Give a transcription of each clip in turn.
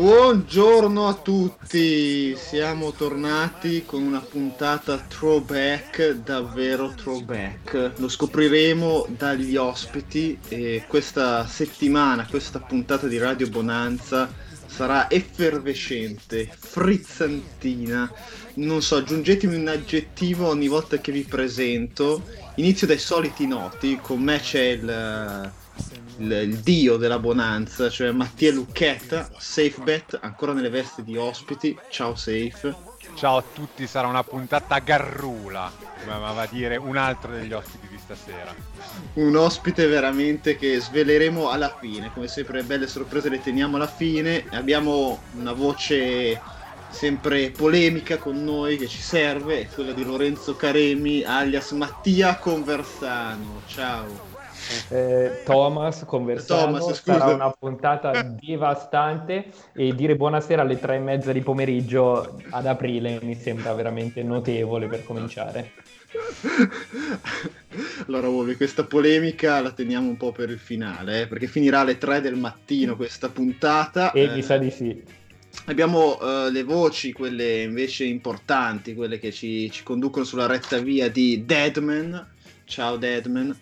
Buongiorno a tutti, siamo tornati con una puntata throwback, davvero throwback. Lo scopriremo dagli ospiti e questa settimana, questa puntata di Radio Bonanza sarà effervescente, frizzantina. Non so, aggiungetemi un aggettivo ogni volta che vi presento. Inizio dai soliti noti, con me c'è il il, il, dio della bonanza, cioè Mattia Lucchetta, Safe Bet, ancora nelle vesti di ospiti. Ciao Safe. Ciao a tutti, sarà una puntata garrula, come va a dire un altro degli ospiti di stasera. Un ospite veramente che sveleremo alla fine, come sempre le belle sorprese le teniamo alla fine. Abbiamo una voce sempre polemica con noi che ci serve, è quella di Lorenzo Caremi alias Mattia Conversano. Ciao eh, Thomas Conversano Thomas, sarà una puntata devastante e dire buonasera alle tre e mezza di pomeriggio ad aprile mi sembra veramente notevole per cominciare. allora, Uovi, questa polemica la teniamo un po' per il finale, eh, perché finirà alle 3 del mattino questa puntata. E eh, mi sa di sì. Abbiamo uh, le voci, quelle invece importanti, quelle che ci, ci conducono sulla retta via di Deadman. Ciao Deadman.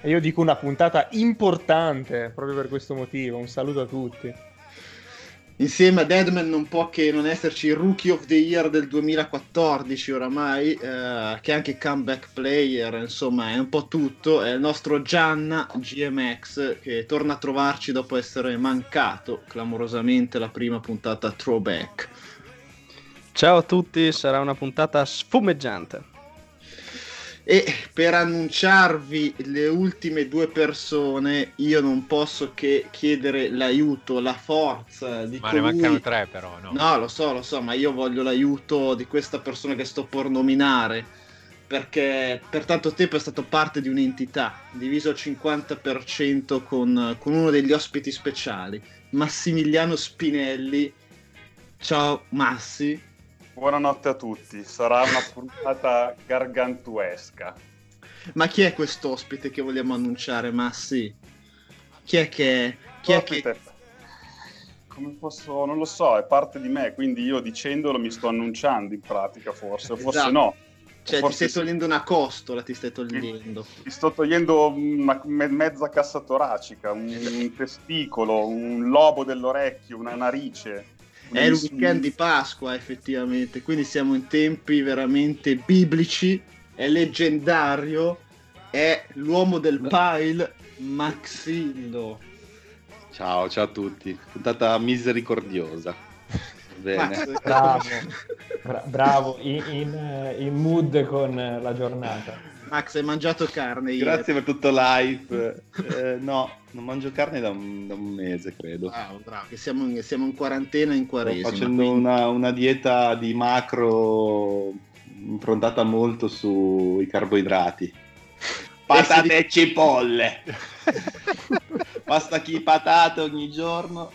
E io dico una puntata importante proprio per questo motivo. Un saluto a tutti. Insieme a Deadman non può che non esserci il Rookie of the Year del 2014 oramai, eh, che è anche comeback player, insomma è un po' tutto, è il nostro Gianna GMX che torna a trovarci dopo essere mancato clamorosamente la prima puntata throwback. Ciao a tutti, sarà una puntata sfumeggiante. E per annunciarvi le ultime due persone, io non posso che chiedere l'aiuto, la forza di ma colui... ne mancano tre, però, no? No, lo so, lo so, ma io voglio l'aiuto di questa persona che sto per nominare. Perché per tanto tempo è stato parte di un'entità, diviso al 50% con, con uno degli ospiti speciali, Massimiliano Spinelli. Ciao Massi. Buonanotte a tutti, sarà una puntata gargantuesca. Ma chi è quest'ospite che vogliamo annunciare, Massi? Chi è che... Chi è che... Come posso... non lo so, è parte di me, quindi io dicendolo mi sto annunciando in pratica forse, esatto. forse no. Cioè forse ti stai togliendo una costola, ti stai togliendo. Ti sto togliendo una mezza cassa toracica, un, un testicolo, un lobo dell'orecchio, una narice è il weekend di Pasqua, effettivamente. Quindi siamo in tempi veramente biblici. È leggendario. È l'uomo del pile, Maxillo. Ciao, ciao a tutti. Puntata misericordiosa. Bene. bravo, bra- bravo. In, in, in mood con la giornata. Max, hai mangiato carne ieri? Grazie per tutto live. Eh, no, non mangio carne da un, da un mese, credo. Bravo, bravo, che siamo in, siamo in quarantena in quaresima. Sto facendo quindi... una, una, dieta di macro improntata molto sui carboidrati. Patate e cipolle. Pasta chi patate ogni giorno.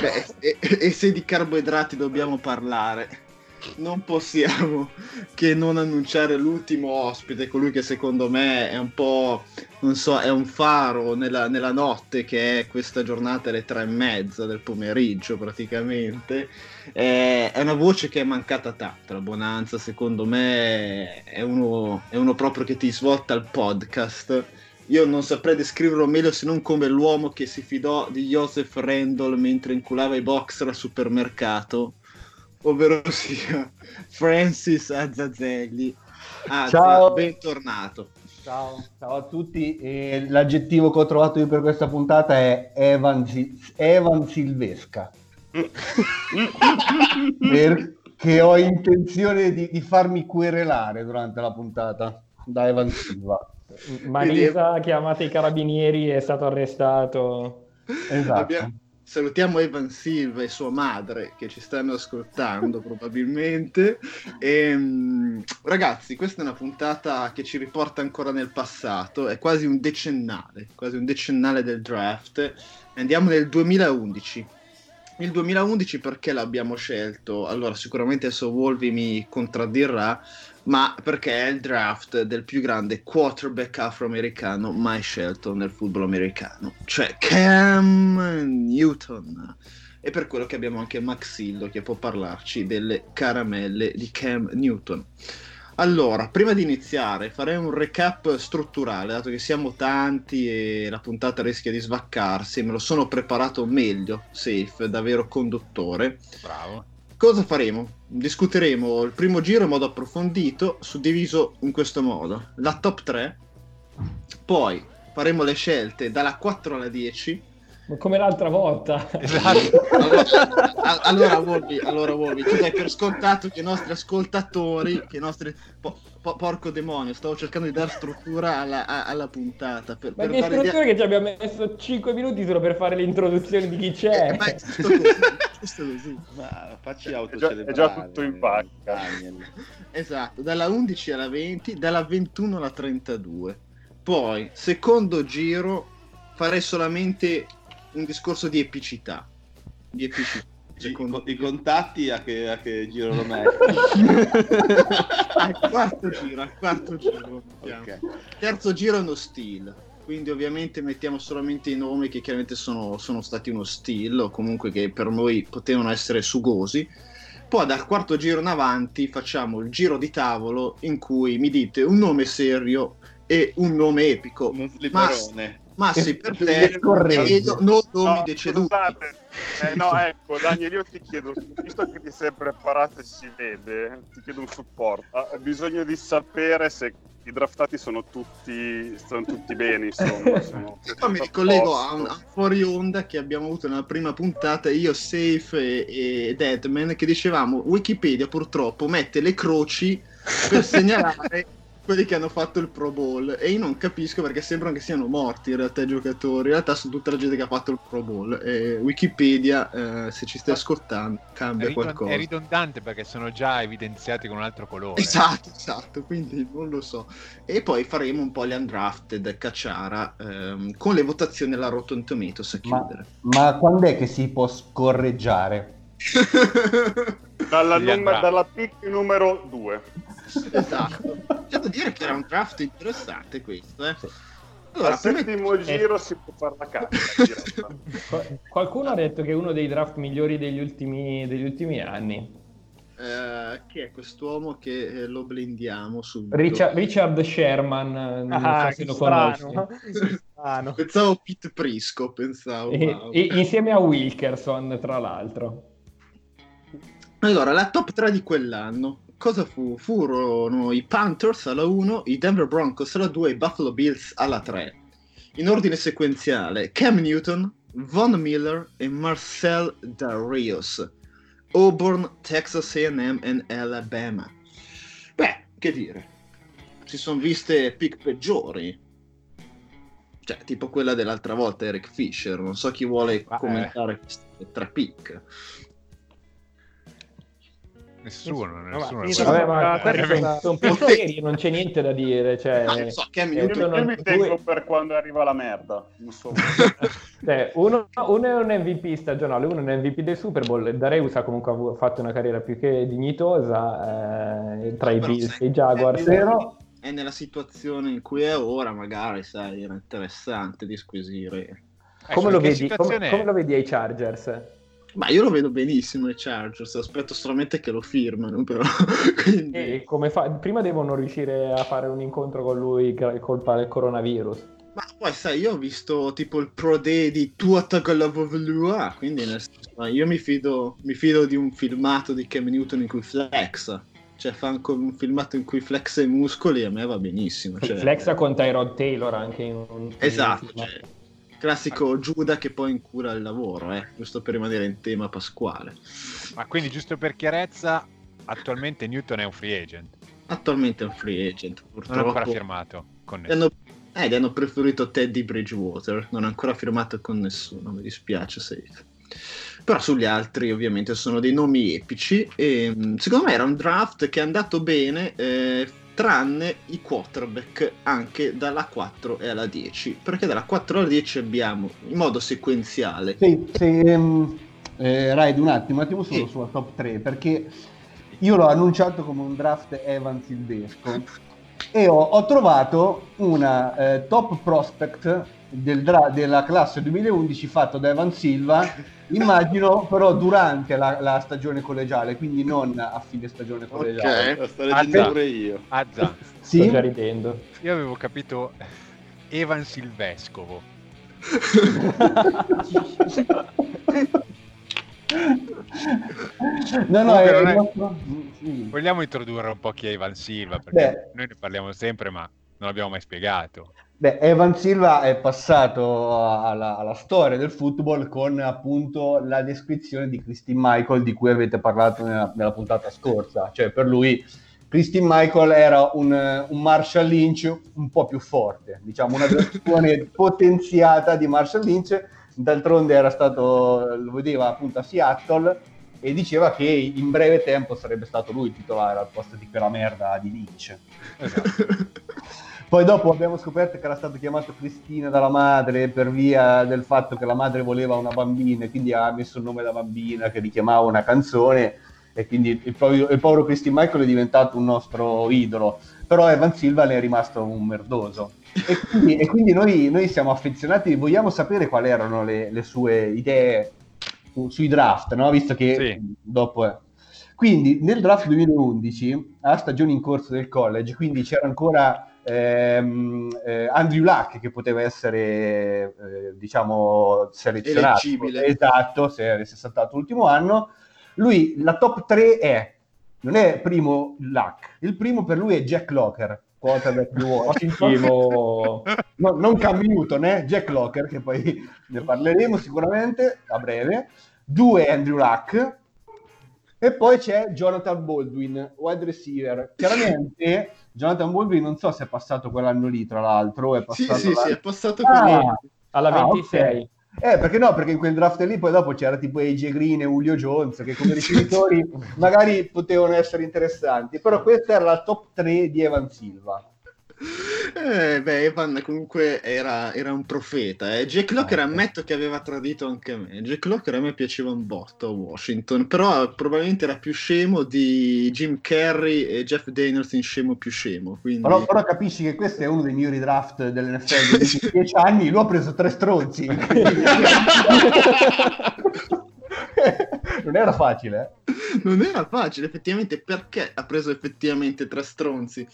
Beh, e, e se di carboidrati dobbiamo parlare? Non possiamo che non annunciare l'ultimo ospite, colui che secondo me è un po', non so, è un faro nella, nella notte che è questa giornata alle tre e mezza del pomeriggio praticamente. È, è una voce che è mancata tanto, la Bonanza secondo me è uno, è uno proprio che ti svolta il podcast io non saprei descriverlo meglio se non come l'uomo che si fidò di Joseph Randall mentre inculava i boxer al supermercato, ovvero sia Francis Azzazelli. Ah, Ciao. bentornato. Ciao, ciao a tutti. E l'aggettivo che ho trovato io per questa puntata è Evan, Evan Silvesca. perché ho intenzione di, di, farmi querelare durante la puntata da Evan Silva. Marisa ha chiamato i carabinieri e è stato arrestato. Esatto. Abbiamo, salutiamo Evan Silva e sua madre che ci stanno ascoltando probabilmente. E, ehm, ragazzi, questa è una puntata che ci riporta ancora nel passato, è quasi un decennale, quasi un decennale del draft. Andiamo nel 2011. Il 2011 perché l'abbiamo scelto? Allora, sicuramente adesso Wolvi mi contraddirà, ma perché è il draft del più grande quarterback afroamericano mai scelto nel football americano, cioè Cam Newton. E per quello che abbiamo anche Maxillo che può parlarci delle caramelle di Cam Newton. Allora, prima di iniziare farei un recap strutturale, dato che siamo tanti e la puntata rischia di svaccarsi, me lo sono preparato meglio, safe, da vero conduttore. Bravo. Cosa faremo? Discuteremo il primo giro in modo approfondito, suddiviso in questo modo. La top 3, poi faremo le scelte dalla 4 alla 10. Come l'altra volta. Esatto. allora, allora, Volvi, allora tu dai per scontato che i nostri ascoltatori, che i nostri... Po- po- porco demonio, stavo cercando di dare struttura alla, a- alla puntata. Per, ma per che struttura di... che ci abbiamo messo 5 minuti solo per fare l'introduzione di chi c'è? Eh, ma è giusto così, giusto così. Ma facci autocelebrare. È già tutto in pacca. esatto, dalla 11 alla 20, dalla 21 alla 32. Poi, secondo giro, farei solamente un discorso di epicità. Di epicità. Secondo... I, contatti a che, a che giro lo metti? al quarto giro, al quarto giro. Okay. Terzo giro è uno stile, quindi ovviamente mettiamo solamente i nomi che chiaramente sono, sono stati uno stile o comunque che per noi potevano essere sugosi. Poi dal quarto giro in avanti facciamo il giro di tavolo in cui mi dite un nome serio e un nome epico. Uno sliperone. Ma sì, per te chiedo, non nomi no, deceduti. Scusate, eh, no, ecco, Daniel, io ti chiedo, visto che ti sei preparato e si vede, ti chiedo un supporto. Ha bisogno di sapere se i draftati sono tutti, sono tutti bene, insomma. Sono Poi mi ricollego a un, a fuori onda che abbiamo avuto nella prima puntata, io, Safe e, e Deadman, che dicevamo Wikipedia purtroppo mette le croci per segnalare quelli che hanno fatto il Pro Bowl. E io non capisco perché sembrano che siano morti in realtà i giocatori. In realtà sono tutta la gente che ha fatto il Pro Bowl. E Wikipedia eh, se ci stai ascoltando cambia è qualcosa. è ridondante perché sono già evidenziati con un altro colore. Esatto esatto quindi non lo so. E poi faremo un po' gli undrafted cacciara ehm, con le votazioni alla Rotten Tomatoes a chiudere. ma, ma quando è che si può scorreggiare? dalla, num- dalla pick numero 2 esatto. C'è da dire che era un draft interessante questo, eh. Allora, Al settimo prima... giro eh. si può fare la cazzo. Qualcuno ha detto che è uno dei draft migliori degli ultimi, degli ultimi anni. Uh, chi è quest'uomo che eh, lo blindiamo subito? Richard, Richard Sherman, eh, non ah, so se lo strano. conosci. Pensavo Pete Prisco, pensavo. E, wow. e, insieme a Wilkerson, tra l'altro. Allora, la top 3 di quell'anno cosa fu? Furono i Panthers alla 1, i Denver Broncos alla 2 e i Buffalo Bills alla 3. In ordine sequenziale, Cam Newton, Von Miller e Marcel Darius. Auburn, Texas A&M e Alabama. Beh, che dire. Si sono viste pick peggiori. Cioè, tipo quella dell'altra volta, Eric Fisher. Non so chi vuole ah, commentare eh. queste tre pick. Nessuno, nessuno. Vabbè, ma questo sono pensieri, non c'è niente da dire. Cioè, no, so, che io, io non... mi tengo due... per quando arriva la merda. Non so. cioè, uno, uno, è un MVP stagionale, uno è un MVP del Super Bowl. Dareus ha comunque fatto una carriera più che dignitosa eh, tra i Bills e i Jaguars. Però è nella situazione in cui è ora, magari, sai, era interessante di squisire. Come, lo vedi, come, come lo vedi ai Chargers? Ma io lo vedo benissimo ai Chargers, aspetto solamente che lo firmano, però. Quindi... Fa... Prima devono riuscire a fare un incontro con lui colpa del coronavirus. Ma poi sai, io ho visto tipo il Pro Day di Tua Tagalavovolua, quindi nel senso, io mi fido, mi fido di un filmato di Cam Newton in cui flexa. Cioè fa un filmato in cui flexa i muscoli a me va benissimo. Cioè... Flexa con Tyrod Taylor anche in un... Esatto, in cioè, classico Giuda che poi incura il lavoro, eh, giusto per rimanere in tema pasquale. Ma quindi giusto per chiarezza, attualmente Newton è un free agent? Attualmente è un free agent, purtroppo. Non è ancora firmato con nessuno. Hanno, eh, hanno preferito Teddy Bridgewater, non ha ancora firmato con nessuno, mi dispiace safe. Però sugli altri ovviamente sono dei nomi epici e mm, secondo me era un draft che è andato bene eh, tranne i quarterback anche dalla 4 e alla 10 perché dalla 4 alla 10 abbiamo in modo sequenziale sì, sì um, eh, Raid un attimo un attimo solo sì. sulla top 3 perché io l'ho annunciato come un draft Evan Silvesco e ho, ho trovato una eh, top prospect del dra- della classe 2011 fatto da Evan Silva. Immagino però durante la, la, stagione collegiale quindi non a fine stagione collegiale. Ok, lo sto leggendo pure io. Azza sì? sto già ridendo. Io avevo capito Evan Silvescovo no no è, è... Nostro... vogliamo introdurre un po' chi è Evan Silva perché Beh. noi ne parliamo sempre ma non l'abbiamo mai spiegato Beh, Evan Silva è passato alla, alla, storia del football con appunto la descrizione di Christine Michael di cui avete parlato nella, nella puntata scorsa. Cioè, per lui Christine Michael era un, un, Marshall Lynch un po' più forte, diciamo una versione potenziata di Marshall Lynch. D'altronde era stato, lo vedeva appunto a Seattle e diceva che in breve tempo sarebbe stato lui il titolare al posto di quella merda di Lynch. Esatto. Poi dopo abbiamo scoperto che era stato chiamato Cristina dalla madre per via del fatto che la madre voleva una bambina e quindi ha messo il nome da bambina che richiamava una canzone e quindi il povero, il povero Christine Michael è diventato un nostro idolo. Però Evan Silva ne è rimasto un merdoso. E quindi, e quindi noi, noi, siamo affezionati, vogliamo sapere quali erano le, le sue idee su, sui draft, no? visto che sì. dopo... È... Quindi nel draft 2011, a stagione in corso del college, quindi c'era ancora ehm, eh, Andrew Luck che poteva essere eh, diciamo selezionato Eleggibile. esatto se avesse saltato l'ultimo anno lui la top 3 è non è primo Luck il primo per lui è Jack Locker quarterback di Washington no, non Cam Newton eh? Jack Locker che poi ne parleremo sicuramente a breve due Andrew Luck e poi c'è Jonathan Baldwin, wide receiver. Chiaramente Jonathan Baldwin non so se è passato quell'anno lì, tra l'altro. È passato sì, sì, sì, è passato ah, alla 26. Ah, okay. Eh, perché no? Perché in quel draft lì poi dopo c'era tipo AJ Green e Julio Jones che come ricevitori magari potevano essere interessanti, però questa era la top 3 di Evan Silva. Eh, beh, Evan comunque era, era un profeta. Eh. Jack Locker ah, ammetto che aveva tradito anche me. Jack Locker a me piaceva un botto a Washington, però probabilmente era più scemo di Jim Carrey e Jeff Daniels in scemo più scemo. Quindi... Però, però, capisci che questo è uno dei migliori draft dell'NFL di 10 anni, lui ha preso tre stronzi. non era facile. Eh? Non era facile, effettivamente, perché ha preso effettivamente tre stronzi?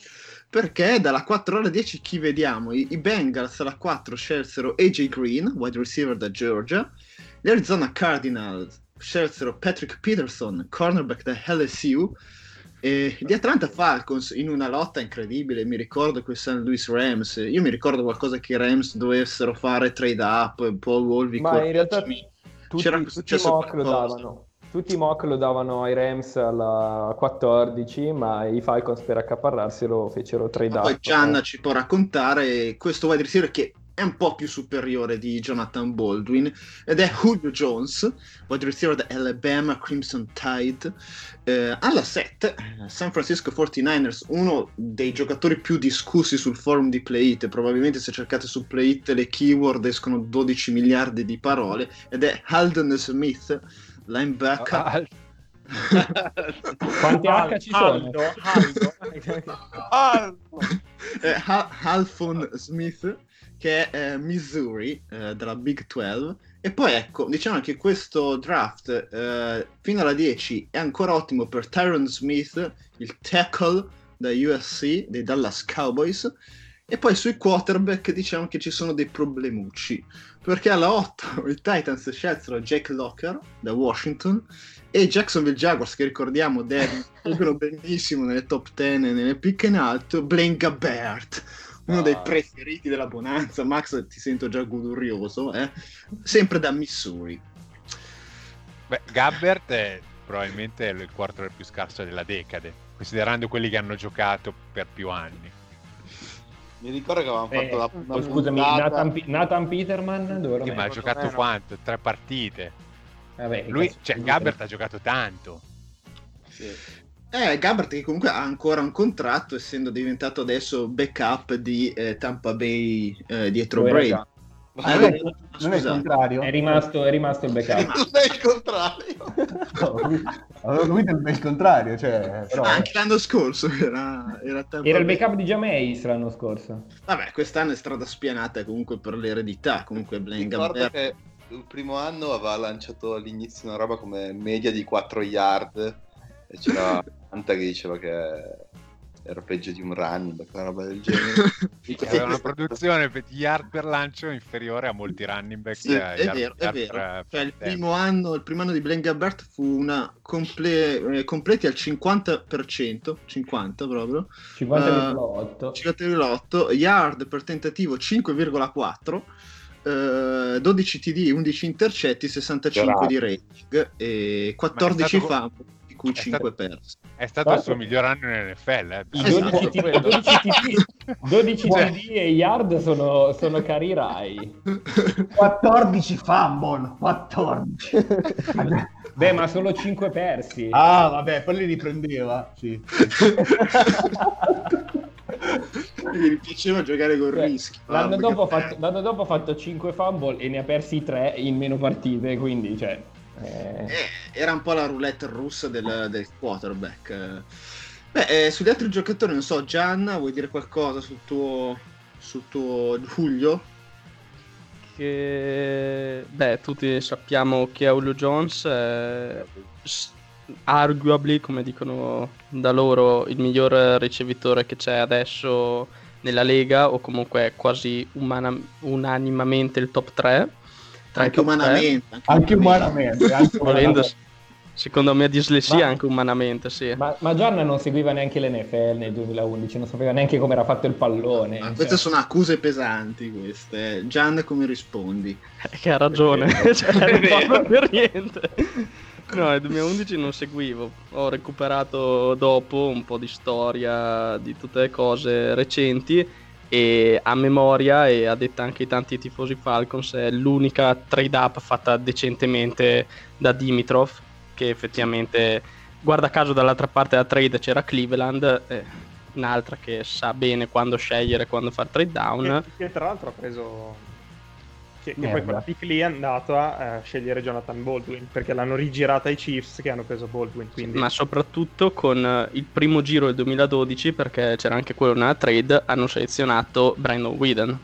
Perché dalla 4 alla 10 chi vediamo? I, i Bengals alla 4 scelsero AJ Green, wide receiver da Georgia, gli Arizona Cardinals scelsero Patrick Peterson, cornerback da LSU, e gli Atlanta Falcons in una lotta incredibile, mi ricordo quei St. Louis Rams, io mi ricordo qualcosa che i Rams dovessero fare trade up, Paul Wolvik. Ma in realtà tutti, c'era tutti i mock lo davano. Tutti i mock lo davano ai Rams alla 14, ma i Falcons per accaparrarselo fecero trade up. Poi Gianna ci può raccontare questo wide receiver che è un po' più superiore di Jonathan Baldwin ed è Julio Jones, wide receiver Alabama Crimson Tide. Eh, alla 7, San Francisco 49ers, uno dei giocatori più discussi sul forum di Playit, probabilmente se cercate su Playit le keyword escono 12 miliardi di parole, ed è Halden Smith, linebacker. Al- Quanti H ci sono? Aldo, Aldo. eh, Halfon Smith che è eh, Missouri eh, della Big 12 e poi ecco diciamo che questo draft eh, fino alla 10 è ancora ottimo per Tyron Smith il tackle da USC dei Dallas Cowboys E poi sui quarterback diciamo che ci sono dei problemucci, perché alla 8 i Titans scelsero Jack Locker da Washington e Jacksonville Jaguars, che ricordiamo devono benissimo nelle top 10 e nelle pick in alto, Blaine Gabbert, uno ah. dei preferiti della Bonanza. Max, ti sento già godurioso, eh? sempre da Missouri. Beh, Gabbert è probabilmente il quarto più scarso della decade, considerando quelli che hanno giocato per più anni. Mi ricordo che avevamo eh, fatto la, la Scusami, Nathan, Nathan, Peterman dove sì, ma ha giocato quanto? Tre partite. Vabbè, Lui, cioè, Gabbert ha giocato tanto. Sì. Eh, Gabbert che comunque ha ancora un contratto, essendo diventato adesso backup di eh, Tampa Bay eh, dietro Brady. Ah, non, è, non è il contrario? È rimasto, è rimasto il backup. Non è il contrario. lui è il contrario. Cioè, però... Anche l'anno scorso era, era, era il backup di Jameis l'anno scorso. Vabbè, quest'anno è strada spianata comunque per l'eredità. Comunque Blaine Gabbert. che il primo anno aveva lanciato all'inizio una roba come media di 4 yard e c'era tanta che diceva che era peggio di un running back, una roba del genere. aveva una produzione per yard per lancio inferiore a molti running back. Sì, è yard, vero, è vero. Cioè, il, primo anno, il primo anno di Blaine Gabbert fu una comple- eh, completi al 50%, 50 proprio. 50,8. Uh, 50,8, yard per tentativo 5,4. Uh, 12 TD, 11 intercetti, 65 Grazie. di rating e 14 stato... cui 5 persi. È stato il suo miglior anno in NFL. Eh. 12 TD, 12 TD, 12 TD e yard sono, sono cari Rai. 14 fumble, 14. Beh, ma solo 5 persi. Ah, vabbè, poi li riprendeva. Sì. Mi piaceva giocare con cioè, rischi. L'anno dopo, fatto, l'anno dopo, ha fatto 5 fumble e ne ha persi 3 in meno partite, quindi cioè, eh... Eh, era un po' la roulette russa del, del quarterback. Beh, eh, sugli altri giocatori, non so, Gianna, vuoi dire qualcosa sul tuo, sul tuo Giulio? Che, beh, tutti sappiamo che Aulio Jones è arguably, come dicono da loro, il miglior ricevitore che c'è adesso nella Lega o comunque quasi umana- unanimamente il top 3 anche umanamente, anche, anche umanamente, anche volendo secondo me dislessia ma, anche umanamente sì. ma, ma Gianna non seguiva neanche l'NFL nel 2011 non sapeva neanche come era fatto il pallone ma queste cioè. sono accuse pesanti queste. Gian come rispondi? Eh, che ha ragione. Cioè, non per niente. No, nel 2011 non seguivo, ho recuperato dopo un po' di storia di tutte le cose recenti e a memoria e a detta anche i tanti tifosi Falcons è l'unica trade up fatta decentemente da Dimitrov che effettivamente guarda caso dall'altra parte della trade c'era Cleveland eh, un'altra che sa bene quando scegliere quando fare trade down. Che, che tra l'altro ha preso che, che poi quella pick lì è andata a scegliere Jonathan Baldwin perché l'hanno rigirata ai Chiefs che hanno preso Baldwin. Quindi... Ma soprattutto con eh, il primo giro del 2012, perché c'era anche quello nella trade, hanno selezionato Brandon Whedon.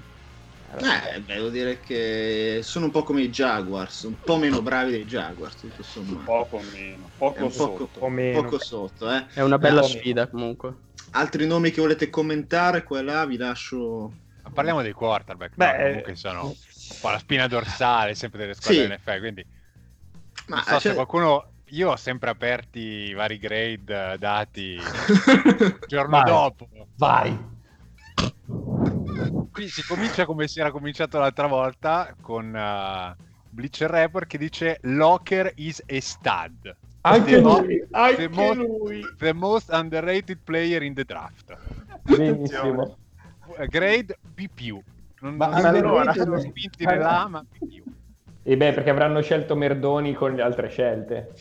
Eh, devo dire che sono un po' come i Jaguars, un po' meno bravi dei Jaguars, tutto sommato. Poco meno, poco sotto. Poco, meno. poco sotto eh. È una bella sfida comunque. Altri nomi che volete commentare, qua e là vi lascio... Parliamo dei quarterback, Beh, no? comunque sono la spina dorsale sempre delle squadre sì. NFL, quindi Ma non so cioè... se qualcuno io ho sempre aperti i vari grade dati il giorno vai, dopo. Vai. Qui si comincia come si era cominciato l'altra volta con uh, Bleacher Report che dice Locker is a stud. Anche the lui, anche the most, lui. The most underrated player in the draft. Benissimo. Grade B+. Non, ma non allora, sono spinti là, ma più. E beh, perché avranno scelto Merdoni con le altre scelte.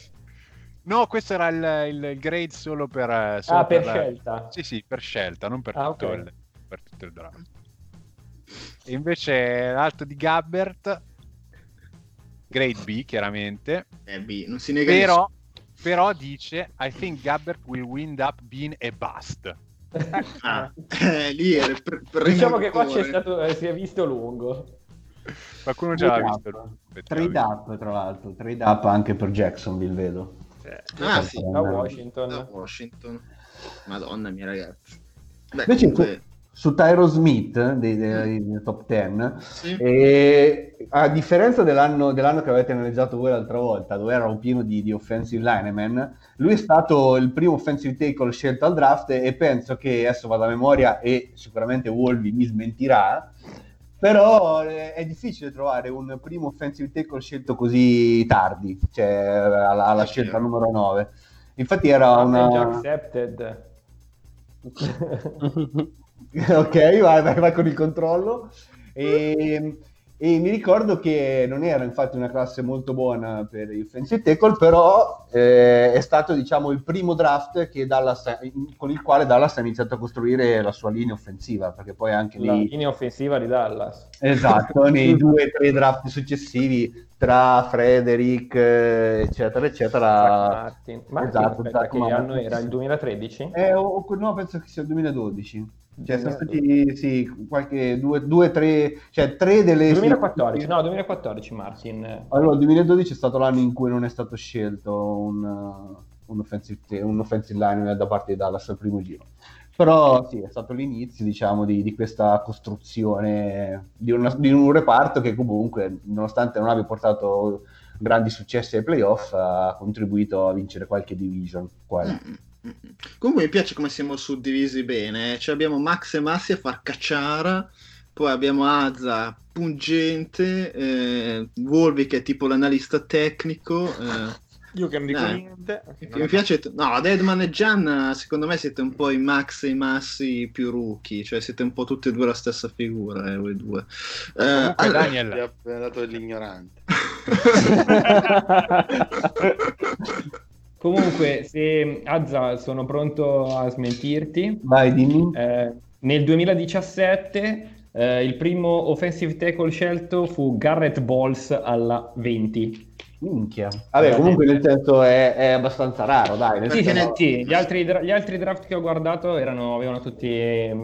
No, questo era il, il grade solo per... Eh, solo ah, per, per scelta? La... Sì, sì, per scelta, non per, ah, tutto, okay. il, per tutto il draft. E invece l'alto di Gabbert, grade B, chiaramente. Eh, B, non si nega però, però dice, I think Gabbert will wind up being a bust. Ah, eh, lì era pre- diciamo che qua c'è stato, eh, si è visto lungo. Qualcuno già l'ha visto. Trade up, tra l'altro, trade up anche per Jacksonville, vedo. Eh, ah, sì, da Washington. Da Washington. Madonna mia, ragazzi. Beh, Invece comunque... su Tyro Smith dei, dei, dei top 10 sì. e a differenza dell'anno, dell'anno, che avete analizzato voi l'altra volta dove era un pieno di, di offensive lineman lui è stato il primo offensive tackle scelto al draft e penso che adesso vado a memoria e sicuramente Wolvi mi smentirà però eh, è difficile trovare un primo offensive tackle scelto così tardi cioè alla, alla scelta numero 9 infatti era una accepted ok, vai, vai, vai, con il controllo. E, e, mi ricordo che non era infatti una classe molto buona per il offensive tackle, però eh, è stato diciamo il primo draft Dallas, con il quale Dallas ha iniziato a costruire la sua linea offensiva, perché poi anche la lì... linea offensiva di Dallas. Esatto, nei due o tre draft successivi tra Frederick, eccetera, eccetera. Martin. Martin esatto, aspetta, che anno era? Il 2013? Eh, o, no, penso che sia il 2012. Cioè, sono stati sì, qualche due, due, tre, cioè tre delle. 2014, no, 2014 Martin. Allora, il 2012 è stato l'anno in cui non è stato scelto un, un, offensive, un offensive line da parte di Dallas al primo giro. Però sì, è stato l'inizio, diciamo, di, di questa costruzione di, una, di, un reparto che comunque, nonostante non abbia portato grandi successi ai playoff, ha contribuito a vincere qualche division. Quale. Comunque mi piace come siamo suddivisi bene. Cioè abbiamo Max e Massi a far cacciara, poi abbiamo Azza pungente, eh, Wolvi che è tipo l'analista tecnico. Eh, io che non dico eh, niente. Mi piace. No, Deadman e Gian, secondo me siete un po' i Max e i Massi più rookie, cioè siete un po' tutti e due la stessa figura, eh, voi due. Eh, allora... Daniel ha dato l'ignorante. Comunque, se Azza sono pronto a smentirti. Vai, dimmi. Eh, nel 2017 eh, il primo offensive tackle scelto fu Garrett Balls alla 20. Minchia. Vabbè, comunque nel senso è, è abbastanza raro, dai. Sì, senso... no... sì. Gli, altri, gli, altri, draft che ho guardato erano, avevano tutti eh,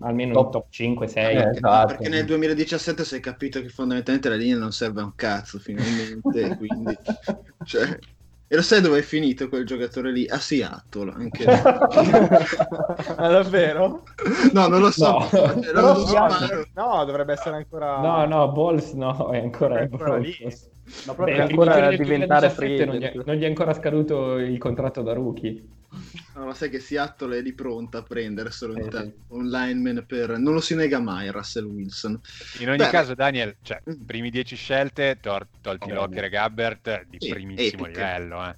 almeno top, top 5, 6. Eh, esatto. Perché nel 2017 si è capito che fondamentalmente la linea non serve a un cazzo, finalmente, quindi... Cioè, e lo sai dove è finito quel giocatore lì? A Seattle. Anche Ma davvero? No, non lo so. No. Però, no, no, dovrebbe essere ancora... No, no, Balls no, è ancora, è ancora lì. Ma proprio Beh, ancora diventare free non, non gli è ancora scaduto il contratto da rookie. No, ma sai che Seattle è lì pronta a prendere solo eh, sì. un lineman per... Non lo si nega mai Russell Wilson. In ogni Beh, caso, Daniel, cioè, mm. primi 10 scelte, tor- tolti oh, Locker e Gabbert, di sì, primissimo epiche. livello. Eh.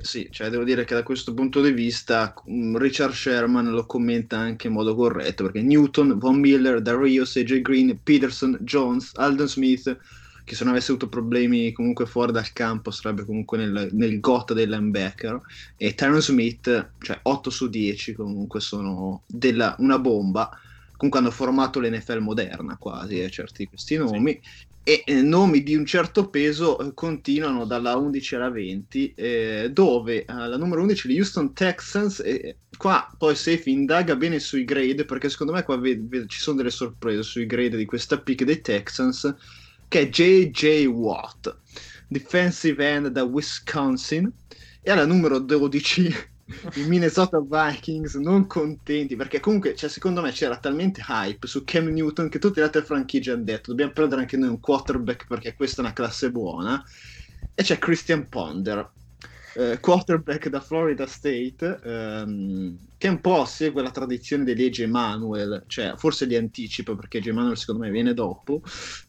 Sì, cioè devo dire che da questo punto di vista mm, Richard Sherman lo commenta anche in modo corretto, perché Newton, Von Miller, Darius, AJ Green, Peterson, Jones, Alden Smith che se non avesse avuto problemi comunque fuori dal campo sarebbe comunque nel, nel got del linebacker e Tyron Smith, cioè 8 su 10 comunque sono della, una bomba comunque hanno formato l'NFL moderna quasi eh, certi questi nomi sì. e eh, nomi di un certo peso eh, continuano dalla 11 alla 20 eh, dove alla numero 11 gli Houston Texans e qua poi Safe indaga bene sui grade perché secondo me qua ved- ved- ci sono delle sorprese sui grade di questa pick dei Texans che è JJ Watt, defensive end da Wisconsin, e alla numero 12 i Minnesota Vikings non contenti perché comunque cioè, secondo me c'era talmente hype su Cam Newton che tutte le altre franchigie hanno detto dobbiamo prendere anche noi un quarterback perché questa è una classe buona. E c'è Christian Ponder eh, quarterback da Florida State, ehm, che un po' segue la tradizione degli Age Emanuel, cioè forse li anticipa perché Age Emanuel secondo me viene dopo.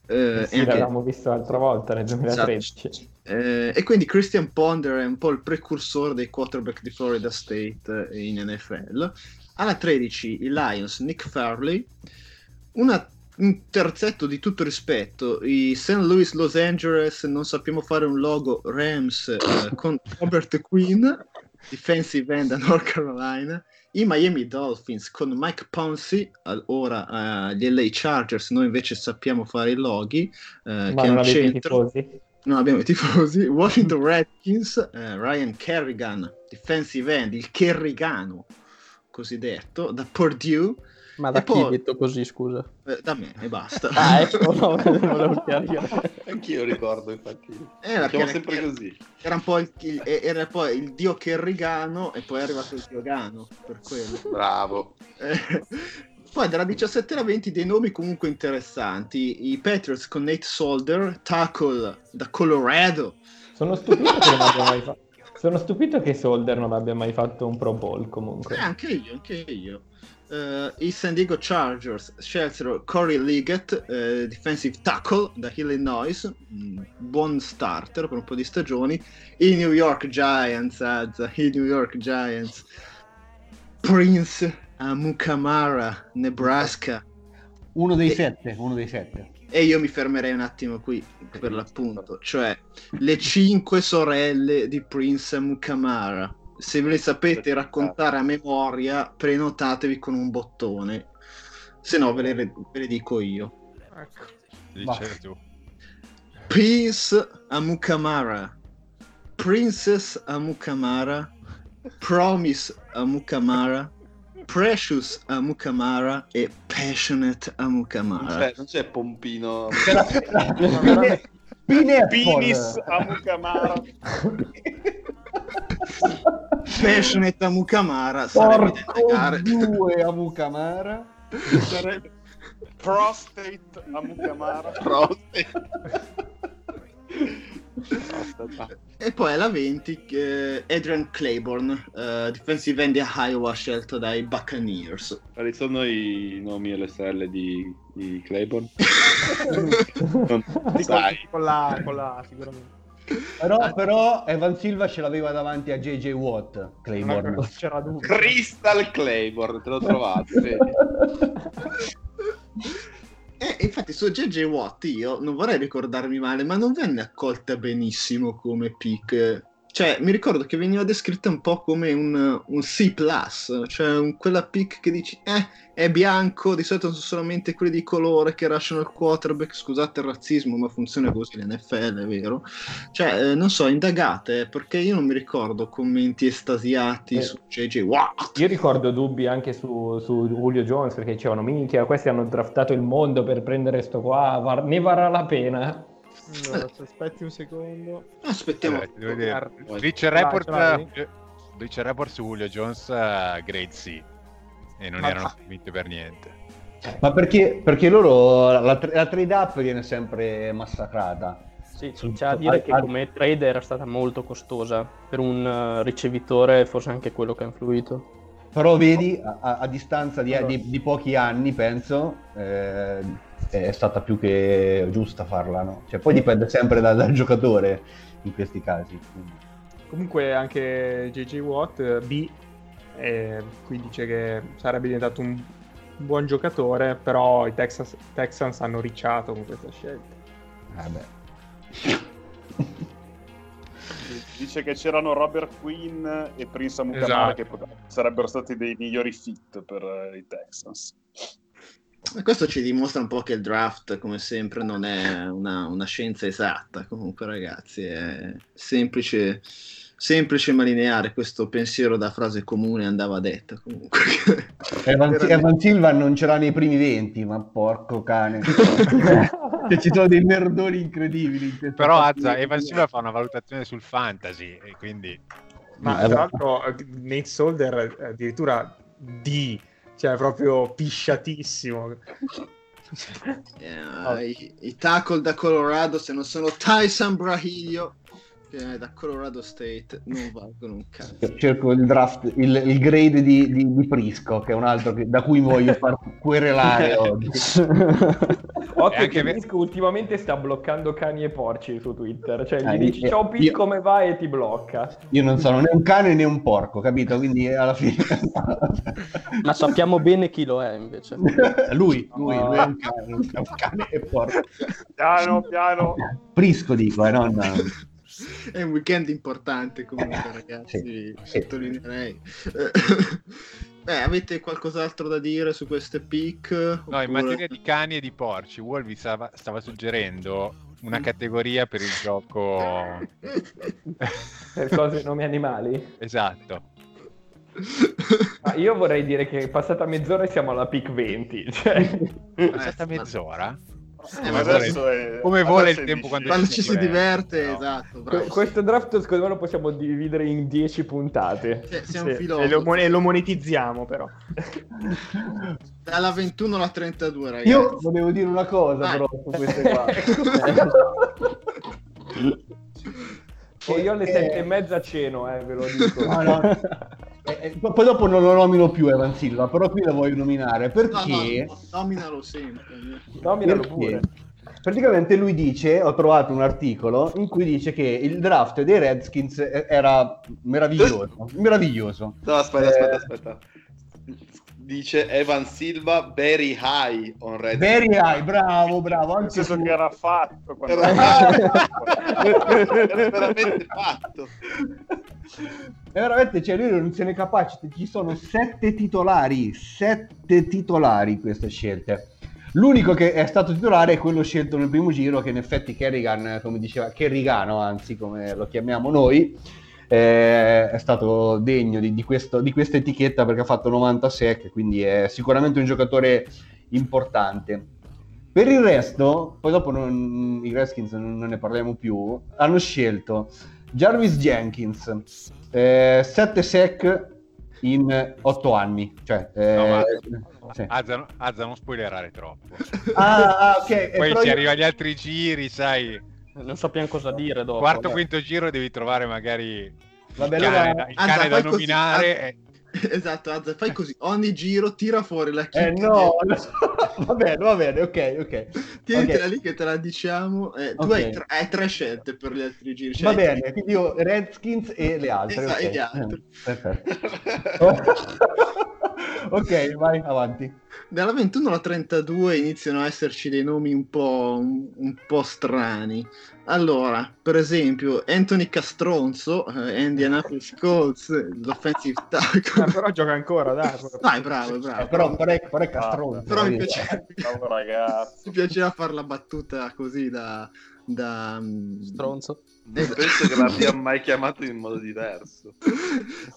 Eh, eh sì, anche... l'avevamo visto l'altra volta nel 2013. Esatto. Eh, e quindi Christian Ponder è un po' il precursore dei quarterback di Florida State in NFL. Alla 13 i Lions, Nick Farley, una un terzetto di tutto rispetto, i St. Louis Los Angeles non sappiamo fare un logo Rams eh, con Robert Quinn, defensive end a North Carolina, i Miami Dolphins con Mike Ponzi, ora uh, gli LA Chargers, noi invece sappiamo fare i loghi, Ma che è un centro. Tifosi. Non abbiamo i tifosi. Washington Redskins, uh, Ryan Kerrigan, defensive end, il Kerrigano cosiddetto, da Purdue. Ma da e chi poi... detto così, scusa? Eh, da me e basta. ah, ecco, no, volevo Anch'io ricordo, infatti. Era, era sempre era, così. Era un po' il, il, era poi il dio Kerrigano e poi è arrivato il dio Gano, per quello. Bravo. Eh, Poi dalla 17 alla 20 dei nomi comunque interessanti. I Patriots con Nate Solder, tackle da Colorado. Sono stupito che non abbia mai fatto. Sono stupito che Solder non abbia mai fatto un Pro Bowl comunque. Eh, anche io, anche io. Uh, I San Diego Chargers scelsero Corey Liggett, uh, defensive tackle da Illinois, mm, buon starter per un po' di stagioni. I New York Giants, azza, i New York Giants, Prince Amukamara, Nebraska. Uno dei e... sette, uno dei sette. E io mi fermerei un attimo qui per l'appunto, cioè le cinque sorelle di Prince Amukamara se ve le sapete raccontare a memoria, prenotatevi con un bottone. Se no, ve le, ve le dico io. Ecco. Dice tu. Prince Amukamara. Princess Amukamara. Promise Amukamara. Precious Amukamara e Passionate Amukamara. Non c'è, non c'è Pompino. Pinis Amukamara. Passionate a Mukamara sarebbe da due a Mukamara. Sarebbe Prostate a Mukamara. Prostate. E poi alla 20 eh, Adrian Claiborne, uh, defensive end di Iowa scelto dai Buccaneers. Quali sono i nomi e le stelle di, di Claiborne? non, sai. Con la, con la sicuramente. Però, però, Evan Silva ce l'aveva davanti a JJ Watt, Claiborne. C'era Crystal Claiborne, te l'ho trovato. Eh, infatti su JJ Watt io non vorrei ricordarmi male, ma non venne accolta benissimo come pick cioè, mi ricordo che veniva descritta un po' come un, un C, cioè un, quella pick che dici, eh, è bianco, di solito sono solamente quelli di colore che lasciano il quarterback. Scusate il razzismo, ma funziona così l'NFL, è vero? Cioè, eh, non so, indagate, perché io non mi ricordo commenti estasiati eh, su JJ Watt. Io ricordo dubbi anche su, su Julio Jones, perché dicevano, minchia, questi hanno draftato il mondo per prendere sto qua, var- ne varrà la pena. Allora, aspetti un secondo. Aspettiamo. Allora, Bleacher Report, vai, Bleacher Report su Julio Jones, uh, grade C. E non Ma erano convinti per niente. Ma perché, perché loro la, la trade up viene sempre massacrata. Sì, c'è da dire che come trade era stata molto costosa per un ricevitore, forse anche quello che ha influito. Però vedi, a, a distanza di, di, di, pochi anni, penso, eh, è stata più che giusta farla, no? Cioè, poi dipende sempre dal, dal giocatore in questi casi. Quindi. Comunque anche JJ Watt B eh, qui dice che sarebbe diventato un, buon giocatore, però i Texas, Texans hanno ricciato con questa scelta. Vabbè. Dice che c'erano Robert Quinn e Prince Amukamara esatto. che sarebbero stati dei migliori fit per uh, i Texans. Questo ci dimostra un po' che il draft, come sempre, non è una, una scienza esatta. Comunque, ragazzi, è semplice, semplice ma lineare. Questo pensiero da frase comune andava detta. Comunque, Evan, Evan Silva non ce l'ha nei primi venti, ma porco cane. cioè, ci sono dei merdoni incredibili. In Però, Azza, Evan Silva fa una valutazione sul fantasy, e quindi. Ma tra l'altro, Nate Solder addirittura di cioè proprio pisciatissimo. Yeah, i, i, tackle da Colorado se non sono Tyson Brahilio che da Colorado State non valgono un cazzo. Cerco il draft il, il grade di, di, di, Prisco che è un altro che, da cui voglio far querelare oggi. Occhio anche che Prisco ultimamente sta bloccando cani e porci su Twitter. Cioè gli eh, dici ciao Pete come vai? E ti blocca. Io non sono né un cane né un porco capito? Quindi alla fine ma sappiamo bene chi lo è invece. Lui, lui, lui è un cane, è un cane e porco. Piano piano. Prisco dico eh, non è un weekend importante comunque ragazzi sì, sottolineerei Beh, avete qualcos'altro da dire su queste pick? No, in materia di cani e di porci, Wolvi stava, stava suggerendo una categoria per il gioco per cose nomi animali? Esatto. Ma io vorrei dire che passata mezz'ora siamo alla pick 20. Cioè... Passata mezz'ora? Eh, ma adesso è... Come vuole il tempo quando, quando ci si diverte, no. esatto. Bravo. Questo draft secondo me lo possiamo dividere in 10 puntate. Sì, sì. E, lo, e lo monetizziamo però. Dalla 21 alla 32, ragazzi. Io volevo dire una cosa, ah. però, su queste qua. Che io alle sette e mezza ceno, eh, ve lo dico. No, no. Eh, eh, poi dopo non lo nomino più Evan Silva, però qui lo voglio nominare perché... No, no, nominalo sempre. Nominalo pure. Praticamente lui dice, ho trovato un articolo in cui dice che il draft dei Redskins era meraviglioso. meraviglioso. No, aspetta, aspetta, eh, aspetta dice Evan Silva very high on Red very high bravo bravo anche senso su... che era fatto era, era veramente fatto. E veramente cioè lui non se ne capace ci sono sette titolari sette titolari in queste scelte. L'unico che è stato titolare è quello scelto nel primo giro, che in effetti Kerrigan, come diceva, Kerrigano anzi, come lo chiamiamo noi, eh, è stato degno di, di, questo, di, questa etichetta perché ha fatto 90 sec, quindi è sicuramente un giocatore importante. Per il resto, poi dopo non, i Redskins non, ne parliamo più, hanno scelto Jarvis Jenkins, eh, 7 sec in 8 anni. Cioè, eh, no, ma... sì. Azza, Azza, non spoilerare troppo. Ah, ah ok. Poi si io... arriva agli altri giri, sai non sappiamo cosa dire dopo. Quarto, quinto giro devi trovare magari Vabbè, il cane, allora... il cane Anza, da nominare. Così, e... Esatto, Azza, fai così, ogni giro tira fuori la chicca. Eh no, no. va bene, va bene, ok, ok. Tienitela okay. lì che te la diciamo. Eh, tu okay. hai, tre, hai, tre, scelte per gli altri giri. Cioè, va bene, quindi io Redskins e le altre. Esatto, okay. e gli altri. perfetto. ok, vai avanti. Dalla 21 alla 32 iniziano a esserci dei nomi un po', un, un po strani. Allora, per esempio, Anthony Castronzo, eh, Indianapolis Colts, l'offensive tackle. Eh, però gioca ancora, dai. Dai, bravo, bravo. Eh, però, però, però è Castronzo. Però mi piaceva, mi piaceva fare la battuta così da... da mm, Stronzo. Non penso che l'abbia mai chiamato in modo diverso.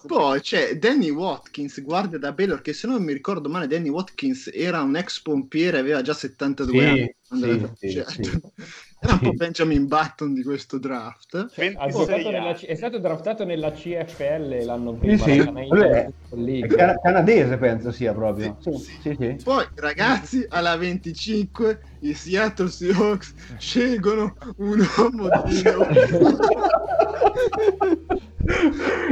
Poi c'è Danny Watkins, guardia da Baylor, che se non mi ricordo male Danny Watkins era un ex pompiere, aveva già 72 sì, anni. Sì, cioè, sì, era un po' Benjamin Button di questo draft. Cioè, nella, è stato draftato nella CFL l'anno prima. Sì, sì. È, è canadese penso sia proprio. Sì, sì, Poi ragazzi, alla 25 i Seattle Seahawks scelgono un uomo di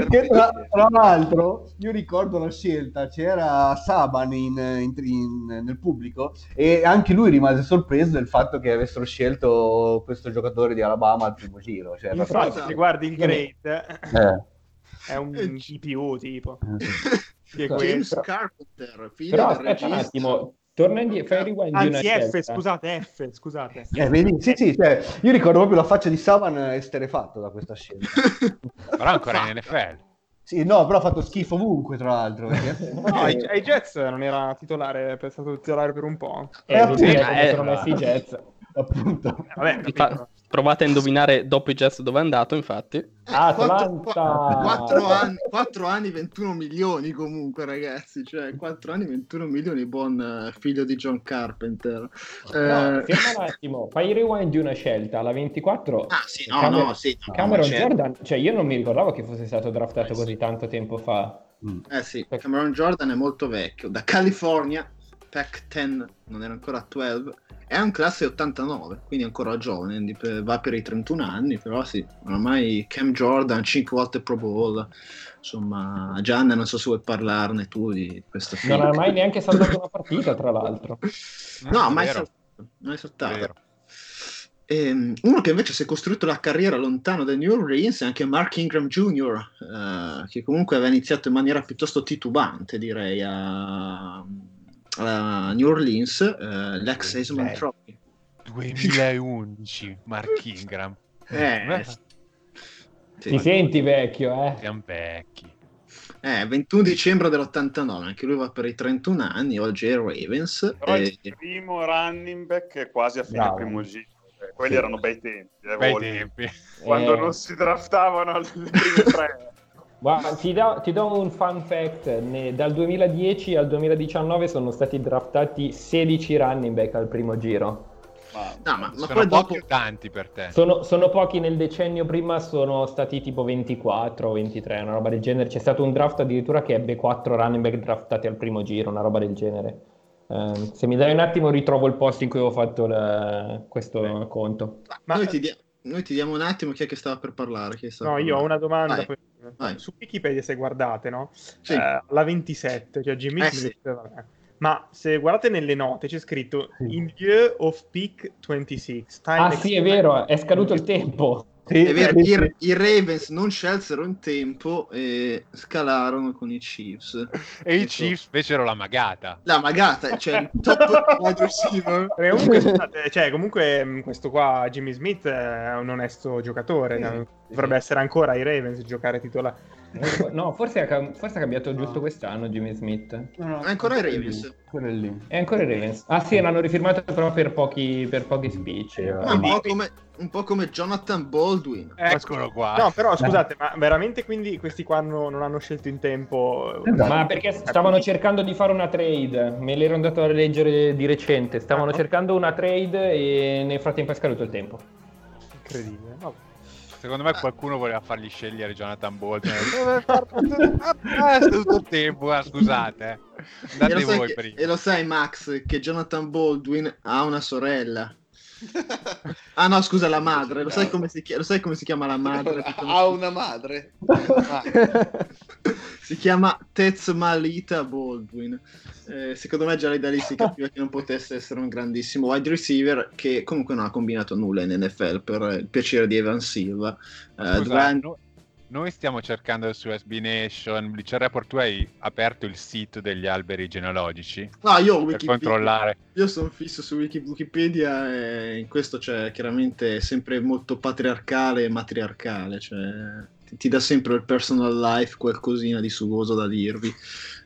che tra, tra, l'altro io ricordo la scelta c'era Saban in, in, in, nel pubblico e anche lui rimase sorpreso del fatto che avessero scelto questo giocatore di Alabama al primo giro cioè, infatti se guardi il grade eh. è un GPU tipo. James Carpenter figlio Però, del regista un attimo Torna indietro, fai rewind Anzi, F, scelta. scusate, F, scusate. Eh, vedi? Sì, sì, cioè, io ricordo proprio la faccia di Saban esterefatto da questa scelta. Però ancora in NFL. Sì, no, però ha fatto schifo ovunque, tra l'altro. Perché... no, ai, ai, Jets non era titolare, è stato titolare per un po'. Eh, eh, sì, eh, sono messi i Jets. Appunto. Vabbè, Infa- provate a indovinare dopo i Jets dove è andato, infatti. Ah, 4, anni, 4 anni, 21 milioni comunque, ragazzi. Cioè, 4 anni, 21 milioni, buon uh, figlio di John Carpenter. No, eh... Ferma un attimo, fai il rewind di una scelta, la 24. Ah, sì, no, Camer- no, sì. No, Cameron. Jordan, cioè io non mi ricordavo che fosse stato draftato eh, così sì. tanto tempo fa. Mm. Eh sì, Cameron Jordan è molto vecchio, da California, Pac-10, non era ancora 12 è un classe 89, quindi ancora giovane, va per i 31 anni, però sì, ormai Cam Jordan, 5 volte Pro Bowl, insomma, Gian, non so se vuoi parlarne tu di questo film. Non ha mai neanche saltato una partita, tra l'altro. no, ah, mai, sal- mai saltato. E, ehm, uno che invece si è costruito la carriera lontano dai New Orleans è anche Mark Ingram Jr., uh, che comunque aveva iniziato in maniera piuttosto titubante, direi, a uh, New Orleans, uh, l'ex Heisman Trophy. 2011, Mark Ingram. Eh, sì. Ti senti vecchio, eh? Siamo vecchi. Eh, 21 dicembre dell'89, anche lui va per i 31 anni, oggi è Ravens. Però e... il primo running back è quasi a fine Bravo. primo giro. Eh, quelli sì. erano bei tempi. Eh, bei tempi. Quando eh... non si draftavano le prime tre. Guarda, ti, do, ti, do, un fun fact, ne, dal 2010 al 2019 sono stati draftati 16 running back al primo giro. no, ma, ma poi dopo... tanti per te. Sono, sono, pochi nel decennio prima, sono stati tipo 24 o 23, una roba del genere. C'è stato un draft addirittura che ebbe 4 running back draftati al primo giro, una roba del genere. Uh, se mi dai un attimo ritrovo il post in cui ho fatto la... questo Beh. conto. Ma noi ti, dia... noi ti, diamo un attimo chi è che stava per parlare. no, io ho una domanda. Vai. Poi... Vai. Su Wikipedia se guardate, no? Sì. Uh, la 27, cioè Jimmy eh, Smith, sì. Ma se guardate nelle note c'è scritto In year of peak 26. Time ah sì, è vero, è scaduto il tempo. Sì, è vero, i, i, Ravens non scelsero in tempo e scalarono con i Chiefs. E i Chiefs fecero la magata. La magata, cioè il top wide receiver. Comunque, scusate, cioè, comunque mm, questo qua, Jimmy Smith, è un onesto giocatore. Sì, no? Dovrebbe sì. essere ancora ai Ravens giocare titolare. No, forse ha, forse ha cambiato no. giusto quest'anno Jimmy Smith. No, no, è ancora i Ravens. Lì. È ancora i Ravens. Ah sì, l'hanno rifirmato però per pochi, per pochi speech. Ma un, po come, un po' come Jonathan Baldwin. Eccolo qua. No, però scusate, ma veramente quindi questi qua non, non hanno scelto in tempo? Esatto. Ma perché stavano cercando di fare una trade. Me l'ero andato a leggere di recente. Stavano ah, cercando una trade e nel frattempo è scaduto il tempo. Incredibile. Vabbè. Secondo me qualcuno voleva fargli scegliere Jonathan Bolton. ah, tutto il tempo, ah, scusate. Eh. Andate voi che, prima. E lo sai, Max, che Jonathan Baldwin ha una sorella. Ah no, scusa, la madre. Lo sai come si, chiama, sai come si chiama la madre? Ha una madre. si chiama Tez Malita Baldwin. Eh, secondo me già da lì si capiva che non potesse essere un grandissimo wide receiver che comunque non ha combinato nulla in NFL per il piacere di Evan Silva. Eh, Scusa, anni... Noi stiamo cercando su SB Nation, Bleacher Report, tu hai aperto il sito degli alberi genealogici? No, io per controllare. Io sono fisso su Wikipedia e in questo c'è chiaramente sempre molto patriarcale e matriarcale, cioè ti, ti dà sempre il personal life qualcosina di sugoso da dirvi.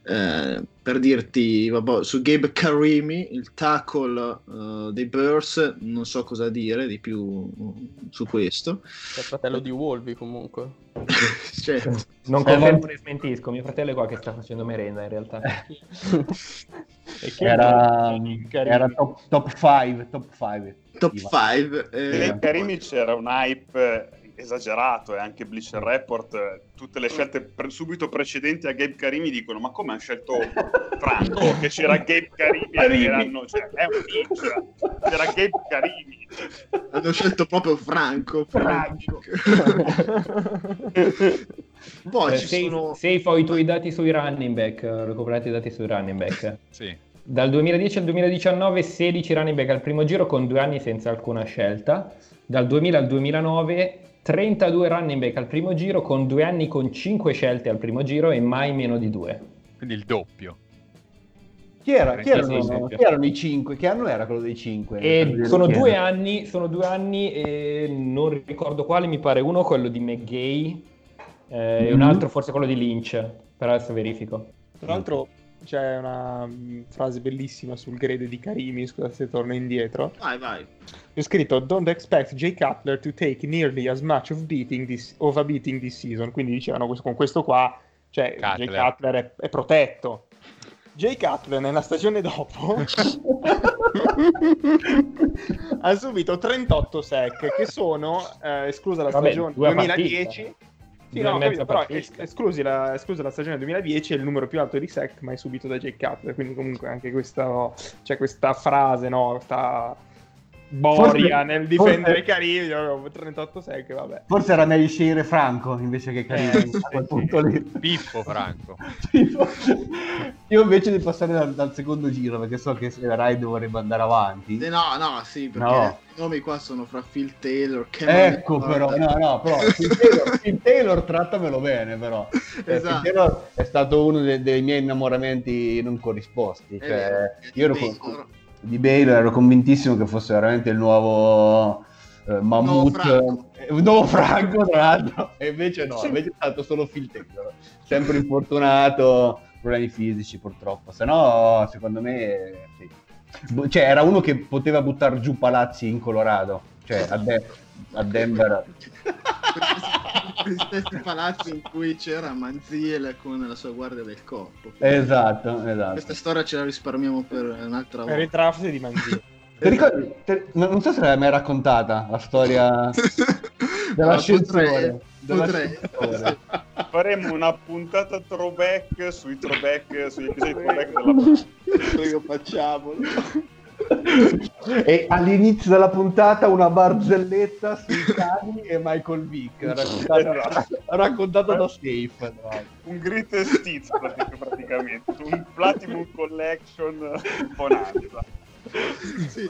Eh, per dirti, vabbè, su Gabe Karimi, il tackle uh, dei Bears, non so cosa dire di più uh, su questo. È il fratello di Wolvi comunque. certo. Non confermo né smentisco, mio fratello è qua che sta facendo merenda in realtà. era, era top 5, top 5. Top 5. Eh, Karimi c'era un hype esagerato e anche Bleacher Report, tutte le scelte pre- subito precedenti a Gabe Karimi dicono ma come hanno scelto Franco che c'era Gabe Karimi erano, cioè, è un ninja c'era Gabe Karimi. Hanno scelto proprio Franco Franco. Poi eh, ci sono... Safe ho i tuoi dati sui running back recuperati i dati sui running back. Sì. Dal 2010 al 2019 16 running back al primo giro con due anni senza alcuna scelta. Dal 2000 al 2009 32 running back al primo giro con due anni con 5 scelte al primo giro e mai meno di due. Quindi il doppio. Chi, era, chi, erano, chi, erano, i 5? Che anno era quello dei 5? sono, due anni, sono due anni e non ricordo quale, mi pare uno quello di McGay eh, mm-hmm. e un altro forse quello di Lynch, però adesso verifico. Tra l'altro c'è una mm, frase bellissima sul grade di Karimi, scusa se torno indietro. Vai, vai. È scritto Don't expect Jay Cutler to take nearly as much of, beating this, of a beating this season. Quindi dicevano con questo qua, cioè Cutler. Jay Cutler è, è protetto. Jay Cutler nella stagione dopo ha subito 38 sec che sono, eh, esclusa la Vabbè, stagione 2010, partite sì, no, capito, però esclusi la, esclusi la, stagione 2010 è il numero più alto di sec mai subito da Jake Cutler, quindi comunque anche questa, cioè questa frase, no, questa Boria forse, nel difendere forse, Carillo 38 sec, vabbè. Forse era meglio scegliere Franco invece che Carillo eh, a quel punto lì. Pippo Franco. Io invece di passare dal, dal, secondo giro perché so che Ride vorrebbe andare avanti. Eh, no, no, sì, perché no. i nomi qua sono fra Phil Taylor, Cameron Ecco però, no, no, però Phil Taylor, Phil Taylor trattamelo bene però. Eh, esatto. Phil Taylor è stato uno dei, dei miei innamoramenti non corrisposti. Cioè, io ero con di Bale ero convintissimo che fosse veramente il nuovo eh, Mammut, nuovo Franco. Eh, nuovo Franco tra l'altro, e invece no, invece è stato solo Phil Taylor, sempre infortunato, problemi fisici purtroppo, se no secondo me sì. cioè, era uno che poteva buttare giù palazzi in Colorado, cioè a, De- a Denver gli stessi palazzi in cui c'era Manziel con la sua guardia del corpo. Esatto, esatto. Questa storia ce la risparmiamo per un'altra volta. Per il draft di Manziel. ricordi, te, non so se l'hai mai raccontata la storia dell'ascensore. Potrei, potrei. Faremo una puntata throwback sui throwback, sugli episodi throwback della puntata. facciamolo. E all'inizio della puntata una barzelletta sui cani e Michael Vick raccontata, raccontata da Safe un greatest hits praticamente. Un Platinum Collection bonanza. Sì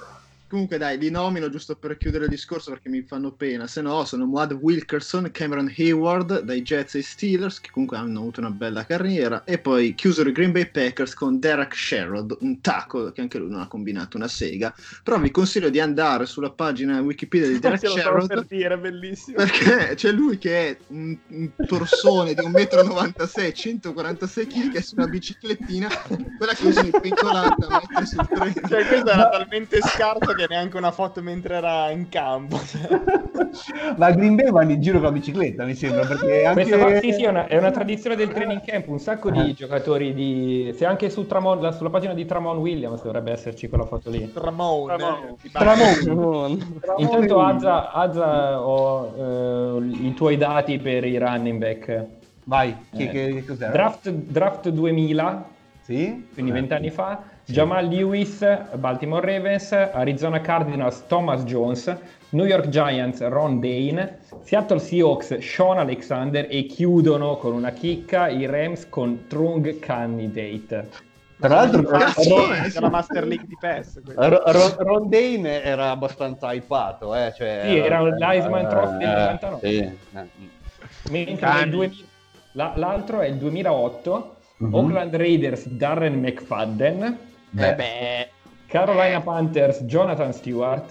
Comunque dai, li nomino giusto per chiudere il discorso perché mi fanno pena, se no sono Muad Wilkerson, Cameron Hayward dai Jets e Steelers che comunque hanno avuto una bella carriera e poi chiusero i Green Bay Packers con Derek Sherrod, un tackle che anche lui non ha combinato una sega, però vi consiglio di andare sulla pagina Wikipedia di Derek Sherrod per dire, bellissimo. perché c'è lui che è un, un torsone di 1,96 m, 146 kg che è su una biciclettina, quella che usa il pentolato a mettere sul treno. Cioè questa era talmente scarsa che che neanche una foto mentre era in campo. Ma Green Bay vanno in giro con la bicicletta, mi sembra. Perché anche... Questa, sì, sì, è una, è una, tradizione del training camp. Un sacco di eh. giocatori di. Se anche su Tramon, sulla pagina di Tramon Williams dovrebbe esserci quella foto lì. Tramon. Tramon. Tramon. Tramon. Intanto, Azza, Azza ho eh, i tuoi dati per i running back. Vai, che, eh. che, cos'è? Draft, draft 2000. Sì? Quindi vent'anni fa Jamal Lewis, Baltimore Ravens, Arizona Cardinals, Thomas Jones, New York Giants, Ron Dane, Seattle Seahawks, Sean Alexander e chiudono con una chicca i Rams con Trung Candidate. Tra l'altro, Ron, la Master League di PES. Ron, Ron Dane era abbastanza hypato, eh? cioè, sì, era un l'Iceman Trophy del 99. Sì. Mentre nel 2000, l'altro è il 2008, uh-huh. Oakland Raiders, Darren McFadden, Beh. Beh. Carolina Panthers, Jonathan Stewart,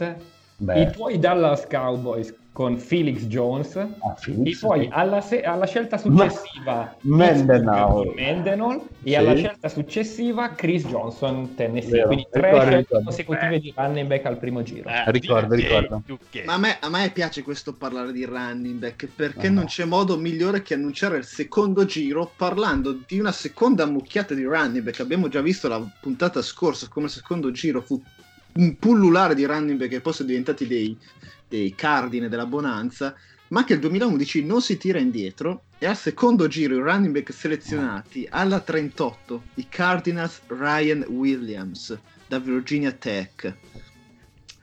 Beh. i tuoi Dallas Cowboys con Felix Jones ah, Felix. e poi alla, se- alla scelta successiva Mendenhall, Mendenhall e sì. alla scelta successiva Chris Johnson Tennessee Vero. quindi tre ricordo, scelte ricordo. consecutive di running back al primo giro eh, ricordo ricordo ma a me, a me, piace questo parlare di running back perché uh-huh. non c'è modo migliore che annunciare il secondo giro parlando di una seconda mucchiata di running back abbiamo già visto la puntata scorsa come il secondo giro fu pullulare di running back che poi sono diventati dei dei cardine della Bonanza, ma che il 2011 non si tira indietro e al secondo giro i running back selezionati alla 38 i Cardinals Ryan Williams da Virginia Tech.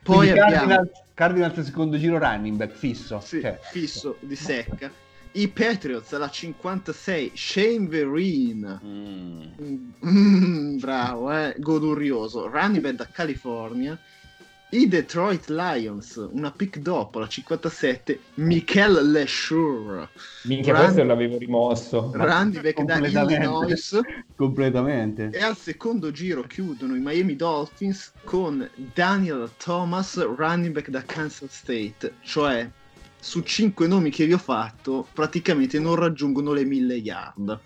Poi abbiamo... Cardinals, Cardinals secondo giro running back fisso. Sì, cioè. fisso di secca. I Patriots alla 56 Shane Vereen. Mm. Mm, bravo, eh, godurioso. Running back da California i Detroit Lions, una pick dopo, la 57, Michael LeSure. Minchia, Rand... questo l'avevo rimosso. Randy back da Illinois. Completamente. E al secondo giro chiudono i Miami Dolphins con Daniel Thomas, running back da Kansas State. Cioè, su cinque nomi che vi ho fatto, praticamente non raggiungono le mille yard.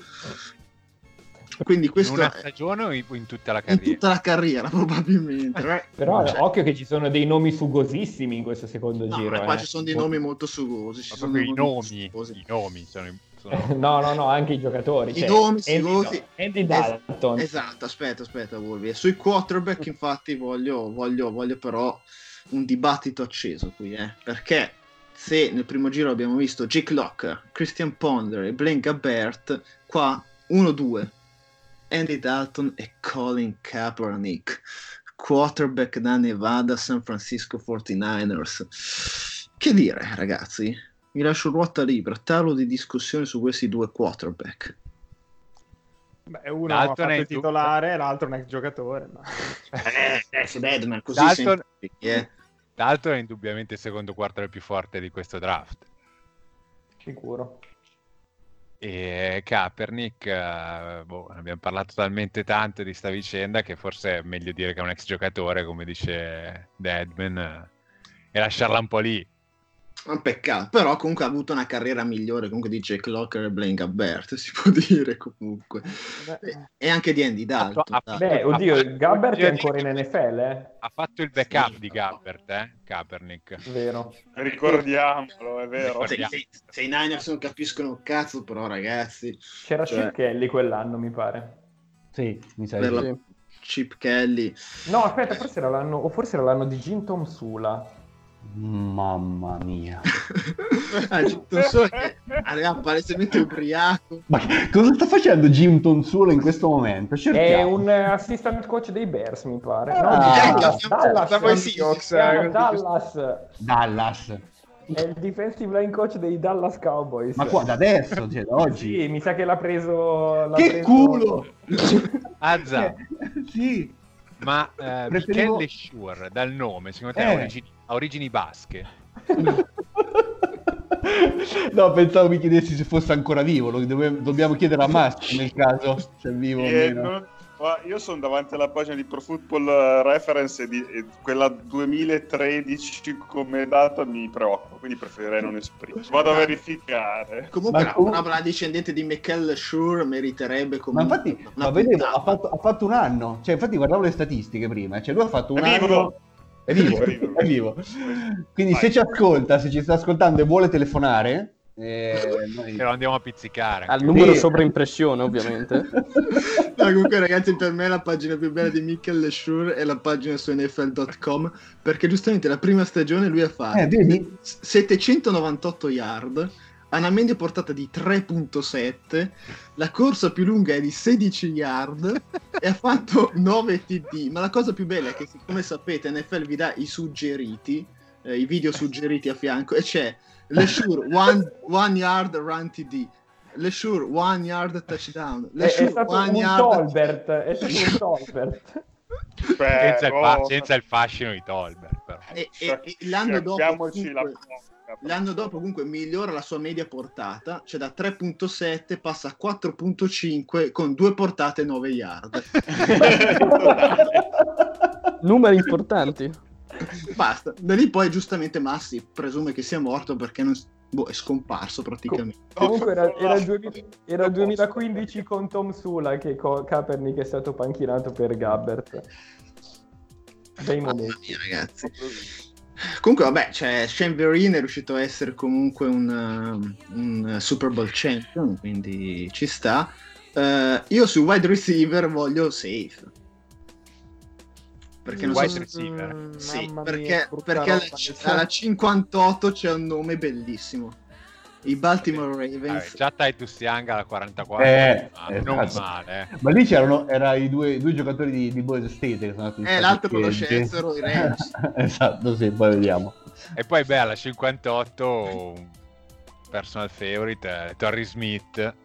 Quindi questo in una stagione o in, tutta la carriera? In tutta la carriera, probabilmente. Però cioè... occhio che ci sono dei nomi sugosissimi in questo secondo no, giro. Qua eh. ci sono dei nomi molto sugosi. Ci sono i nomi, i nomi sono, sono... no, no, no, anche i giocatori. I cioè, nomi sugosi. Andy Dalton. Es- esatto, aspetta, aspetta, Wolvi. Sui quarterback, infatti, voglio, voglio, voglio però un dibattito acceso qui, eh? Perché se nel primo giro abbiamo visto Jake Locker, Christian Ponder e Blaine Gabbert, qua 1-2 Andy Dalton e Colin Kaepernick, quarterback da Nevada San Francisco 49ers. Che dire, ragazzi? Mi lascio ruota libera, tavolo di discussione su questi due quarterback. Beh, uno Dalton ha fatto il titolare, l'altro un ex giocatore. Ma... eh, eh, Badman, così Dalton, eh. Dalton è indubbiamente il secondo quarterback più forte di questo draft. Sicuro. E Kaepernick, uh, boh, abbiamo parlato talmente tanto di sta vicenda che forse è meglio dire che è un ex giocatore, come dice Deadman, uh, e lasciarla un po' lì. Un peccato, però comunque ha avuto una carriera migliore comunque di Jake Locker e Blaine Gabbert, si può dire comunque. Beh, e anche di Andy Dalton. Ha, ha, beh, oddio, ha, Gabbert è ancora in NFL, eh? Ha fatto il backup sì, di Gabbert, eh? Kaepernick. Vero. Ricordiamolo, è vero. Se, se, se, i Niners non capiscono un cazzo, però ragazzi... C'era cioè... Kelly quell'anno, mi pare. Sì, mi sa la, Chip Kelly. No, aspetta, forse era l'anno, o forse era l'anno di Jim Tom Sula. Mamma mia. ah, che arriva palesemente ubriaco. Ma cosa sta facendo Jim Sula in questo momento? Cerchiamo. È un assistant coach dei Bears, mi pare. No, ah, Dallas, Dallas, Dallas, Dallas. Dallas. È il defensive line coach dei Dallas Cowboys. Ma qua da adesso, cioè, da oggi. Sì, mi sa che l'ha preso. L'ha che preso... culo! Azza. sì. Ma eh, Preferivo... Michele Shure, dal nome, secondo te eh. ha, origini, ha origini basche? no, pensavo mi chiedessi se fosse ancora vivo. Lo dobbiamo chiedere a Massimo nel caso se è vivo eh, o meno. Non io sono davanti alla pagina di Pro Football Reference e, di, e quella 2013 come data mi preoccupa, quindi preferirei non esprimere. Vado a verificare. Comunque ma una, una discendente di Michael Shure meriterebbe come Ma infatti, ma vedevo, ha fatto, ha fatto, un anno, cioè infatti guardavo le statistiche prima, cioè lui ha fatto un è anno... Vivo. È vivo, è vivo. È vivo. Quindi Vai. se ci ascolta, se ci sta ascoltando e vuole telefonare, eh, noi... Che lo andiamo a pizzicare. Al numero sopra impressione, ovviamente. no, comunque, ragazzi, per me la pagina più bella di Michael Shure è la pagina su NFL.com. Perché giustamente la prima stagione lui ha fatto eh, 798 yard. Ha una media portata di 3.7, la corsa più lunga è di 16 yard e ha fatto 9 TD. Ma la cosa più bella è che, come sapete, NFL vi dà i suggeriti, eh, i video suggeriti a fianco, e c'è Lesure one, one yard run TD. Lesure one yard touchdown. Lesure, è, è stato one un yard... Tolbert, è stato un Tolbert. Beh, senza, il fa- senza, il fascino di Tolbert però. E, e, e l'anno, dopo, comunque, l'anno dopo comunque migliora la sua media portata cioè da 3.7 passa a 4.5 con due portate 9 yard numeri importanti Basta. Da lì poi giustamente Massi presume che sia morto perché non, boh, è scomparso praticamente. Comunque era, era, il, era 2015 con Tom Sula che co- Kaepernick è stato panchinato per Gabbert. Dai momenti. Mia, ragazzi. Comunque, vabbè, cioè, Shane Vereen è riuscito a essere comunque un, uh, un Super Bowl champion, quindi ci sta. Uh, io su wide receiver voglio safe perché non wide so receiver. Mm, sì, perché, perché alla, alla, 58 c'è un nome bellissimo. I Baltimore Ravens. Vabbè, già Titus Young alla 44, eh, ah, non esatto. male. Ma lì c'erano era i due, due giocatori di, di Boise State che sono andati Eh, l'altro lo scelsero i Rams. esatto, sì, poi vediamo. E poi beh, alla 58 personal favorite eh, Torrey Smith.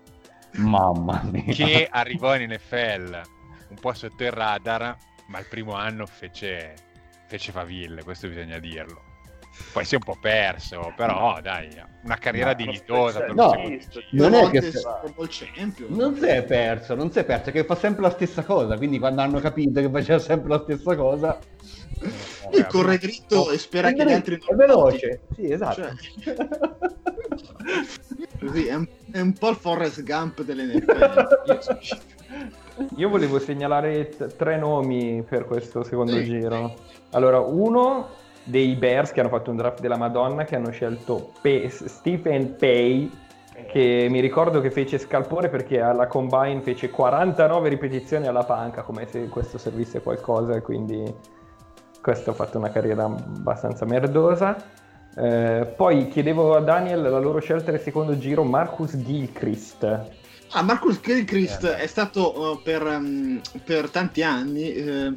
Mamma mia. Che arrivò in NFL un po' sotto il radar ma il primo anno fece, fece faville, questo bisogna dirlo. Poi si è un po' perso, però dai, una carriera no, dignitosa per no, non è che se... non si è perso, non si è perso, che fa sempre la stessa cosa, quindi quando hanno capito che faceva sempre la stessa cosa lui corre dritto e spera che gli altri non è veloce, sì, esatto. Cioè... Così, è, un, è un po' il Forrest Gump delle NFL. Io volevo segnalare t- tre nomi per questo secondo sì. giro. Allora, uno dei Bears che hanno fatto un draft della Madonna che hanno scelto P- Stephen Pay che mi ricordo che fece scalpore perché alla combine fece 49 ripetizioni alla panca come se questo servisse qualcosa e quindi questo ha fatto una carriera abbastanza merdosa. Eh, poi chiedevo a Daniel la loro scelta del secondo giro Marcus Gilchrist. Ah, Marcus Gilchrist eh, è stato uh, per, um, per, tanti anni, eh,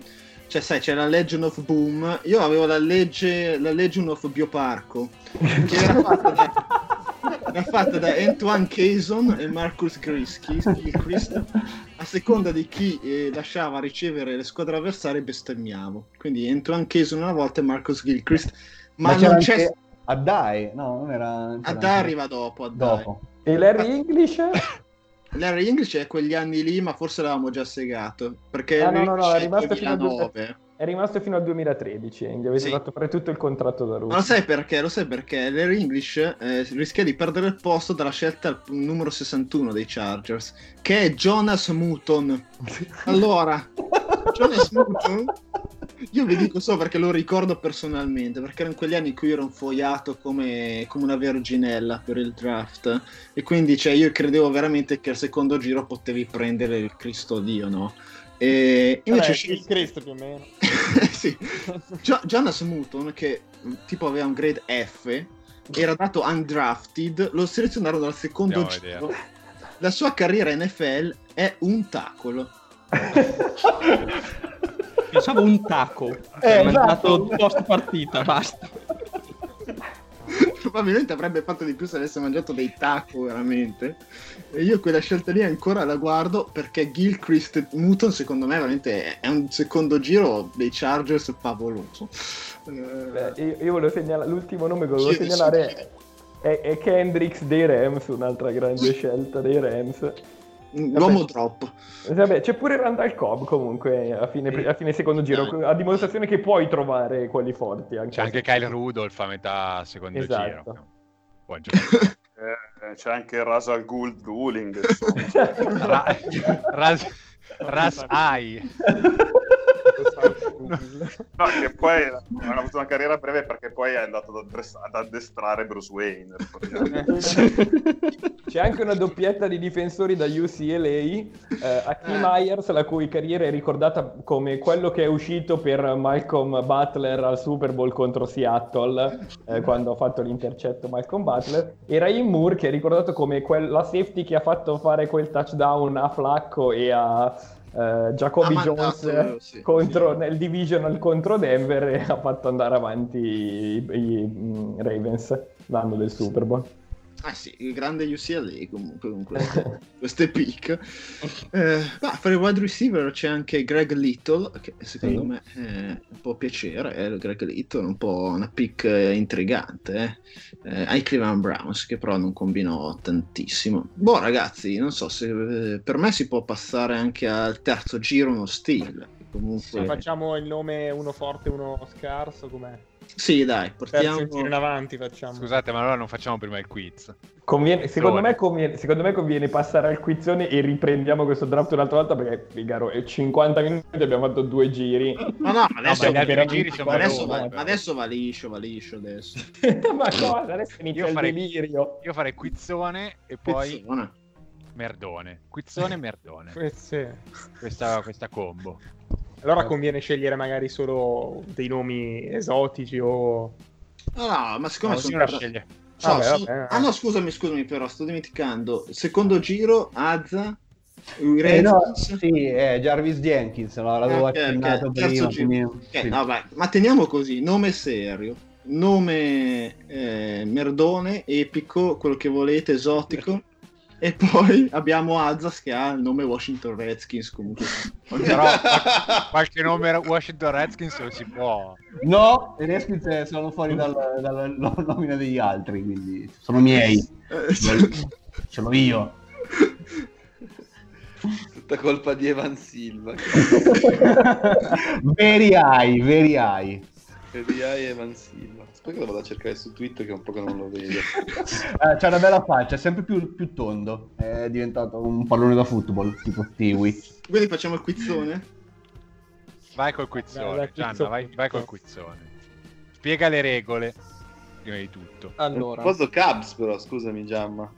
cioè sai, c'è la Legend of Boom, io avevo la, legge, la Legend of Bioparco, che era fatta da, era fatta da Antoine Cason e Marcus Gilchrist, a seconda di chi eh, lasciava ricevere le squadre avversarie bestemmiavo. Quindi Antoine Cason una volta e Marcus Gilchrist, ma, ma non c'è... A Dai, no, non era... A Dai arriva dopo, a dopo. E Larry English? Larry English è quegli anni lì, ma forse l'avevamo già segato. Perché ah, no, no, no, è rimasto, fino al, è rimasto fino al 2013. Gli avete sì. fatto fare tutto il contratto da Russia. Ma lo sai perché? Lo sai perché Larry English eh, rischia di perdere il posto dalla scelta al numero 61 dei Chargers, che è Jonas Muton. Allora, Jonas Muton io vi dico so perché lo ricordo personalmente, perché erano quegli anni in cui ero infogliato come, come una verginella per il draft e quindi cioè, io credevo veramente che al secondo giro potevi prendere il Cristo Dio, no? E invece Vabbè, il Cristo più o meno. sì. Gio- Jonas Mutton, che tipo aveva un grade F, era dato undrafted, lo selezionarono al secondo Andiamo giro. La sua carriera NFL è un tacolo. Pensavo un taco. Eh, esatto. post partita, basta. Probabilmente avrebbe fatto di più se avesse mangiato dei taco, veramente. E io quella scelta lì ancora la guardo perché Gilchrist Newton, secondo me, veramente è un secondo giro dei Chargers favoloso. Beh, io, io volevo segnalare l'ultimo nome che volevo segnalare è, è Kendricks dei Rams, un'altra grande scelta dei Rams. L'uomo drop. Vabbè, c'è pure Randall Cobb comunque a fine, a fine secondo giro, a dimostrazione che puoi trovare quelli forti. Anche c'è anche Kyle Rudolph a metà secondo esatto. giro. eh, c'è anche Rasal Gould Ruling. Ra- Ras- Ras Ai. no, che poi ha avuto una carriera breve perché poi è andato ad addestrare Bruce Wayne. C'è anche una doppietta di difensori da UCLA, eh, Hakim eh. Myers, la cui carriera è ricordata come quello che è uscito per Malcolm Butler al Super Bowl contro Seattle, eh, quando ha fatto l'intercetto Malcolm Butler, e Raheem Moore, che è ricordato come quella safety che ha fatto fare quel touchdown a Flacco e a Uh, Jacoby Jones sì, contro, sì. nel divisional contro Denver e ha fatto andare avanti i, i, i mm, Ravens l'anno del Super Bowl. Ah sì, il grande UCLA comunque con queste, queste pick. Eh, ma per il wide receiver c'è anche Greg Little, che secondo sì. me eh, può piacere, eh, Greg Little, un po' una pick intrigante, eh. eh, ai Cleveland Browns, che però non combinò tantissimo. Boh ragazzi, non so se eh, per me si può passare anche al terzo giro uno stile. Comunque... Se facciamo il nome uno forte e uno scarso, com'è? Sì, dai, portiamo in avanti facciamo. Scusate, ma allora non facciamo prima il quiz. Conviene, secondo, me conviene, secondo, me conviene, passare al quizzone e riprendiamo questo draft un'altra volta perché, Figaro, 50 minuti abbiamo fatto due giri. Ma no, adesso, no, ma giri ma adesso, va, ma adesso va liscio, va liscio adesso. ma cosa? Adesso inizia io farei, delirio. Io farei quizzone e poi... Quizzone. Merdone. Quizzone e merdone. questa, questa combo. Allora conviene scegliere magari solo dei nomi esotici o... No, no, ma siccome no, sono... Sceglie. So, vabbè, so... vabbè, ah no, scusami, scusami però, sto dimenticando. Secondo giro, Azza... Eh, no, sì, è Jarvis Jenkins, no? l'avevo okay, accennato okay, prima. Giro. Okay, sì. vabbè, ma teniamo così, nome serio, nome eh, merdone, epico, quello che volete, esotico. E poi abbiamo Azaz che ha il nome Washington Redskins comunque. Però qualche nome Washington Redskins lo si può. No, i Redskins sono fuori dalla, dalla nomina degli altri, quindi sono miei. Eh, sono io. Tutta colpa di Evan Silva. veri ai, veri ai. Veri ai Evan Silva. Aspetta che lo vado a cercare su Twitter che è un po' che non lo vedo. eh, c'ha una bella faccia, è sempre più, più, tondo. È diventato un pallone da football, tipo Tiwi. Quindi facciamo il quizzone? Vai col quizzone, vai, Gianna, vai, vai col quizzone. Spiega le regole, prima di tutto. Allora. Posso Cubs però, scusami Giamma.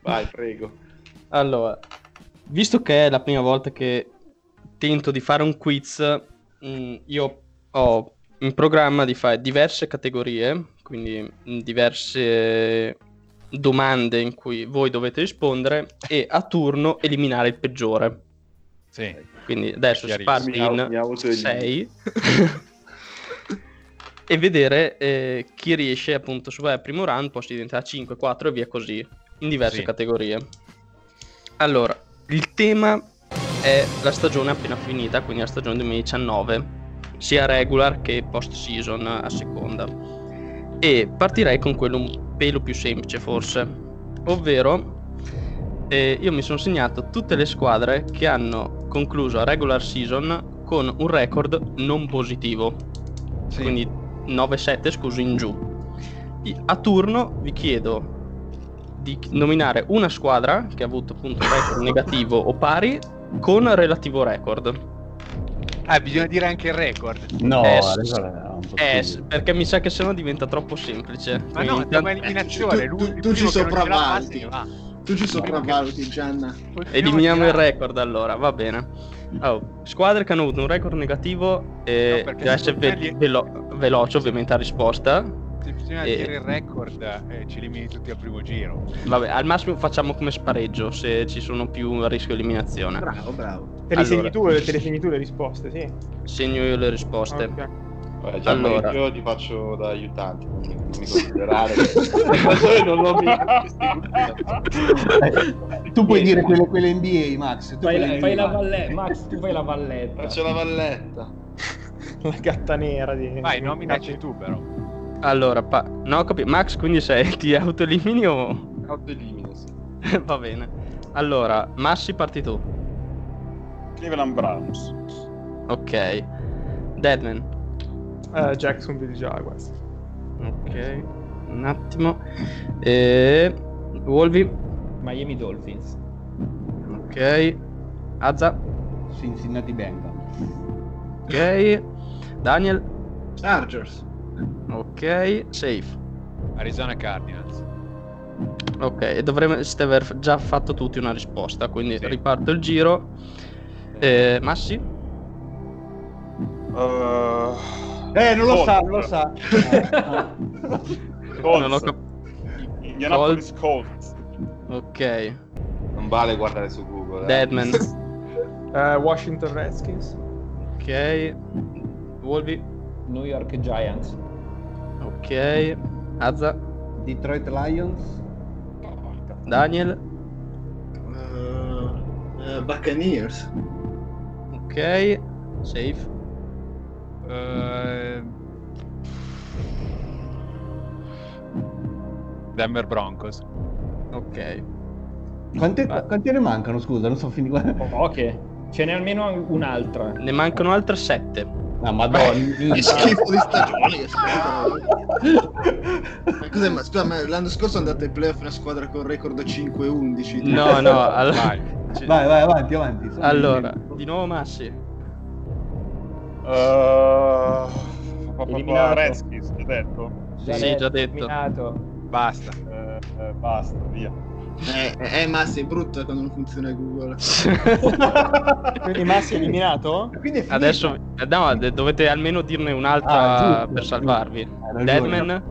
vai, prego. Allora, visto che è la prima volta che tento di fare un quiz, mh, mm, io ho in programma di fare diverse categorie, quindi diverse domande in cui voi dovete rispondere e a turno eliminare il peggiore. Sì. Quindi adesso si parte in 6 e vedere eh, chi riesce appunto su al primo round, poi si diventa 5, 4 e via così, in diverse sì. categorie. Allora, il tema è la stagione appena finita, quindi la stagione 2019 sia regular che post season a seconda. E partirei con quello un pelo più semplice forse, ovvero eh, io mi sono segnato tutte le squadre che hanno concluso la regular season con un record non positivo, sì. quindi 9-7 scuso in giù. A turno vi chiedo di nominare una squadra che ha avuto appunto un record negativo o pari con relativo record Ah, bisogna dire anche il record. No, eh, eh, perché mi sa che sennò diventa troppo semplice. Ma no, è una eliminazione. Tu, tu, tu ci sopravvalti. Tu ci sopravvaluti, Gianna. Eliminiamo il record allora, va bene. Oh, squadre che hanno avuto un record negativo e no, deve essere ve- velo- veloce ovviamente a risposta. Se bisogna e... dire il record eh, ci elimini tutti al primo giro. Vabbè, al massimo facciamo come spareggio se ci sono più a rischio eliminazione. Bravo, bravo. Te le, allora. segni, tu, te le segni tu le risposte, sì. Segno io le risposte. Okay. Vabbè, già allora. io ti faccio da aiutante, non mi, non mi considerare. non lo mi... tu puoi dire quelle, quelle NBA, Max. Tu fai, la, fai la valletta, Max, tu fai la valletta. Faccio la valletta. la gatta nera di... Vai, nominaci tu però. Allora, pa... no, capi... Max, quindi sei, ti autoelimini o... Autoelimino, sì. Va bene. Allora, Massi, parti tu. Cleveland Browns. Ok. Deadman. Uh, Jacksonville Jaguars. Ok, un attimo. E... Wolvi. Miami Dolphins. Ok. Azza. Cincinnati Bengals. Ok. Daniel. Chargers. Ok. Safe. Arizona Cardinals. Ok, e dovremmo aver già fatto tutti una risposta, quindi sì. riparto il giro. Eh, Massi? Uh... Eh, non lo sa, non lo sa. Colts. Non ho cap- Indianapolis Colts. Ok. Non vale guardare su Google. Eh. Deadman. uh, Washington Redskins. Ok. Wolby. New York Giants. Ok. Azza. Detroit Lions. Daniel. Uh, uh, Buccaneers. Ok. Safe. Uh, Denver Broncos. Ok. Quante, quante, ne mancano? Scusa, non so finire. Ok, ce n'è almeno un'altra. Ne mancano altre sette. Ah, madonna. Che schifo di stagione. ma cos'è? Ma scusa, ma l'anno scorso andate ai playoff una squadra con record 5-11. No, no, allora... vai. vai, vai, avanti, avanti. Allora, di nuovo Massi. Uh, Redskins, hai detto? Già sì, detto, già detto. Eliminato. Basta. Eh, eh, basta, via. Eh, eh, Massi è brutto quando non funziona Google. Quindi Massi è eliminato? È Adesso no, dovete almeno dirne un'altra ah, giusto, per salvarvi. Deadman?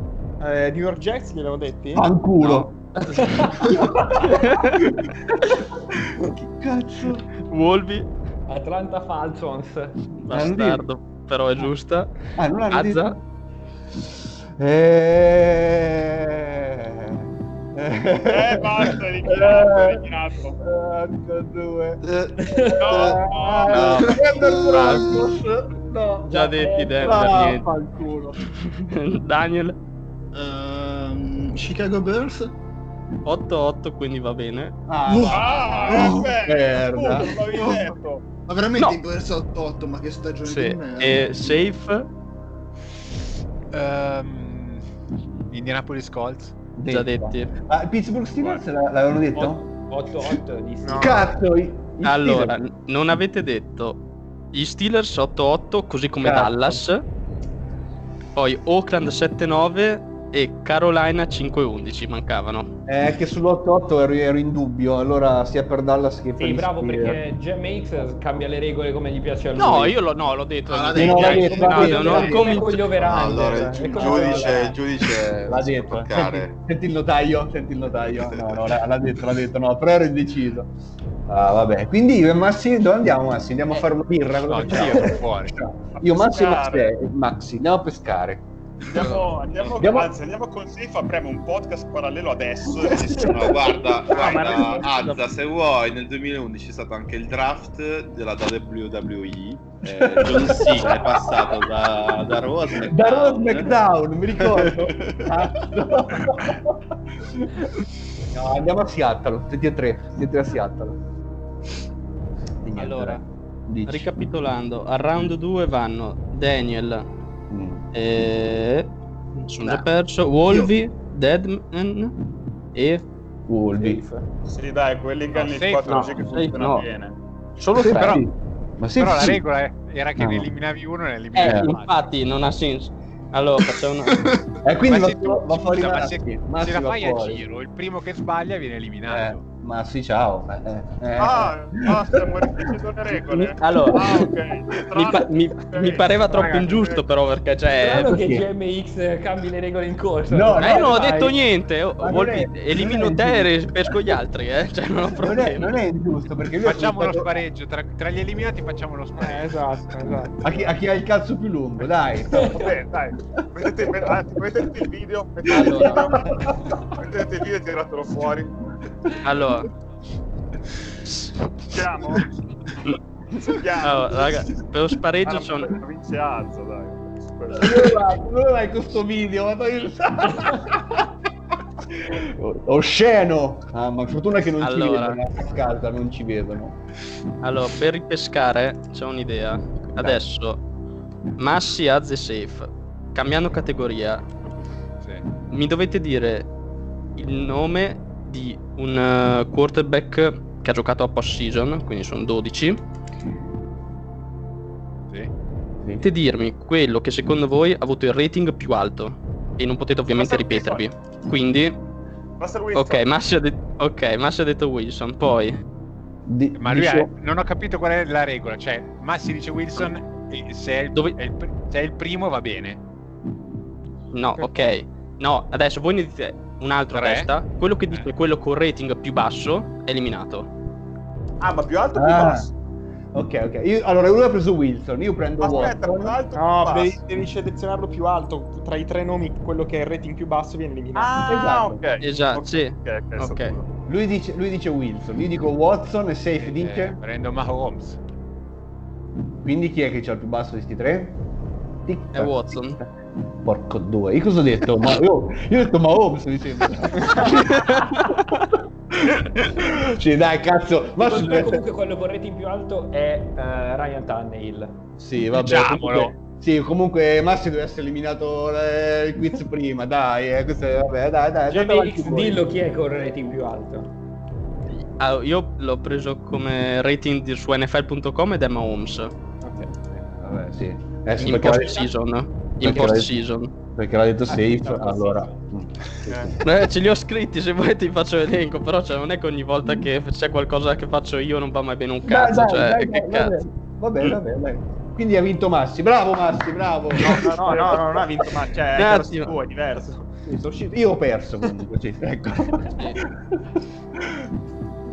Eh, New York Jets li avevo detti? Fanculo. No. che cazzo? Wolby? Atlanta Falcons. Bastardo, però è giusta. Ah, non Azza. Detto? Eh... eh, basta, eliminato, eliminato. due. No, no, no. no. Già detti, Denver, niente. Daniel? Um, Chicago Bears? 8-8, quindi va bene. Ah, ah oh, merda. Oh, ma veramente no. in Bears 8-8, ma che stagione sì. di merda. E safe? Um, Indianapolis Colts. Già detti. Ah, Pittsburgh Steelers l'avevano detto? 8-8 di no. Cazzo, i, i Allora, Steelers. non avete detto gli Steelers 8-8, così come Cazzo. Dallas. Poi Oakland 7-9 e Carolina 5-11 mancavano. È che sull'8-8 ero, ero, in dubbio, allora sia per Dallas che per Sì, bravo perché Jam X cambia le regole come gli piace a lui. No, io lo, no, l'ho detto. Ah, detto, no, detto, detto, no, detto, non come con gli overhand. Allora, il, giudice, il giudice l'ha detto. Senti, senti, il notaio, senti il notaio. No, no, l'ha detto, l'ha detto, no, però ero indeciso. Ah, vabbè, quindi io e Massi, dove andiamo Massi? Andiamo a fare una birra? No, io fuori. Io, Massi e Maxi, andiamo a pescare. Andiamo, andiamo, andiamo... Anzi, andiamo con Safe, apriamo un podcast parallelo adesso. no, guarda, guarda Azza, se vuoi, nel 2011 c'è stato anche il draft della WWE. Eh, John Cena è passato da, da Raw. Da Raw SmackDown, mi ricordo. no, andiamo a Seattle, tutti e tre, tutti e tre a Seattle. Allora, Dici. ricapitolando, a round 2 vanno Daniel, Mm. E... Sono già perso. Wolvi, Deadman e... Wolvi. Sì, dai, quelli che hanno il 4G no, che funzionano no. bene. Solo sì, però, ma sì, però sì. la regola era che no. ne eliminavi uno e ne eliminavi eh, Infatti non ha senso. Allora, facciamo una... e quindi va, va fuori ma se, se la fai a giro, il primo che sbaglia viene eliminato. Eh. Ma sì, ciao. Eh, eh. Ah, ah, stiamo le regole. Allora, ah, okay. mi, pa- mi, okay. mi, pareva troppo Ragazzi, ingiusto, però, perché c'è. Strano che GMX cambi le regole in corso. No, no, eh, non ho detto niente. Oh, vuol... è, elimino te e pesco gli altri, eh. Cioè, non ho problemi. Non è, non è ingiusto, perché facciamo lo spareggio. Tra, tra, gli eliminati facciamo lo spareggio. Eh, esatto, esatto. A chi, a chi, ha il cazzo più lungo, dai. Vabbè, dai. Mettete, mettete il video. Mettete, allora. il video, mettete il video e tiratelo fuori. Allora. Siamo? Allora, raga, per lo spareggio sono... Vince alzo, dai. Dove vai con sto video? Osceno! Ah, ma fortuna che non allora. ci vedono a casa, non ci vedono. Allora, per ripescare c'è un'idea. Adesso, Massi, Az e Safe. Cambiando categoria, sì. mi dovete dire il nome di un uh, quarterback che ha giocato a post season, quindi sono 12. Sì. Potete dirmi quello che secondo voi ha avuto il rating più alto e non potete ovviamente ripetervi. Quindi Ok, Massi ha, de- ok, Massi ha detto Wilson, poi di- Ma lui dice... ha... non ho capito qual è la regola, cioè Massi dice Wilson e se è il, Dove... è il, se è il primo va bene. No, ok. No, adesso voi ne dite un altro Tre. testa, quello che dice quello con rating più basso è eliminato. Ah, ma più alto o più ah. basso? Ok, ok. Io, allora, lui ha preso Wilson, io prendo Aspetta, Watson. Alto, no, devi, devi, selezionarlo più alto. Tra i tre nomi, quello che è il rating più basso viene eliminato. Ah, esatto. ok. Esatto, okay. sì. Ok, okay, okay. Lui, dice, lui, dice, Wilson, io dico Watson e Safe eh, dice... Prendo Mahomes. Quindi chi è che c'ha il più basso di questi tre? Tic, è Watson. Porco due. Io cosa ho detto? Ma io, io ho detto Mahomes, mi sembra. sì, dai, cazzo. Ma su... comunque quello con rating più alto è uh, Ryan Tannehill. Sì, vabbè. Diciamolo. Sì, comunque Massi deve essere eliminato eh, il quiz prima, dai, eh, questo vabbè, dai, dai. GMX, dillo chi è con il rating più alto. Ah, io l'ho preso come rating su nfl.com ed è Mahomes. Ok, vabbè, sì. Adesso in post season. In post season perché l'ha detto ah, safe, allora... Eh, ce li ho scritti, se volete vi faccio l'elenco, però cioè, non è che ogni volta che c'è qualcosa che faccio io non va mai bene un cazzo, dai, cioè, dai, che dai, cazzo. Va bene, va bene, dai. Quindi ha vinto Massi, bravo Massi, bravo. No, no, no, no, non ha vinto Massi, cioè, è, tuo, è diverso. Io ho perso comunque, sì, ecco.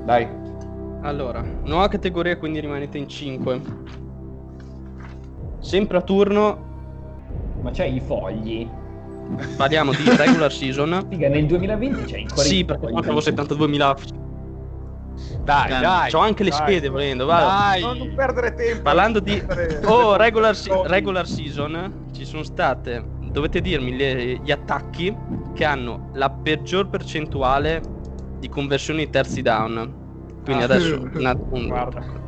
Dai. Allora, nuova categoria, quindi rimanete in 5. Sempre a turno, ma c'hai i fogli? Parliamo di regular season. Figa, nel 2020 c'è ancora Sì, perché avevo 72.000 dai, dai, dai. C'ho anche le dai. schede volendo, vai. Non, non perdere tempo. Parlando di Oh, regular, si- regular season ci sono state dovete dirmi le, gli attacchi che hanno la peggior percentuale di conversioni terzi down. Quindi ah. adesso una, un, guarda.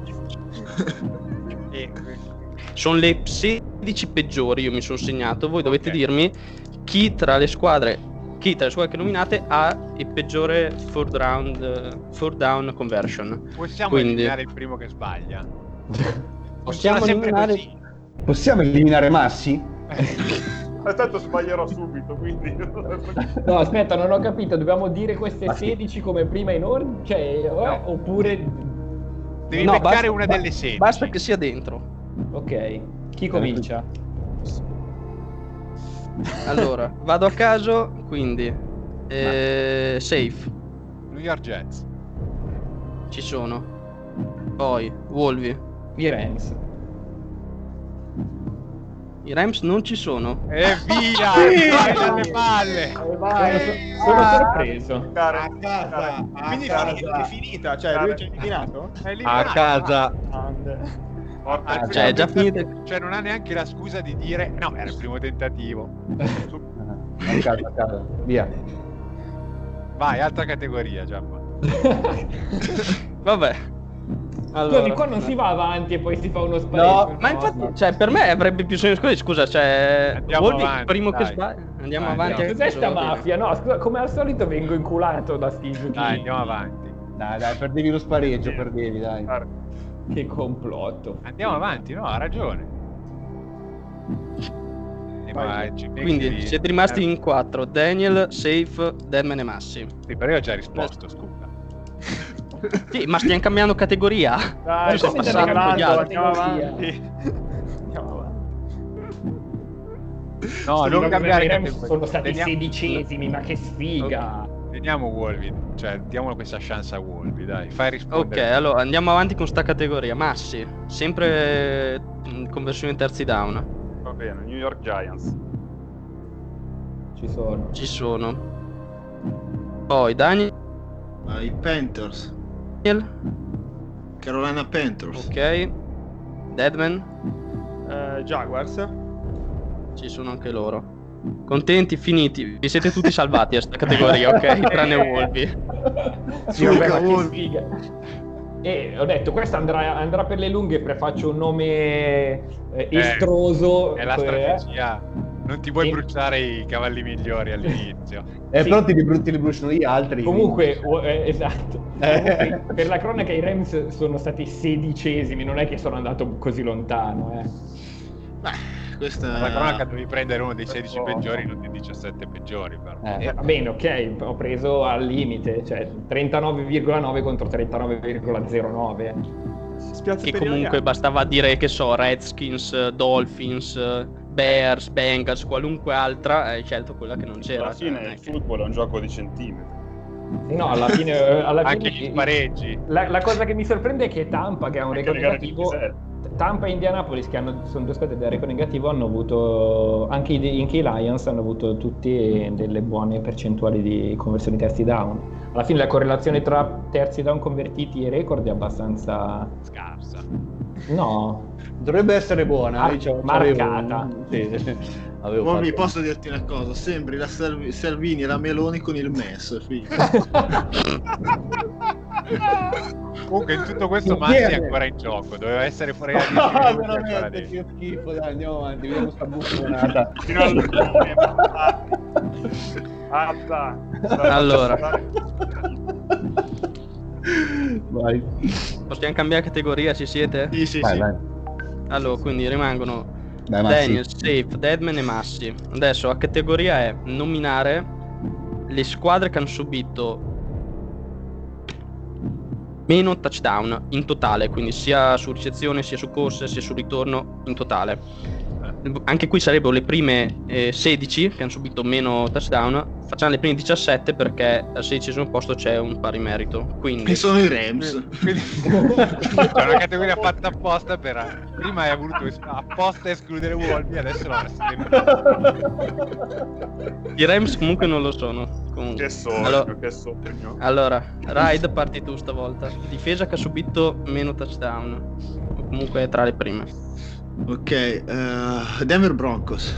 sono le 16 peggiori, io mi sono segnato. Voi dovete okay. dirmi chi tra le squadre chi tra le squadre che nominate ha il peggiore fourth round fourth down conversion. Possiamo Quindi... eliminare il primo che sbaglia. Possiamo eliminare... Possiamo eliminare Massi? Tanto sbaglierò subito, quindi... no, aspetta, non ho capito. Dobbiamo dire queste Massi. 16 come prima in ordine? Cioè, eh, no. oppure... Devi no, beccare basta, una delle 16. Basta che sia dentro. Ok. Chi comincia? Allora, vado a caso, quindi... Eh, safe. New York Jets. Ci sono. Poi, Wolvi. I Rams. I Rams non ci sono. E via! vai dalle palle! Vai, sono, sono sorpreso. A casa. A Quindi casa. è finita, cioè lui eliminato? È eliminato. A casa. Ah, cioè, è già finita. Cioè, non ha neanche la scusa di dire no, era il primo tentativo. a casa, a casa. Via. Vai, altra categoria, Giappa. Vabbè. Allora, Scusi, qua non si va avanti e poi si fa uno spareggio. No, ma infatti, cioè, per me avrebbe più senso. Scusa, scusa cioè, Andiamo Volvi, avanti, primo dai. che sbaglia. Andiamo dai, avanti. Cos'è sta mafia? No, scusa, come al solito vengo inculato da sti giochi. Dai, andiamo avanti. Dai, dai, perdevi lo spareggio, perdevi, dai. Che complotto. Andiamo avanti, no, ha ragione. ma Quindi siete rimasti in quattro: Daniel, Safe, Deadman e Massi. Sì, però io ho già risposto, scusa. sì, ma stiamo cambiando categoria. Dai, sto passando andiamo avanti. Andiamo avanti. No, non cambiare categoria. Sono stati Teniamo... sedicesimi, ma che sfiga. Okay. Teniamo Wolvi, cioè diamo questa chance a Wolvi, dai, fai rispondere. Ok, allora andiamo avanti con sta categoria. Massi, sempre in conversione terzi down. Va bene, New York Giants. Ci sono. Ci sono. Poi Daniel. Uh, I Panthers. Daniel. Carolina Panthers. Ok. Deadman. Uh, Jaguars. Ci sono anche loro. Contenti, finiti. Vi siete tutti salvati a questa categoria, ok? Tranne Wolvi. Sì, vabbè, ma che sfiga. E ho detto, questa andrà, andrà, per le lunghe, prefaccio un nome eh, eh estroso. È la strategia. Non ti vuoi e... bruciare i cavalli migliori all'inizio. eh, sì. però ti li, ti li bruciano gli altri. Comunque, eh, esatto. Comunque, per la cronaca i Rams sono stati sedicesimi, non è che sono andato così lontano. Eh. Beh questa... La cronaca devi prendere uno dei 16 oh. peggiori, non dei 17 peggiori. Però. Eh, va bene, ok, ho preso al limite, cioè 39,9 contro 39,09. Che comunque bastava dire che so, Redskins, Dolphins, Bears, Bengals, qualunque altra, hai scelto quella che non c'era. Alla fine il football è un gioco di centimetri. No, alla fine, eh, alla anche fine, gli spareggi. La, la, cosa che mi sorprende è che Tampa, che ha un record negativo, Tampa e Indianapolis, che hanno, sono due squadre del record negativo, hanno avuto anche i, anche i Lions hanno avuto tutti delle buone percentuali di conversioni terzi down. Alla fine la correlazione tra terzi down convertiti e record è abbastanza scarsa. No, dovrebbe essere buona. Mar- cioè, marcata. Sì, sì. Ma mi posso dirti una cosa, sembri la Salv- Salvini e la Meloni con il MES, Comunque in tutto questo Massi è ancora in gioco, doveva essere fuori da No, veramente, che schifo, dai, andiamo avanti, vediamo sta buffonata. allora. Vai. Possiamo cambiare categoria, ci siete? Sì, sì, vai, sì. Vai. Allora, quindi rimangono Dai, Daniel, Safe, Deadman e Massi. Adesso la categoria è nominare le squadre che hanno subito meno touchdown in totale, quindi sia su ricezione, sia su corse, sia su ritorno in totale. Anche qui sarebbero le prime eh, 16 che hanno subito meno touchdown, facciamo le prime 17 perché al sedicesimo posto c'è un pari merito. Quindi... E sono i Rams. Quindi... c'è una categoria fatta apposta per... Prima hai voluto apposta escludere Wolby, adesso lo I Rams comunque non lo sono. Comunque. Che sogno, allora, che sogno. Allora, Ride parti tu stavolta. Difesa che ha subito meno touchdown. O comunque tra le prime. Ok, uh, Denver Broncos.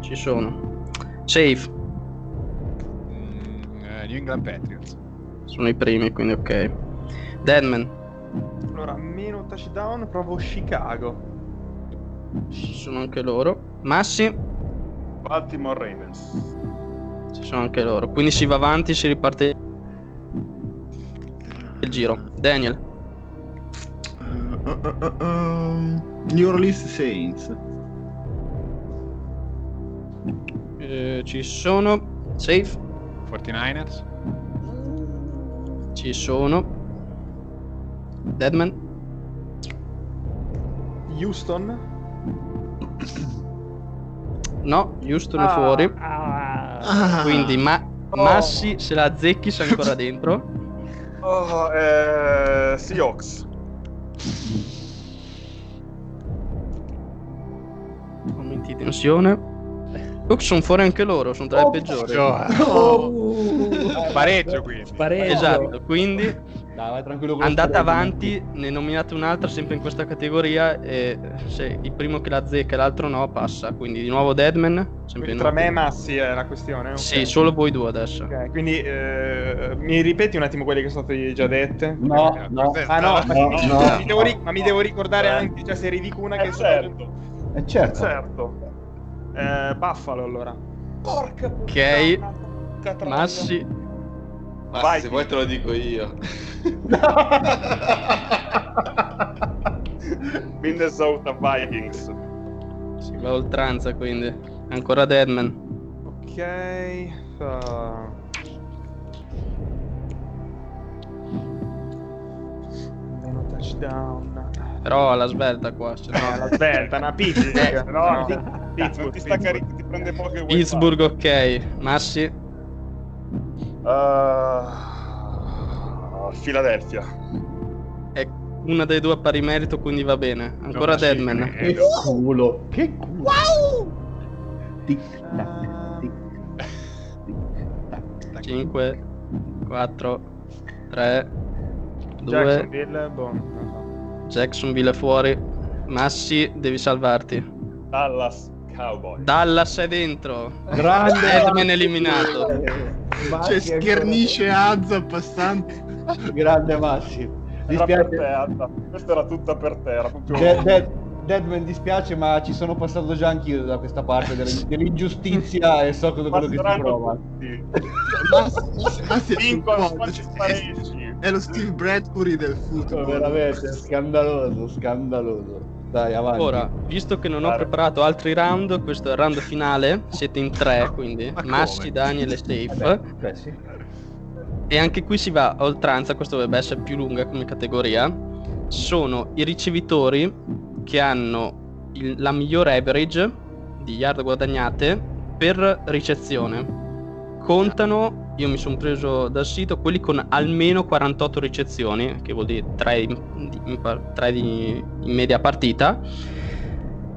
Ci sono. Safe. New England Patriots. Sono i primi, quindi ok. Deadman. Allora, meno touchdown, provo Chicago. Ci sono anche loro. Massi. Baltimore Ravens. Ci sono anche loro. Quindi si va avanti, si riparte il giro. Daniel. Uh, uh, New Orleans Saints. Eh, ci sono. Safe. 49ers? Ci sono. Deadman? Houston? No, Houston ah, è fuori. Ah, Quindi ma- oh. Massi se la azzecchi sei ancora dentro. Oh, eh, Seahawks. Momenti di tensione. Cook sono fuori anche loro, sono tra oh, le peggiori. Oh. Pareggio quindi. Pareggio. Esatto, quindi Dai, andate avanti, ne nominate un'altra sempre in questa categoria e se il primo che la zecca e l'altro no passa. Quindi di nuovo Deadman. Quindi tra me e Massi è la questione? Okay. Sì, solo voi due adesso. Ok, quindi eh, mi ripeti un attimo quelle che sono state già dette? No, no. Ah no, no, ma, no. Mi devo, ma mi devo ricordare anche, cioè se ridico una eh che certo. È eh, certo. certo. Eh, Buffalo allora. Porca Ok. Massi. Ma Vai, se vuoi te lo dico io. Minnesota Vikings. Si Va oltranza quindi. Ancora Deadman. Ok. Uh... Meno touchdown. Però la svelta qua. Cioè, no, la svelta, una pizza. eh, no, no. Pittsburgh, ti, sta cari- ti prende poche Pittsburgh, ok. Massi? Uh, Philadelphia. È una delle due a pari merito, quindi va bene. Ancora no, Deadman. Che culo. Che culo. Wow! Tic, tac, tic, 5, 4, 3, 2. Jacksonville, boh. Jacksonville fuori. Massi, devi salvarti. Dallas Cowboy. Dallas è dentro. Grande. Edman eliminato. C'è schernisce Azza passante. Grande Massi. Dispiace. Era per te, Questa era tutta per te. Era proprio... Dead, dead, Deadman dispiace, ma ci sono passato già anch'io da questa parte dell'ingiustizia e so quello che si prova. Massi è lo Steve Bradbury del football. Veramente scandaloso, scandaloso. Dai, avanti. Ora, visto che non ho preparato altri round, questo è il round finale. Siete in tre, quindi Massi, Daniel e Safe. Beh, sì. E anche qui si va a oltranza, questo dovrebbe essere più lunga come categoria. Sono i ricevitori che hanno il, la migliore average di yard guadagnate per ricezione. Contano io mi sono preso dal sito quelli con almeno 48 ricezioni, che vuol dire 3 in, in, 3 di, in media partita.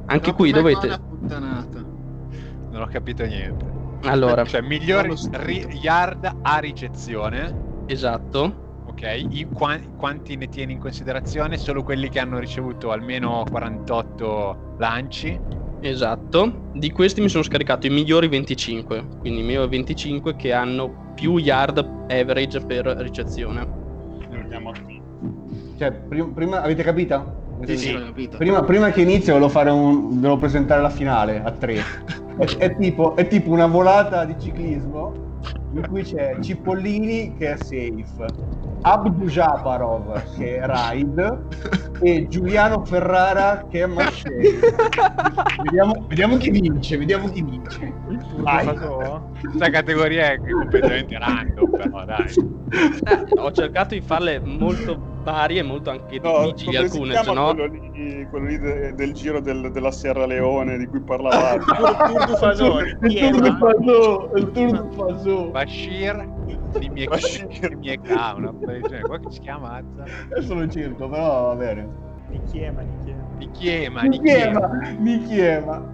Anche no, qui dovete... Non ho capito niente. Allora, cioè migliori ri- yard a ricezione. Esatto. Ok, I, qua- quanti ne tieni in considerazione? Solo quelli che hanno ricevuto almeno 48 lanci Esatto, di questi mi sono scaricato i migliori 25, quindi i migliori 25 che hanno più yard average per ricezione. Cioè, prima, prima avete capito? Sì, sì, capito. Prima, prima, che inizio volevo, fare un, volevo presentare la finale a tre. è, è, tipo, è tipo una volata di ciclismo in cui c'è Cipollini che è safe, Abdujaparov che è ride e Giuliano Ferrara che è Marseille. vediamo, vediamo, chi vince, vediamo chi vince. Questa categoria è completamente random, però dai. Eh, ho cercato di farle molto varie e molto anche difficili no, alcune, se no... Quello lì, quello lì de, del giro del, della Sierra Leone di cui parlavamo. il Tour du Fasone. Il Tour du Fasone. Il. Bashir di Mieka, una cosa che si chiama Azza. Adesso lo cerco, però va bene. Nichiema, Nichiema. Nichiema, Nichiema.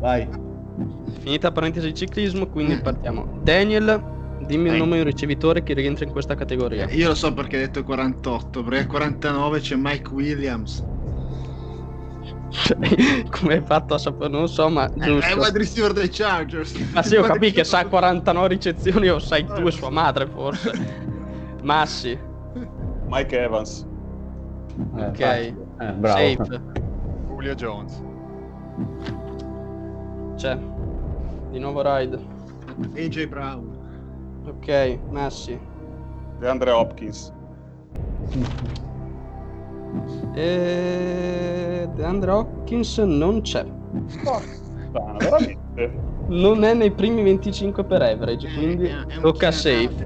Vai. Finita parentesi ciclismo, quindi partiamo. Daniel Dimmi un nome di un ricevitore che rientra in questa categoria. Io lo so perché hai detto 48, perché a 49 c'è Mike Williams. Come hai fatto a sapere? Non so, ma eh, giusto. È wide receiver dei Chargers. Ma sì, ho capito che sa 49 ricezioni o sai tu e sua madre, forse. Massi. Mike Evans. Eh, ok. Eh, bravo. Safe. Julio Jones. C'è. Di nuovo Ride. AJ Brown. Ok, Massi. DeAndre Hopkins. E... DeAndre Hopkins non c'è. Strano, veramente. Non è nei primi 25 per average, eh, quindi eh, tocca a safe.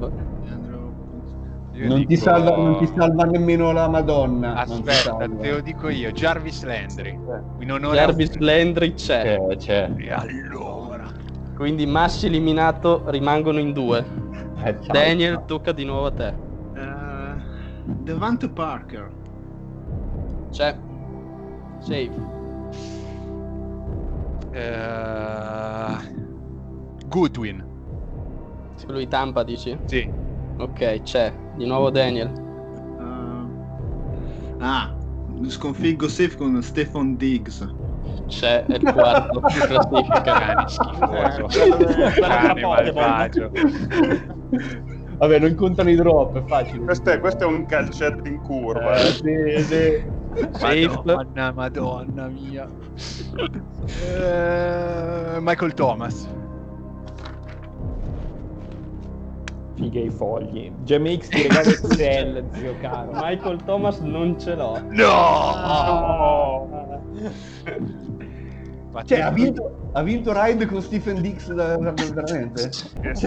Non, dico... ti salva, non, ti salva, nemmeno la Madonna. Aspetta, te lo dico io. Jarvis Landry. Jarvis a... Landry c'è. c'è. c'è. E allora. Quindi Massi eliminato rimangono in due. Eh, Daniel, tocca di nuovo a te. Uh, Devante Parker. C'è. Save. Uh, Goodwin. Quello di Tampa dici? Sì. Ok, c'è. Di nuovo Daniel. Uh, ah, sconfiggo safe con Stefan Diggs. C'è il quarto più classifica. Cani schifoso. Vabbè, non contano i drop, è facile. Questo è, questo è un calcetto in curva. Eh, sì, sì. Madonna, madonna mia. Uh, Michael Thomas. Figa i fogli. Jamix ti regala Excel, zio caro. Michael Thomas non ce l'ho. No! no! Cioè, ha vinto, ha vinto Ride con Stephen Dix da, da, veramente?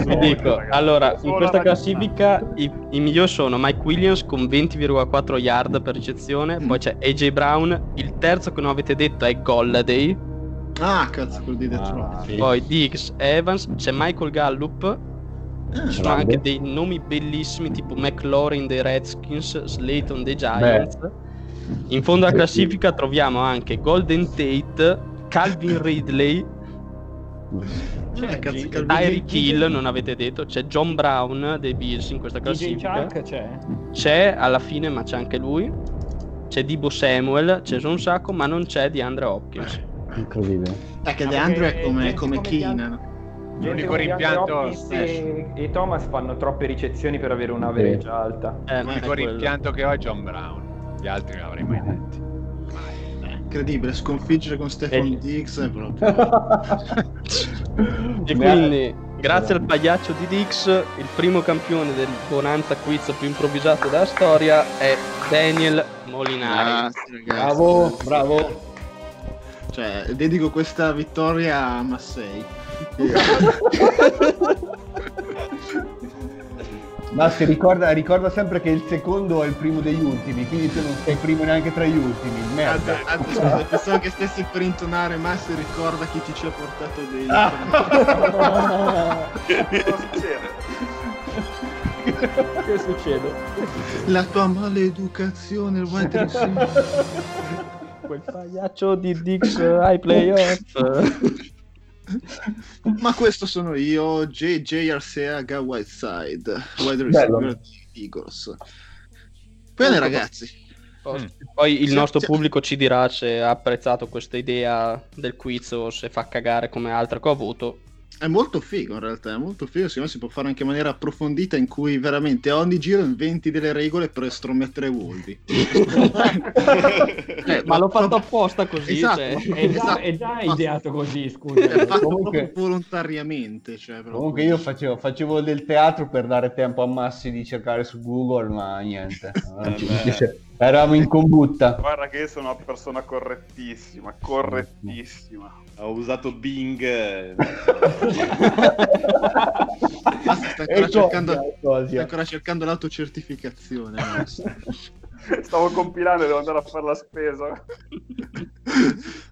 Vi dico, allora, in questa classifica i, i, migliori sono Mike Williams con 20,4 yard per ricezione, mm. poi c'è AJ Brown, il terzo che non avete detto è Golladay. Ah, cazzo, quel di Detroit. Ah, sì. Poi Diggs, Evans, c'è Michael Gallup, Ah, ci sono anche dei nomi bellissimi tipo McLaurin dei Redskins, Slayton dei Giants. Beh. In fondo alla classifica troviamo anche Golden Tate, Calvin Ridley, c'è Tyreek Hill, non avete detto, c'è John Brown dei Bills in questa classifica. c'è? C'è alla fine, ma c'è anche lui. C'è Dibo Samuel, c'è un sacco, ma non c'è di Andre Hopkins. Incredibile. È che De Andre è come, come Keenan. L'unico rimpianto e, e, Thomas fanno troppe ricezioni per avere una average alta. Eh, L'unico rimpianto che ho è John Brown. Gli altri non avrei mai detti. Incredibile, sconfiggere con Stefan e... Dix è proprio. e quindi, grazie al pagliaccio di Dix, il primo campione del Bonanza Quiz più improvvisato della storia è Daniel Molinari. Grazie, bravo, bravo. Cioè, dedico questa vittoria a Massei. Massi ricorda, ricorda, sempre che il secondo è il primo degli ultimi, quindi tu non sei primo neanche tra gli ultimi. Merda. Anzi, scusa, pensavo che stessi per intonare Massi ricorda chi ti ci ha portato dentro. Ah. che succede? La tua maleducazione, il. Quel pagliaccio di Dix ai playoff. Ma questo sono io, JJ Arceaga Whiteside, wide receiver di Eagles. Bene ragazzi. Mm. Poi il nostro pubblico ci dirà se ha apprezzato questa idea del quiz o se fa cagare come altre che ho avuto. È molto figo in realtà, è molto figo, secondo me si può fare anche in maniera approfondita in cui veramente a ogni giro inventi delle regole per estromettere Wolvi. eh, ma l'ho fatto apposta così, esatto, cioè. è, già, esatto. è già ideato così, scusa. È fatto comunque, volontariamente. Cioè, comunque io facevo, facevo, del teatro per dare tempo a Massi di cercare su Google, ma niente. Eravamo in combutta. Guarda che io sono una persona correttissima, correttissima. Ho usato Bing. sta ancora, cercando, sta ancora cercando l'autocertificazione. Stavo compilando e devo andare a fare la spesa.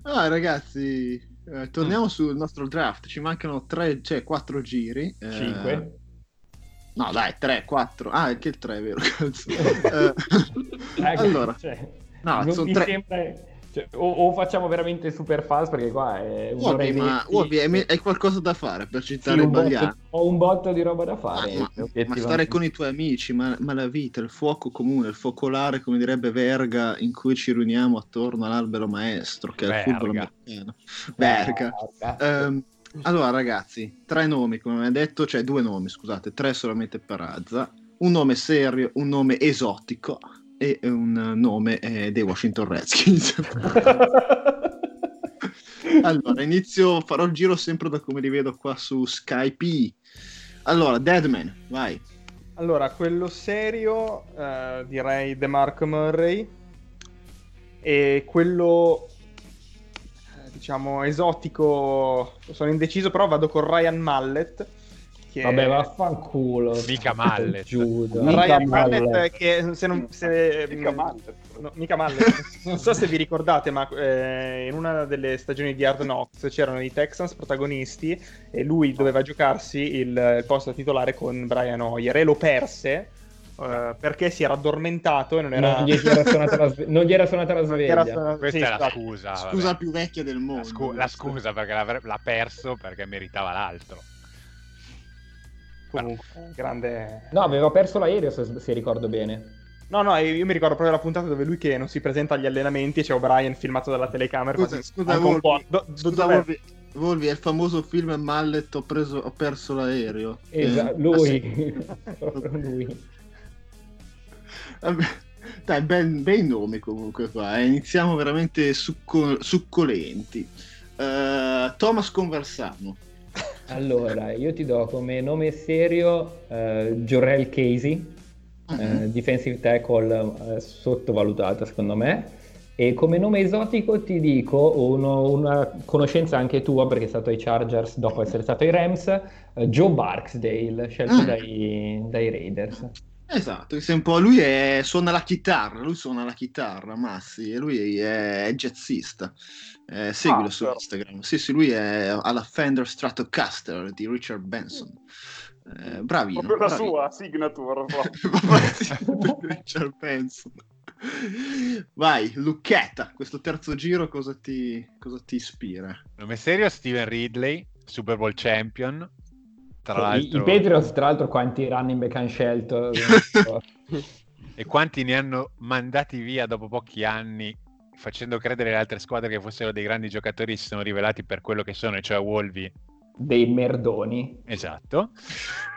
Ah, ragazzi, eh, torniamo sul nostro draft. Ci mancano tre, cioè quattro giri. Eh, Cinque. No, dai, 3, 4. Ah, è che il 3 è vero, cazzo. eh, allora, cioè, no, sono 3. Sempre... Cioè, o, o, facciamo veramente super fast perché qua è un Uobi, ma Uobi, hai, hai, qualcosa da fare per citare sì, Bagliano. Ho un botto di roba da fare. Ah, ma, ma, stare con i tuoi amici, ma, ma, la vita, il fuoco comune, il focolare, come direbbe Verga, in cui ci riuniamo attorno all'albero maestro, che è il football americano. Verga. Verga. Um, allora, ragazzi, tre nomi, come mi ha detto, cioè due nomi, scusate, tre solamente per Azza. Un nome serio, un nome esotico e un nome eh, dei Washington Redskins. allora, inizio, farò il giro sempre da come li vedo qua su Skype. Allora, Deadman, vai. Allora, quello serio eh, direi The Mark Murray e quello diciamo, esotico, sono indeciso, però vado con Ryan Mallet. Che... Vabbè, vaffanculo. Mica Mallet. Giuda. Ryan Mallet, Mallet che se non... Se, mica Mallet. No, mica Mallet. non so se vi ricordate, ma eh, in una delle stagioni di Hard Knocks c'erano i Texans protagonisti e lui doveva giocarsi il, il posto titolare con Brian Hoyer e lo perse Uh, perché si era addormentato e non era... Non gli era suonata la, sve... non gli era suonata la sveglia. Suonata... Questa sì, è la esatto. scusa. Scusa vabbè. più vecchia del mondo. La, scu- la scusa perché l'ha, l'ha, perso perché meritava l'altro. Comunque, grande... No, aveva perso l'aereo se, se ricordo bene. No, no, io mi ricordo proprio la puntata dove lui che non si presenta agli allenamenti e c'è O'Brien filmato dalla telecamera. Scusa, scusa Volvi, do, scusa Volvi, Volvi, è il famoso film Mallet, ho, preso, ho perso l'aereo. Esatto, eh, lui. lui. Dai, ben, bei nomi comunque qua. Eh. Iniziamo veramente succo- succolenti. Uh, Thomas Conversano. Allora, io ti do come nome serio uh, Jorel Casey, uh-huh. uh, defensive tackle uh, sottovalutato secondo me. E come nome esotico ti dico uno, una conoscenza anche tua, perché è stato ai Chargers dopo essere stato ai Rams, uh, Joe Barksdale, scelto ah. dai, dai, Raiders. Esatto, un po', lui è, suona la chitarra, lui suona la chitarra, Massi, e lui è, è jazzista. Eh, seguilo ah, su però. Instagram. Sì, sì, lui è alla Fender Stratocaster di Richard Benson. Eh, bravino. Proprio la sua signature. Richard Benson. Vai, Lucchetta, questo terzo giro cosa ti, cosa ti ispira? Nome serio Steven Ridley, Super Bowl champion. Tra l'altro... I, I Patriots, tra l'altro, quanti running back hanno scelto? e quanti ne hanno mandati via dopo pochi anni facendo credere alle altre squadre che fossero dei grandi giocatori si sono rivelati per quello che sono, cioè Wolvi dei merdoni. Esatto.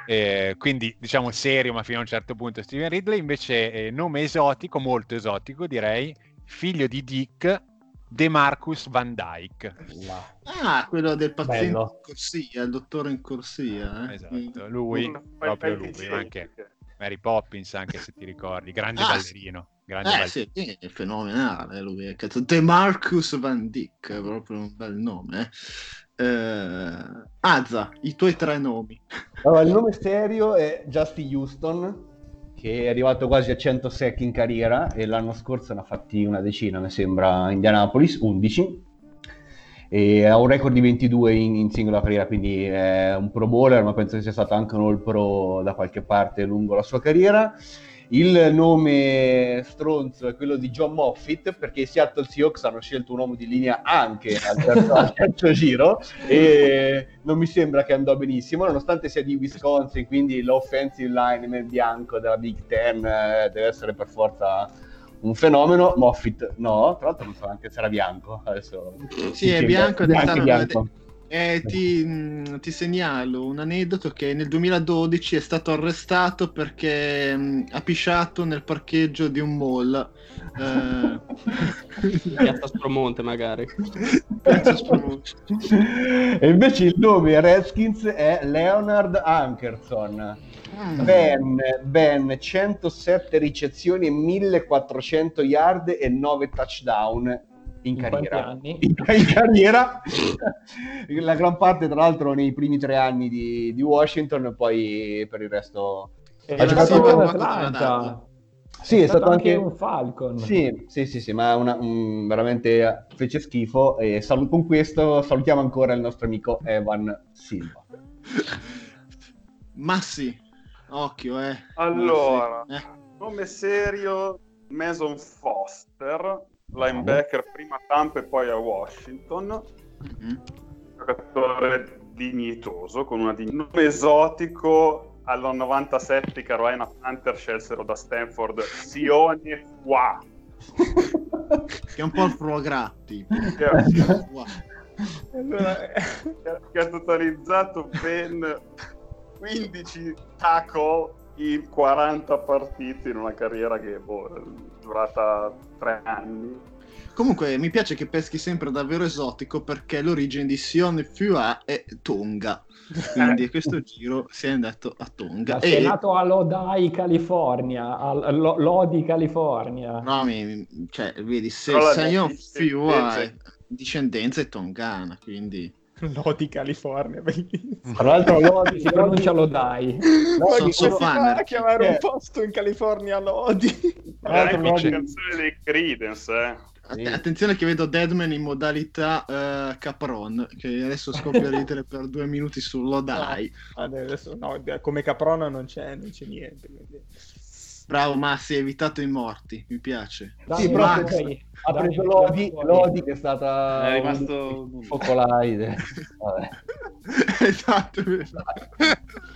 Eh, quindi diciamo serio, ma fino a un certo punto Steven Ridley, invece eh, nome esotico, molto esotico direi, figlio di Dick, De Marcus Van Dyke. Ah, quello del paziente Bello. in corsia, il dottore in corsia. Eh? Esatto, lui, mm. proprio lui, anche Mary Poppins, anche se ti ricordi, grande ah, ballerino. Grande eh, ballerino. sì, è fenomenale lui. De Marcus Van Dyke, è proprio un bel nome. Eh? Eh, Azza, i tuoi tre nomi. Allora, il nome serio è Justin Houston, che è arrivato quasi a 100 sec in carriera e l'anno scorso ne ha fatti una decina, mi sembra, Indianapolis, 11. E ha un record di 22 in, in singola carriera, quindi è un pro bowler, ma penso che sia stato anche un all pro da qualche parte lungo la sua carriera. Il nome stronzo è quello di John Moffitt perché i Seattle Seahawks hanno scelto un uomo di linea anche al terzo, al terzo giro e non mi sembra che andò benissimo nonostante sia di Wisconsin quindi l'offensive lineman bianco della Big Ten eh, deve essere per forza un fenomeno Moffitt no tra l'altro non so anche se era bianco adesso sì è bianco, bianco, bianco. Eh, ti, mm, ti, segnalo un aneddoto che nel 2012 è stato arrestato perché mh, ha pisciato nel parcheggio di un mall. Eh... Piazza Spromonte magari. Piazza Spromonte. e invece il nome Redskins è Leonard Ankerson. Mm. Ben, ben 107 ricezioni, 1400 yard e 9 touchdown in, in carriera. In, in, carriera, la gran parte tra l'altro nei primi tre anni di, di Washington, poi per il resto eh, ha giocato in Atlanta. Sì, è, è stato, stato anche un Falcon. Sì, sì, sì, sì ma una, un, veramente fece schifo. E sal- con questo salutiamo ancora il nostro amico Evan Silva. Massi, occhio, eh. Allora, eh. nome serio Mason Foster, linebacker prima a Tampa e poi a Washington. Mm-hmm. Giocatore dignitoso, con una dign- nome esotico alla 97 i Carolina Panther scelsero da Stanford Sione Fua. che è un po' il Frogratti. che, allora, che ha totalizzato ben 15 tackle in 40 partite in una carriera che boh, è durata tre anni. Comunque mi piace che peschi sempre davvero esotico perché l'origine di Sion Fua è Tonga. Quindi questo giro si è andato a Tonga. e... È nato a Lodi, California. A Lodi, California. No, mi, cioè, vedi, se Sion Fua è discendenza è tongana, quindi... Lodi California, bellissimo. Tra l'altro Lodi si pronuncia Lodai. Lodi so, so a chiamare un posto in California Lodi. Tra l'altro Lodi... canzone dei Credence, eh. Attenzione che vedo Deadman in modalità uh, Capron, che adesso scoppia a ridere per due minuti su Lodai. No, adesso, no, come Capron non c'è, non c'è niente. Quindi... Bravo Massi, hai evitato i morti, mi piace. Dai, sì, Max. Ha preso Lodi, Lodi che è stata è rimasto un focolaide. esatto.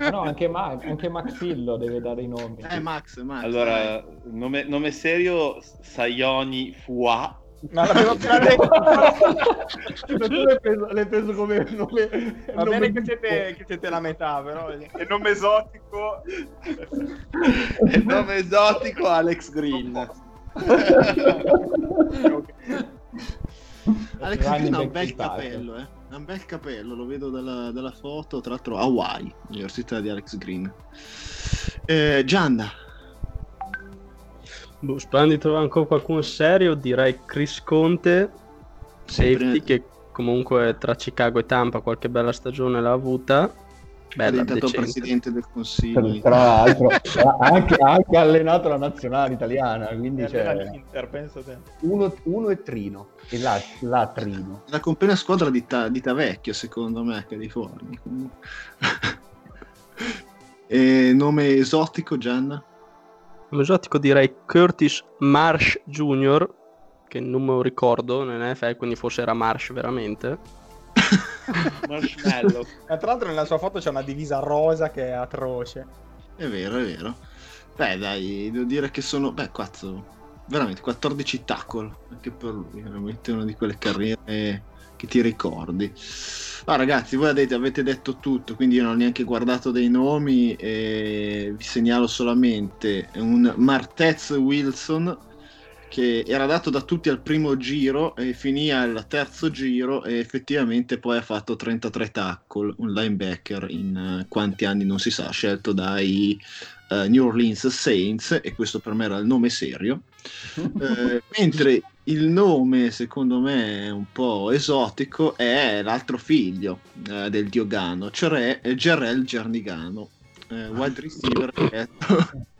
no, anche, Ma- anche Maxillo deve dare i nomi. Eh, Max, Max. Allora, nome, nome serio, Sayoni Fua ma l'avevo appena detto. tu l'hai preso, l'hai preso come nome. Va nome bene che siete, che siete, la metà, però. Il nome esotico. Il nome esotico Alex Green. Alex Green ha un bel capello, eh. Ha un bel capello, lo vedo dalla, dalla foto, tra l'altro Hawaii, Università di Alex Green. Eh, Gianna, Boh, sperando di trovare ancora qualcuno serio, direi Chris Conte, safety, che comunque tra Chicago e Tampa qualche bella stagione l'ha avuta. Bella, è diventato decente. presidente del consiglio. Tra l'altro, ha anche, anche, allenato la nazionale italiana. Quindi c'è l'Inter, penso te. Uno, uno è Trino e la, la Trino. La compagna squadra di, ta, di Tavecchio, secondo me, California. e nome esotico, Gianna? Nome esotico direi Curtis Marsh Jr., che non me lo ricordo nell'NFL, quindi forse era Marsh veramente. Marshmallow. tra l'altro nella sua foto c'è una divisa rosa che è atroce. È vero, è vero. Beh, dai, devo dire che sono... Beh, quattro... Veramente, 14 tackle. Anche per lui, veramente una di quelle carriere che ti ricordi. Ah, ragazzi, voi avete, avete detto tutto, quindi io non ho neanche guardato dei nomi e vi segnalo solamente un Martez Wilson che era dato da tutti al primo giro e finì al terzo giro e effettivamente poi ha fatto 33 tackle, un linebacker in uh, quanti anni non si sa, scelto dai uh, New Orleans Saints e questo per me era il nome serio. uh, mentre il nome secondo me è un po' esotico è l'altro figlio del Diogano, cioè Gerel Gernigano, wide receiver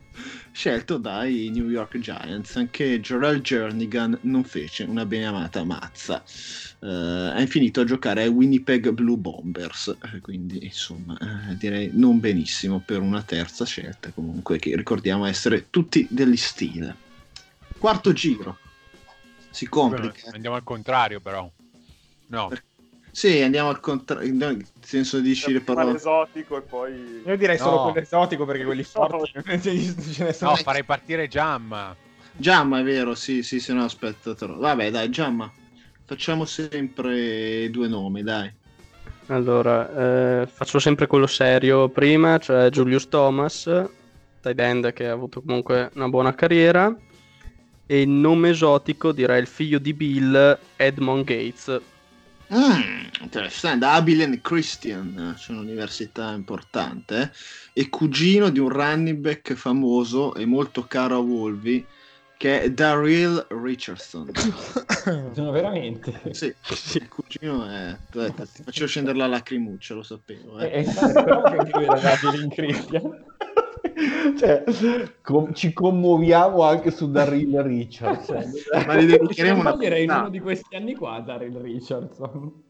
scelto dai New York Giants. Anche Gerald Jernigan non fece una bene amata mazza. Uh, è finito a giocare ai Winnipeg Blue Bombers, eh, quindi insomma uh, direi non benissimo per una terza scelta comunque che ricordiamo essere tutti degli stile. Quarto giro. Si complica. Andiamo al contrario però. No. Per- sì, andiamo al contrario, senso di uscire parole. esotico e poi... Io direi solo quello esotico perché quelli forti ce ne sono. No, farei partire Giamma. Giamma è vero, sì, sì, se no aspetta. Però. Vabbè, dai, Giamma. Facciamo sempre due nomi, dai. Allora, eh, faccio sempre quello serio prima, cioè Julius Thomas, tight end che ha avuto comunque una buona carriera. E il nome esotico direi il figlio di Bill, Edmond Gates Mm, interessante, Abilene Christian, c'è un'università importante, eh? e cugino di un running back famoso e molto caro a Wolvi, che è Daryl Richardson. Sono veramente? Sì, il cugino è... Aspetta, ti faccio scendere la lacrimuccia, lo sapevo. Eh. E, e era Abilene Christian. cioè, com- ci commuoviamo anche su Daryl Richardson. Ma li dedicheremo una direi in uno di questi anni qua, Daryl Richardson.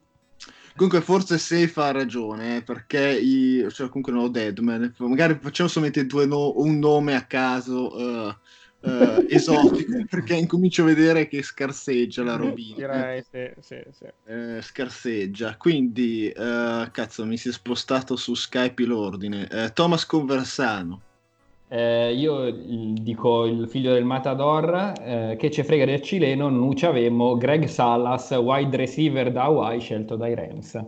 Comunque forse Safe ha ragione, perché io, cioè comunque no, Deadman, magari facciamo solamente due no, un nome a caso uh, uh, esotico, perché incomincio a vedere che scarseggia la robina. Direi, sì, sì, sì. Eh, scarseggia, quindi cazzo mi si è spostato su Skype l'ordine. Thomas Conversano. Eh, io dico il figlio del Matador, eh, che ci frega del cileno, non ci avemmo Greg Salas, wide receiver da Hawaii, scelto dai Rams.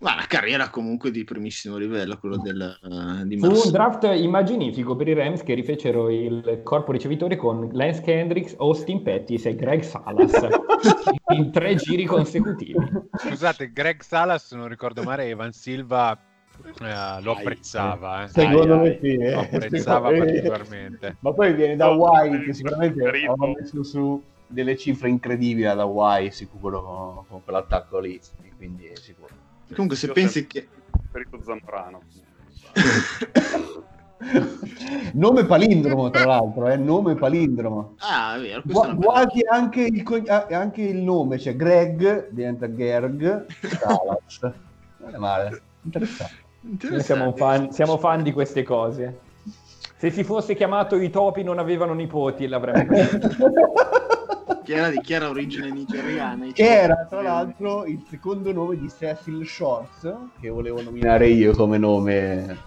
Ma la carriera comunque di primissimo livello, quello del, uh, di Fu un draft immaginifico per i Rams che rifecero il corpo ricevitori con Lance Kendricks, Austin Pettis e Greg Salas in tre giri consecutivi. Scusate, Greg Salas, non ricordo male, Evan Silva eh, lo apprezzava, eh. secondo me sì, lo apprezzava particolarmente. Ma poi viene da Hawaii, che sicuramente aveva messo su delle cifre incredibili da Hawaii, sicuro con, con quell'attacco lì, quindi sicuro. Comunque se Io pensi che... Perito Zambrano. nome palindromo tra l'altro eh? nome palindromo ah è vero Gu- guardi anche il, anche il nome cioè Greg diventa Gerg Salas non è male interessante siamo fan, siamo fan, di queste cose. Se si fosse chiamato i topi non avevano nipoti, l'avremmo che era di chiara origine nigeriana. Che era tra l'altro il secondo nome di Cecil Shorts, che volevo nominare io come nome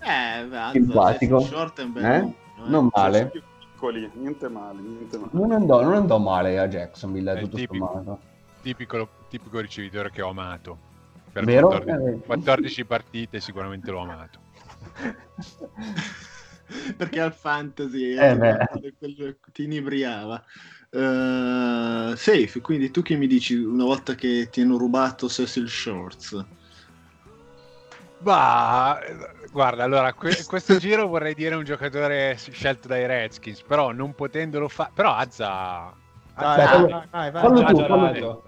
eh, beh, simpatico. Short è un bel eh? nome, eh? Non male. Piccoli, niente male, niente male. Non, andò, non andò male a Jacksonville, tutto tipico, sommato. Tipico, tipico ricevitore che ho amato per Vero? 14, 14 eh, partite sicuramente l'ho amato. Perché al fantasy eh, quello ti inebriava. Uh, safe, quindi tu che mi dici una volta che ti hanno rubato Cecil Shorts? Bah, guarda, allora, que- questo giro vorrei dire un giocatore scelto dai Redskins, però non potendolo fare... Però Azza... Fallo, tu, fallo tu,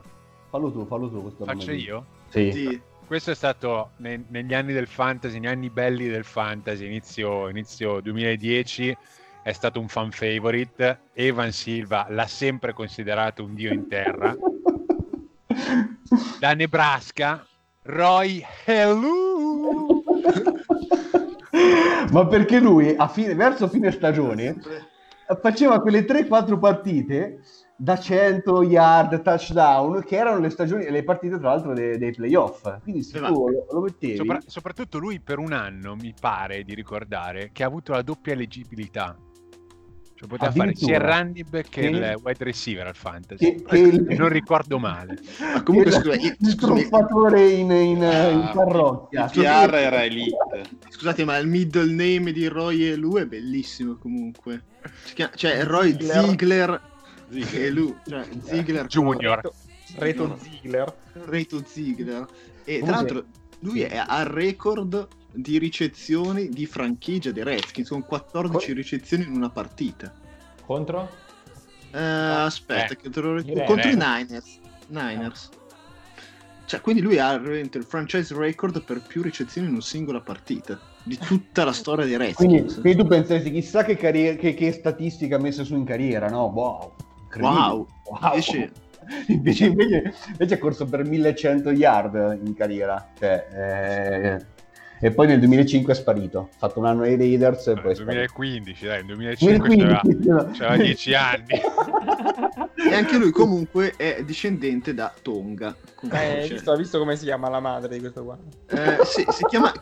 fallo tu, fallo tu. Faccio io? Sì. sì. Questo è stato ne- negli anni del fantasy, negli anni belli del fantasy, inizio, inizio 2010, è stato un fan favorite. Evan Silva l'ha sempre considerato un dio in terra. Da Nebraska, Roy Hello. Ma perché lui a fine, verso fine stagione faceva quelle 3-4 partite da 100 yard, touchdown, che erano le stagioni, le partite tra l'altro dei, dei playoff. Quindi se tu lo, lo mettevi... Sopra, soprattutto lui per un anno, mi pare di ricordare, che ha avuto la doppia leggibilità. Cioè poteva fare sia il running back che, che il wide receiver al fantasy. Che, che il... Non ricordo male. Ma comunque scusa, il truffatore in, in, ah, in parrocchia. Il PR era elite. Scusate, ma il middle name di Roy e Lu è bellissimo comunque. Cioè, Roy Ziegler e lui, cioè Ziegler Junior. Reto Ziegler. Reto Ziegler. E tra l'altro lui è al record di ricezioni di franchigia dei Redskins, sono 14 Con... ricezioni in una partita. Contro? Eh, aspetta, eh. che te lo ricordo. Contro i Niners. Niners. Cioè, quindi lui ha il franchise record per più ricezioni in una singola partita di tutta la storia dei Redskins. Quindi, quindi tu penseresti, chissà che, carriera, che, che statistica ha messo su in carriera, no? Wow. Wow. wow. Invece... invece, invece, invece è corso per 1100 yard in carriera. Cioè, eh e poi nel 2005 è sparito. Ha fatto un anno ai Raiders e poi nel 2015, dai, nel 2005 2015, c'era, 10 anni. e anche lui comunque è discendente da Tonga. Eh, visto, visto, come si chiama la madre di questo qua? Eh, sì, si chiama...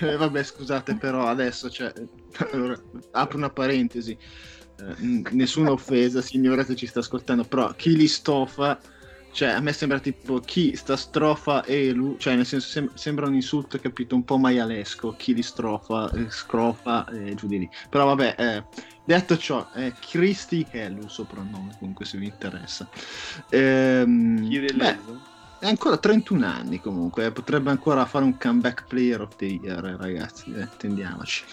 Eh, vabbè, scusate, però adesso cioè... Allora, apro una parentesi. Eh, nessuna offesa, signora, se ci sta ascoltando, però Kili Stofa cioè, a me sembra tipo chi sta strofa e lui, cioè, nel senso, sem- sembra un insulto, capito, un po' maialesco, chi li strofa, eh, scrofa e giù di lì. Però vabbè, eh, detto ciò, è eh, Christy Hell un soprannome, comunque se vi interessa. Ehm, beh, è ancora 31 anni comunque, eh, potrebbe ancora fare un comeback player of the year, eh, ragazzi, eh, tendiamoci.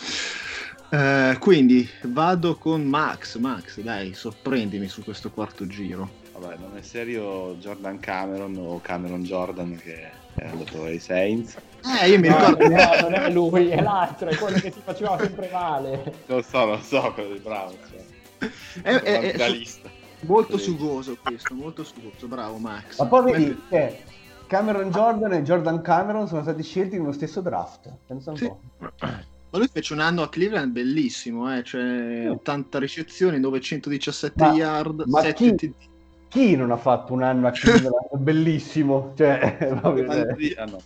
Uh, quindi vado con Max. Max, dai, sorprendimi su questo quarto giro. Vabbè, non è serio Jordan Cameron o Cameron Jordan che è andato ai Saints. Eh, io mi ricordo. No, non è lui, è l'altro, è quello che ti faceva sempre male. Lo so, lo so, quello di bravo. Cioè. È, è, è su- molto sugoso questo, molto sugoso, bravo Max. Ma poi vedi, eh, Cameron Jordan e Jordan Cameron sono stati scelti nello stesso draft. Pensa un sì. po'. Ma lui fece un anno a Cleveland bellissimo, eh? cioè 80 ricezioni, 917 ma, yard, ma 7 chi, TD chi non ha fatto un anno a Cleveland bellissimo? Cioè, ah, no,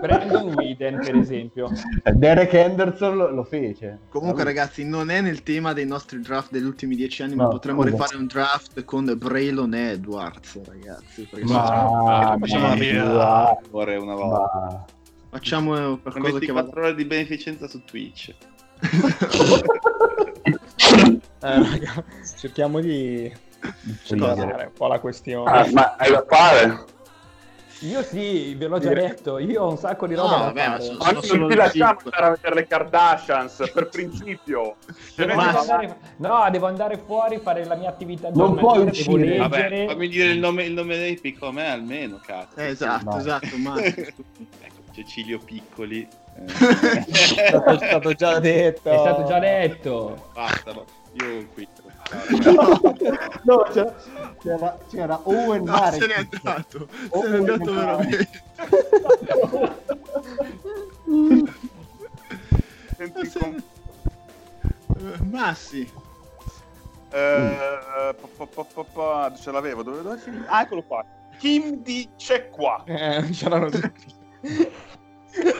Brandon Whedon, per esempio. Derek Henderson lo, lo fece. Comunque, ragazzi, non è nel tema dei nostri draft degli ultimi dieci anni, no, ma potremmo scusa. rifare un draft con Braylon Edwards, ragazzi. Ma, facciamo una vorrei una volta. Ma... Facciamo qualcosa che va... ore di beneficenza su Twitch. eh, raga, cerchiamo di spiegare un po' la questione. Ah, ma hai da fare? Io sì, ve l'ho già detto, io ho un sacco di roba no, da vabbè, fare. Sono, sono solo ti lasciamo andare a vedere le Kardashians, per principio. Devo andare, no, devo andare fuori, fare la mia attività Non puoi uscire. Vabbè, fammi dire il nome, il nome dei piccoli, a me almeno, cazzo. Eh, esatto, esatto, ma... Cecilio Piccoli. Eh. è, stato, è stato già detto. È stato già detto. Basta, io qui no, c'era, c'era, c'era Owen no, Marek. se n'è andato, Owen se n'è andato veramente. Senti. Massi. Eh, pa, pa, pa, pa, ce l'avevo, dove, dove Ah, eccolo qua. Kim di c'è qua. Eh, ce l'hanno tutti.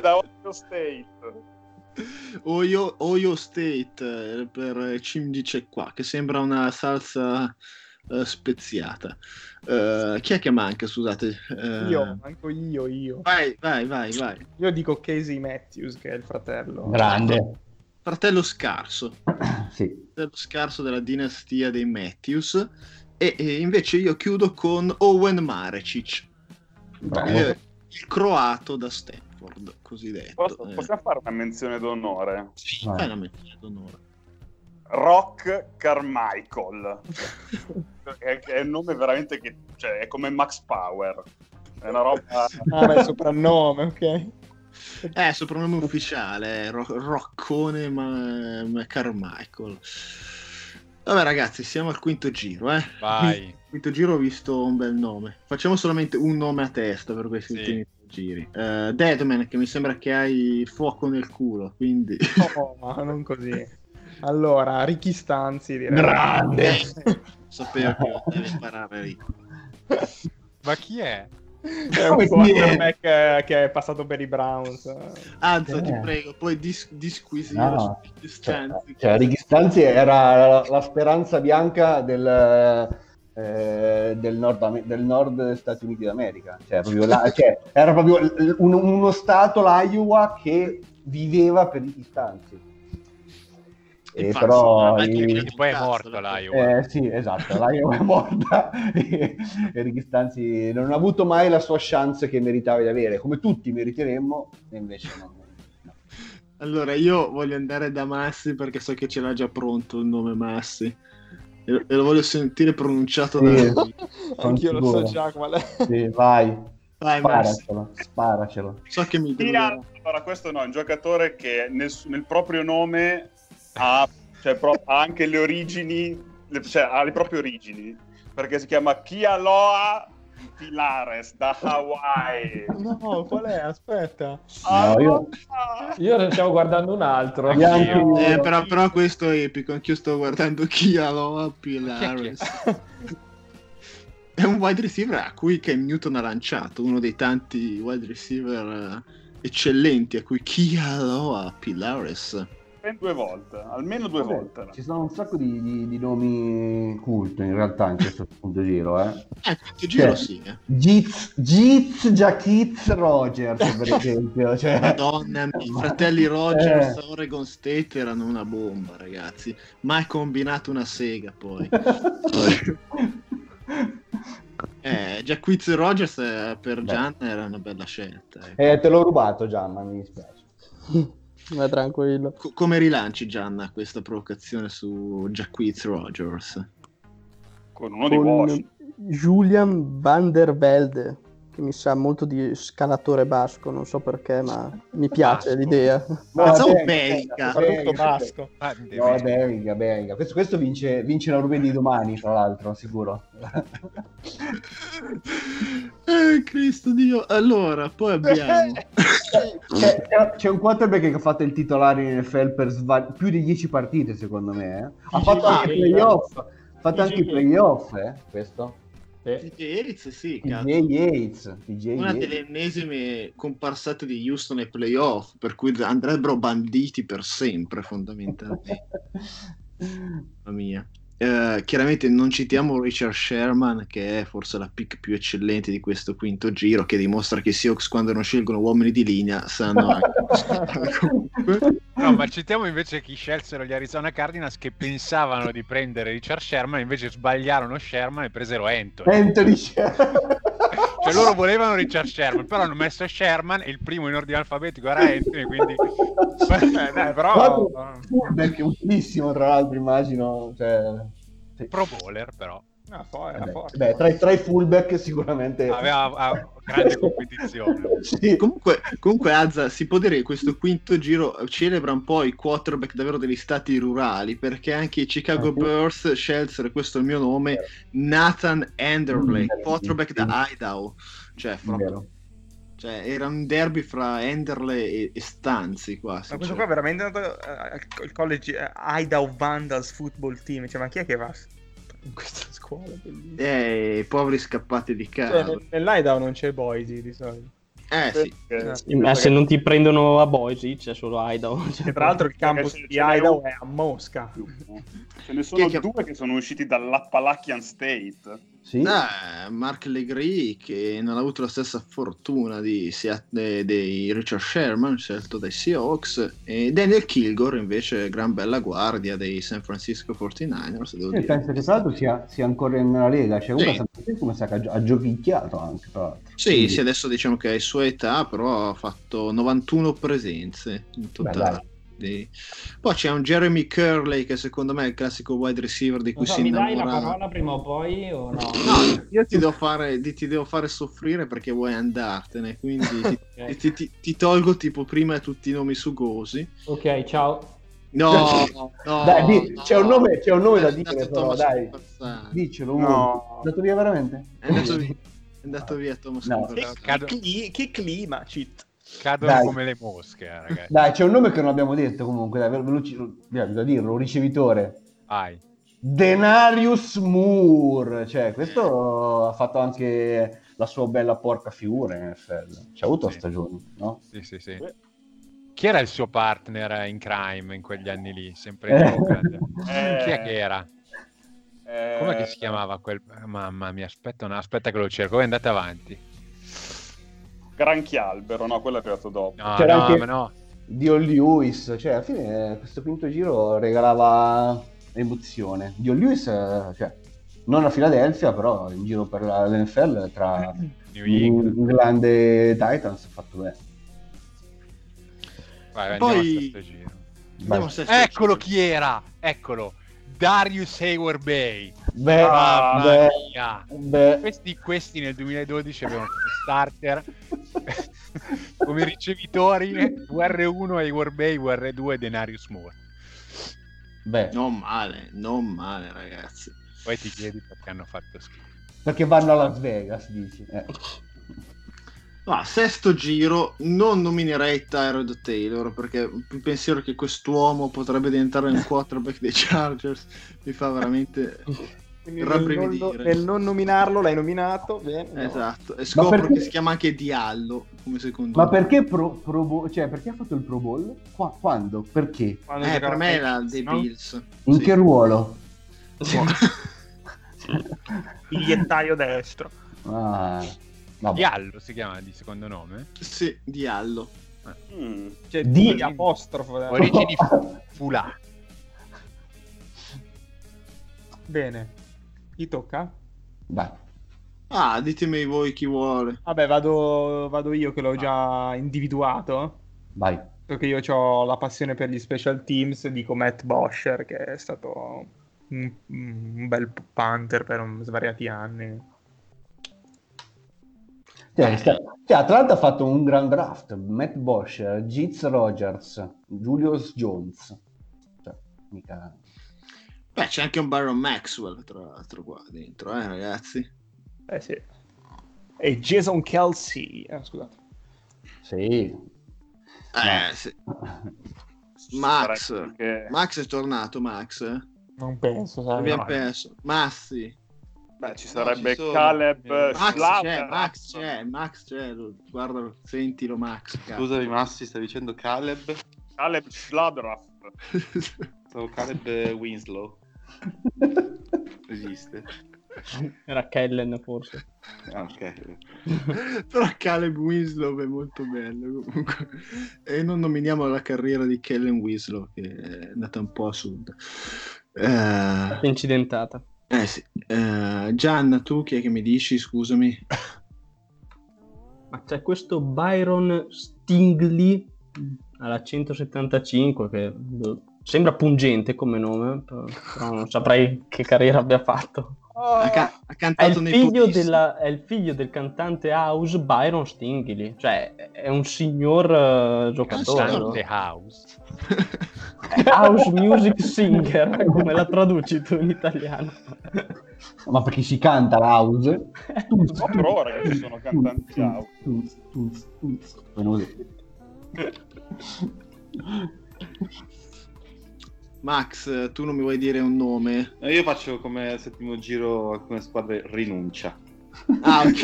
Da Ohio State. Oyo, Oyo State eh, per Cim dice qua, che sembra una salsa uh, speziata. Uh, chi è che manca, scusate? Uh, io, manco io, io. Vai, vai, vai, vai. Io dico Casey Matthews, che è il fratello. Grande. Fratello scarso. sì. Fratello scarso della dinastia dei Matthews. E, e invece io chiudo con Owen Marecic. Il, il croato da Stanford. Così Posso, eh. Possiamo fare una menzione d'onore? Sì, fai una menzione d'onore. Rock Carmichael. è, è, un nome veramente che... Cioè, è come Max Power. È una roba... ah, beh, soprannome, ok. Eh, soprannome ufficiale, Ro- Roccone ma, ma Carmichael. Vabbè ragazzi, siamo al quinto giro, eh. Vai. Quinto giro ho visto un bel nome. Facciamo solamente un nome a testa per questi sì. ultimi giri. Uh, Deadman, che mi sembra che hai il fuoco nel culo, quindi... Oh, ma non così. Allora, Ricky Stanzi direi. Grande! Sapevo che deve imparare Ricky. Ma chi è? È un quarterback che è passato per i Browns. Anzi, eh. ti prego, puoi dis- disquisire no. su Stanzi. Cioè, Ricky Stanzi era la, la speranza bianca del... Eh, del, nord, del nord Stati Uniti d'America cioè, proprio la, cioè, era proprio un, uno stato l'Iowa che viveva per i stanzi e Infatti, però i... poi è morto l'Iowa. Eh, sì, esatto, l'Iowa è morta e Ricky Stanzi non ha avuto mai la sua chance che meritava di avere, come tutti meriteremmo, e invece no. Allora, io voglio andare da Massi perché so che ce l'ha già pronto il nome Massi. E lo voglio sentire pronunciato sì, da Anch'io lo so già qual è. Sì, vai. Vai, sparacelo, sparacelo. So che mi Allora, questo no, è un giocatore che nel, nel proprio nome ha, cioè, pro- ha anche le origini, le, cioè ha le proprie origini, perché si chiama Kialoa Pilares da Hawaii. No, qual è? Aspetta. No, io... io ne stavo guardando un altro. Eh, però, però, questo è epico, anch'io sto guardando Kialoa Pilares. è un wide receiver a cui Cam Newton ha lanciato, uno dei tanti wide receiver eccellenti a cui Kialoa Pilares ben due volte, almeno due Vabbè, volte. Ci sono un sacco di, di, di nomi culto in realtà in questo punto giro, eh. Eh, punto giro cioè, sì. Eh. Giz, Giz Jaquiz Rogers, per esempio. Cioè... Madonna mia, i fratelli Rogers eh. Oregon State erano una bomba, ragazzi. Mai combinato una sega, poi. Eh, Jacquiz Rogers eh, per Gian era una bella scelta. Ecco. Eh, te l'ho rubato Gian, ma mi dispiace. Ma tranquillo. C- come rilanci Gianna questa provocazione su Jacquiz Rogers? Con uno Con di Julian van der Velde, che mi sa molto di scalatore basco, non so perché, ma mi piace basco. l'idea. No, Pensavo belga. Soprattutto basco. Ah, no, belga, belga. Questo, questo vince, vince, la Ruben di domani, tra l'altro, sicuro. eh, Cristo Dio. Allora, poi abbiamo... c'è, c'è, un quarterback che ha fatto il titolare in NFL per sval- più di 10 partite, secondo me. Eh? Ha fatto anche i playoff. Ha fatto anche i playoff, eh, questo. TJ Yates, sì, Yates, una delle ennesime comparsate di Houston ai playoff, per cui andrebbero banditi per sempre, fondamentalmente. Mamma mia. Uh, chiaramente non citiamo Richard Sherman, che è forse la pick più eccellente di questo quinto giro, che dimostra che i Seahawks quando non scelgono uomini di linea sanno anche. no, ma citiamo invece chi scelsero gli Arizona Cardinals che pensavano di prendere Richard Sherman, invece sbagliarono Sherman e presero Anthony. Anthony Sherman. cioè loro volevano Richard Sherman, però hanno messo Sherman e il primo in ordine alfabetico era Anthony, quindi... Dai, però... Fullback è utilissimo, tra l'altro, immagino. Cioè... Sì. Pro bowler, però. Ah, poi, beh, beh, tra, i, tra, i fullback sicuramente aveva grande competizione. sì. comunque, comunque Azza si può dire che questo quinto giro celebra un po' i quarterback davvero degli stati rurali perché anche i Chicago uh-huh. Bears scelsero, questo è il mio nome, Nathan Enderley, quarterback da Idaho. Cioè, proprio cioè, era un derby fra Enderle e, e Stanzi quasi. Ma questo cioè. qua è veramente andato al college uh, Idaho Vandals football team. Cioè, ma chi è che va in questa scuola? Bellissima. Eh, poveri scappati di casa. Cioè, nell'Idaho non c'è Boise di solito. Eh sì. Eh, ma se non ti prendono a Boise c'è solo Idaho. Cioè, tra l'altro il campus di Idaho è a Mosca. Ce ne sono che due che sono usciti dall'Appalachian State. Sì. Ah, Mark Legri che non ha avuto la stessa fortuna di, dei Richard Sherman scelto dai Seahawks e Daniel Kilgore invece gran bella guardia dei San Francisco 49ers devo dire. penso che tra l'altro sia, sia, ancora nella Lega cioè sì. San Francisco mi sa che ha, giochicchiato anche tra l'altro sì, Quindi... sì adesso diciamo che è sua età però ha fatto 91 presenze in totale Di... Poi c'è un Jeremy Curley che secondo me è il classico wide receiver di cui so, si innamora. Mi dai la parola prima o poi o no? No, io ti devo fare, ti devo fare soffrire perché vuoi andartene, quindi okay. ti, ti, ti, tolgo tipo prima tutti i nomi sugosi. Ok, ciao. No, no dai, di, c'è un nome, c'è un nome da dire però, dai. Dicelo, no. È andato via veramente? È andato via, è andato via Thomas no. Che, che clima, cheat. Cadono dai. come le mosche, eh, ragazzi. Dai, c'è un nome che non abbiamo detto comunque, dai, veloci, da dirlo, ricevitore. Vai. Denarius Moore, cioè questo ha fatto anche la sua bella porca figura in NFL. C'ha avuto sì. stagioni, no? Sì, sì, sì. Chi era il suo partner in crime in quegli anni lì? Sempre in eh. Chi è che era? Eh... Come che si chiamava quel... Mamma mia, aspetta, no, aspetta che lo cerco, voi andate avanti. Granchialbero, no, quello è arrivato dopo. No, C'era no, anche no. Dio Lewis, cioè alla fine questo quinto giro regalava emozione. Dio Lewis, cioè, non a Philadelphia, però in giro per l'NFL tra New England e Titans ha fatto bene. Vai, Poi... Eccolo chi era, eccolo. Darius Hayward Bay. Beh, ah, beh, beh. Questi, questi, nel 2012 avevano starter come ricevitori UR1 Hayward Bay, UR2 Denarius Moore. Beh. Non male, non male ragazzi. Poi ti chiedi perché hanno fatto schifo. Perché vanno a Las Vegas, dici. Eh. Ah, sesto giro non nominerei Tyrod Taylor perché il pensiero che quest'uomo potrebbe diventare il quarterback dei Chargers mi fa veramente nel non, nel non, nominarlo l'hai nominato bene, esatto e scopro perché... che si chiama anche Diallo come secondo ma me. perché pro, pro cioè perché ha fatto il Pro Bowl? Qua, quando? perché? Quando eh, per me era dei no? Bills in sì. che ruolo? bigliettaio destro ah Vabbè. Diallo si chiama di secondo nome? Sì, Diallo. Mm. Cioè, di, di apostrofo. Eh. Origini Fulà. Bene. Chi tocca? Vai. Ah, ditemi voi chi vuole. Vabbè, vado, vado io che l'ho già individuato. Vai. Perché io ho la passione per gli special teams, dico Matt Bosher, che è stato un, un bel punter per un, svariati anni. Cioè, sta... cioè, Atlanta ha fatto un gran draft, Matt Bosch, Giz Rogers, Julius Jones. Cioè, mica... Beh, c'è anche un Baron Maxwell, tra l'altro, qua dentro, eh, ragazzi? Eh sì. E Jason Kelsey, eh, scusate. Sì. Eh, sì. Max. Perché... Max è tornato, Max? Non penso, sai. Abbiamo no. perso. Massi. Beh, ci sarebbe no, ci Caleb Max c'è, Max c'è, Max c'è, guardalo, sentilo Max. Scusami Massi, stai dicendo Caleb? Caleb Schladraff. Stavo Caleb Winslow. Esiste. Era Kellen forse. Ah, ok. Però Caleb Winslow è molto bello comunque. E non nominiamo la carriera di Kellen Winslow che è andata un po' assurda. Eh... Incidentata. Eh sì. Uh, Gianna, tu chi è che mi dici, scusami? Ma c'è questo Byron Stingley alla 175 che boh, sembra pungente come nome, però non saprei che carriera abbia fatto. Oh, ha, ca- ha è, il figlio della, è il figlio del cantante house Byron Stingley, cioè è un signor uh, giocatore. Cantante house. house music singer, come la traduci tu in italiano? Ma perché si canta la house? No, per ora che ci sono cantanti house. Max, tu non mi vuoi dire un nome? Io faccio come settimo giro alcune squadre rinuncia. Ah, ok.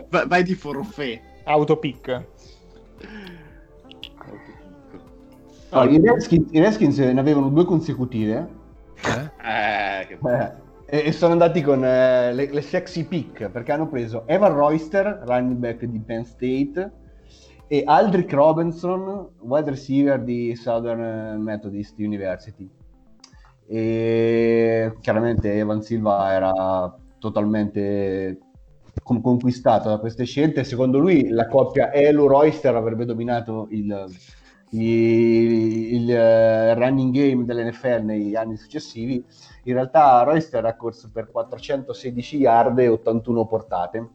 vai, vai di forfè. Autopic. No, i, Redskins, I Redskins ne avevano due consecutive. Eh? eh che bello. E, e sono andati con eh, le, le, sexy pick perché hanno preso Evan Royster, running back di Penn State, e Aldrich Robinson, wide receiver di Southern Methodist University. E chiaramente Evan Silva era totalmente conquistato da queste scelte. Secondo lui la coppia Elu-Royster avrebbe dominato il, il, il uh, running game dell'NFL negli anni successivi. In realtà Royster ha corso per 416 yard e 81 portate,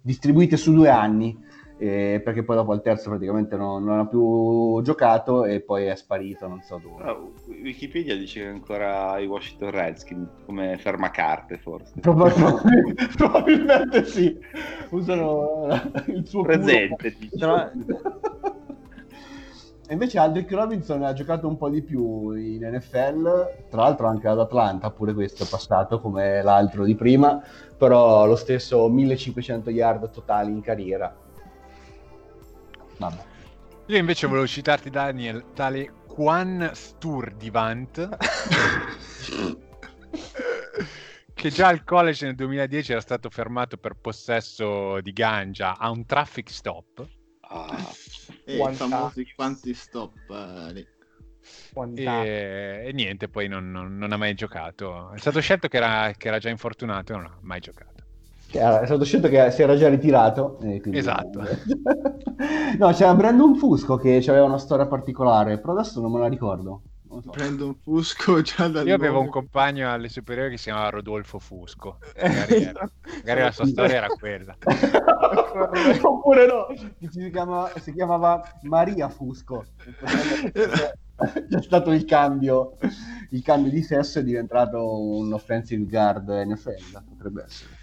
distribuite su due anni eh, perché poi dopo al terzo praticamente non, non, ha più giocato e poi è sparito, non so dove. Oh, Wikipedia dice che ancora i Washington Redskins come fermacarte forse. Probabilmente, probabilmente sì, usano il suo presente. E invece Aldrich Robinson ha giocato un po' di più in NFL, tra l'altro anche ad Atlanta, pure questo è passato come l'altro di prima, però lo stesso 1500 yard totali in carriera Vabbè. Io invece volevo citarti, Daniel, tale Juan Sturdivant, che già al college nel 2010 era stato fermato per possesso di ganja a un traffic stop. Ah, e i famosi quanti stop uh, lì. E, e, niente, poi non, non, non, ha mai giocato. È stato scelto che era, che era già infortunato e non ha mai giocato è stato scelto che si era già ritirato. Quindi... Esatto. no, c'era Brandon Fusco che aveva una storia particolare, però adesso non me la ricordo. So. Brandon Fusco già da Io avevo un compagno alle superiori che si chiamava Rodolfo Fusco. Magari, era, magari la sua storia era quella. Oppure no, si chiamava, si chiamava Maria Fusco. C'è stato il cambio, il cambio di sesso è diventato un offensive guard NFL, potrebbe essere.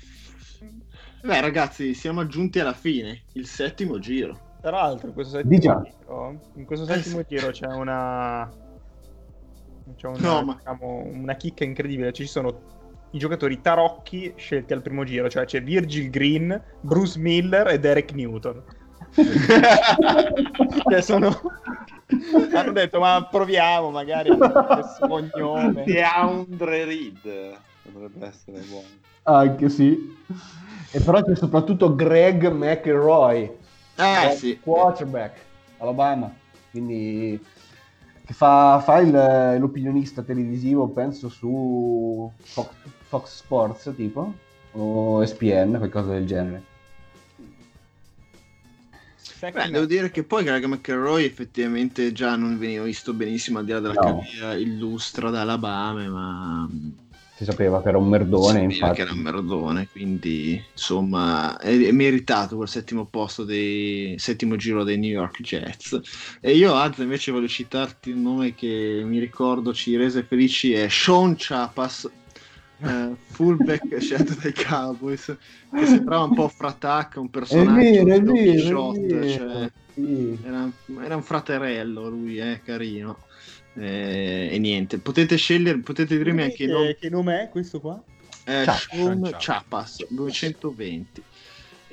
Beh, ragazzi, siamo giunti alla fine, il settimo giro. Tra l'altro, in questo settimo giro, in questo settimo giro c'è una. C'è una, no, ma... diciamo, una chicca incredibile. Ci sono i giocatori tarocchi scelti al primo giro, cioè c'è Virgil Green, Bruce Miller e Derek Newton. cioè sono hanno detto ma proviamo magari questo cognome Deandre Reed dovrebbe essere buono anche sì e però c'è soprattutto Greg McElroy, eh, sì. quarterback, Alabama, quindi che fa, fa il, l'opinionista televisivo, penso, su Fox, Fox Sports, tipo, o ESPN, qualcosa del genere. Beh, devo dire che poi Greg McElroy effettivamente già non veniva visto benissimo al di là della no. carriera illustra da Alabama, ma si sapeva che era un merdone, si infatti. che era un merdone, quindi insomma è, è meritato quel settimo posto dei settimo giro dei New York Jets. E io, Azza, invece voglio citarti un nome che mi ricordo ci rese felici, è Sean Chapas, eh, fullback scelto dai Cowboys, che sembrava un po' fratac, un personaggio vero, vero, shot, vero. Cioè, sì. era, era, un fraterello lui, eh, carino. Eh, e niente, potete scegliere, potete dirmi anche che, nome... che nome è questo qua? Eh, Sean Chapas 220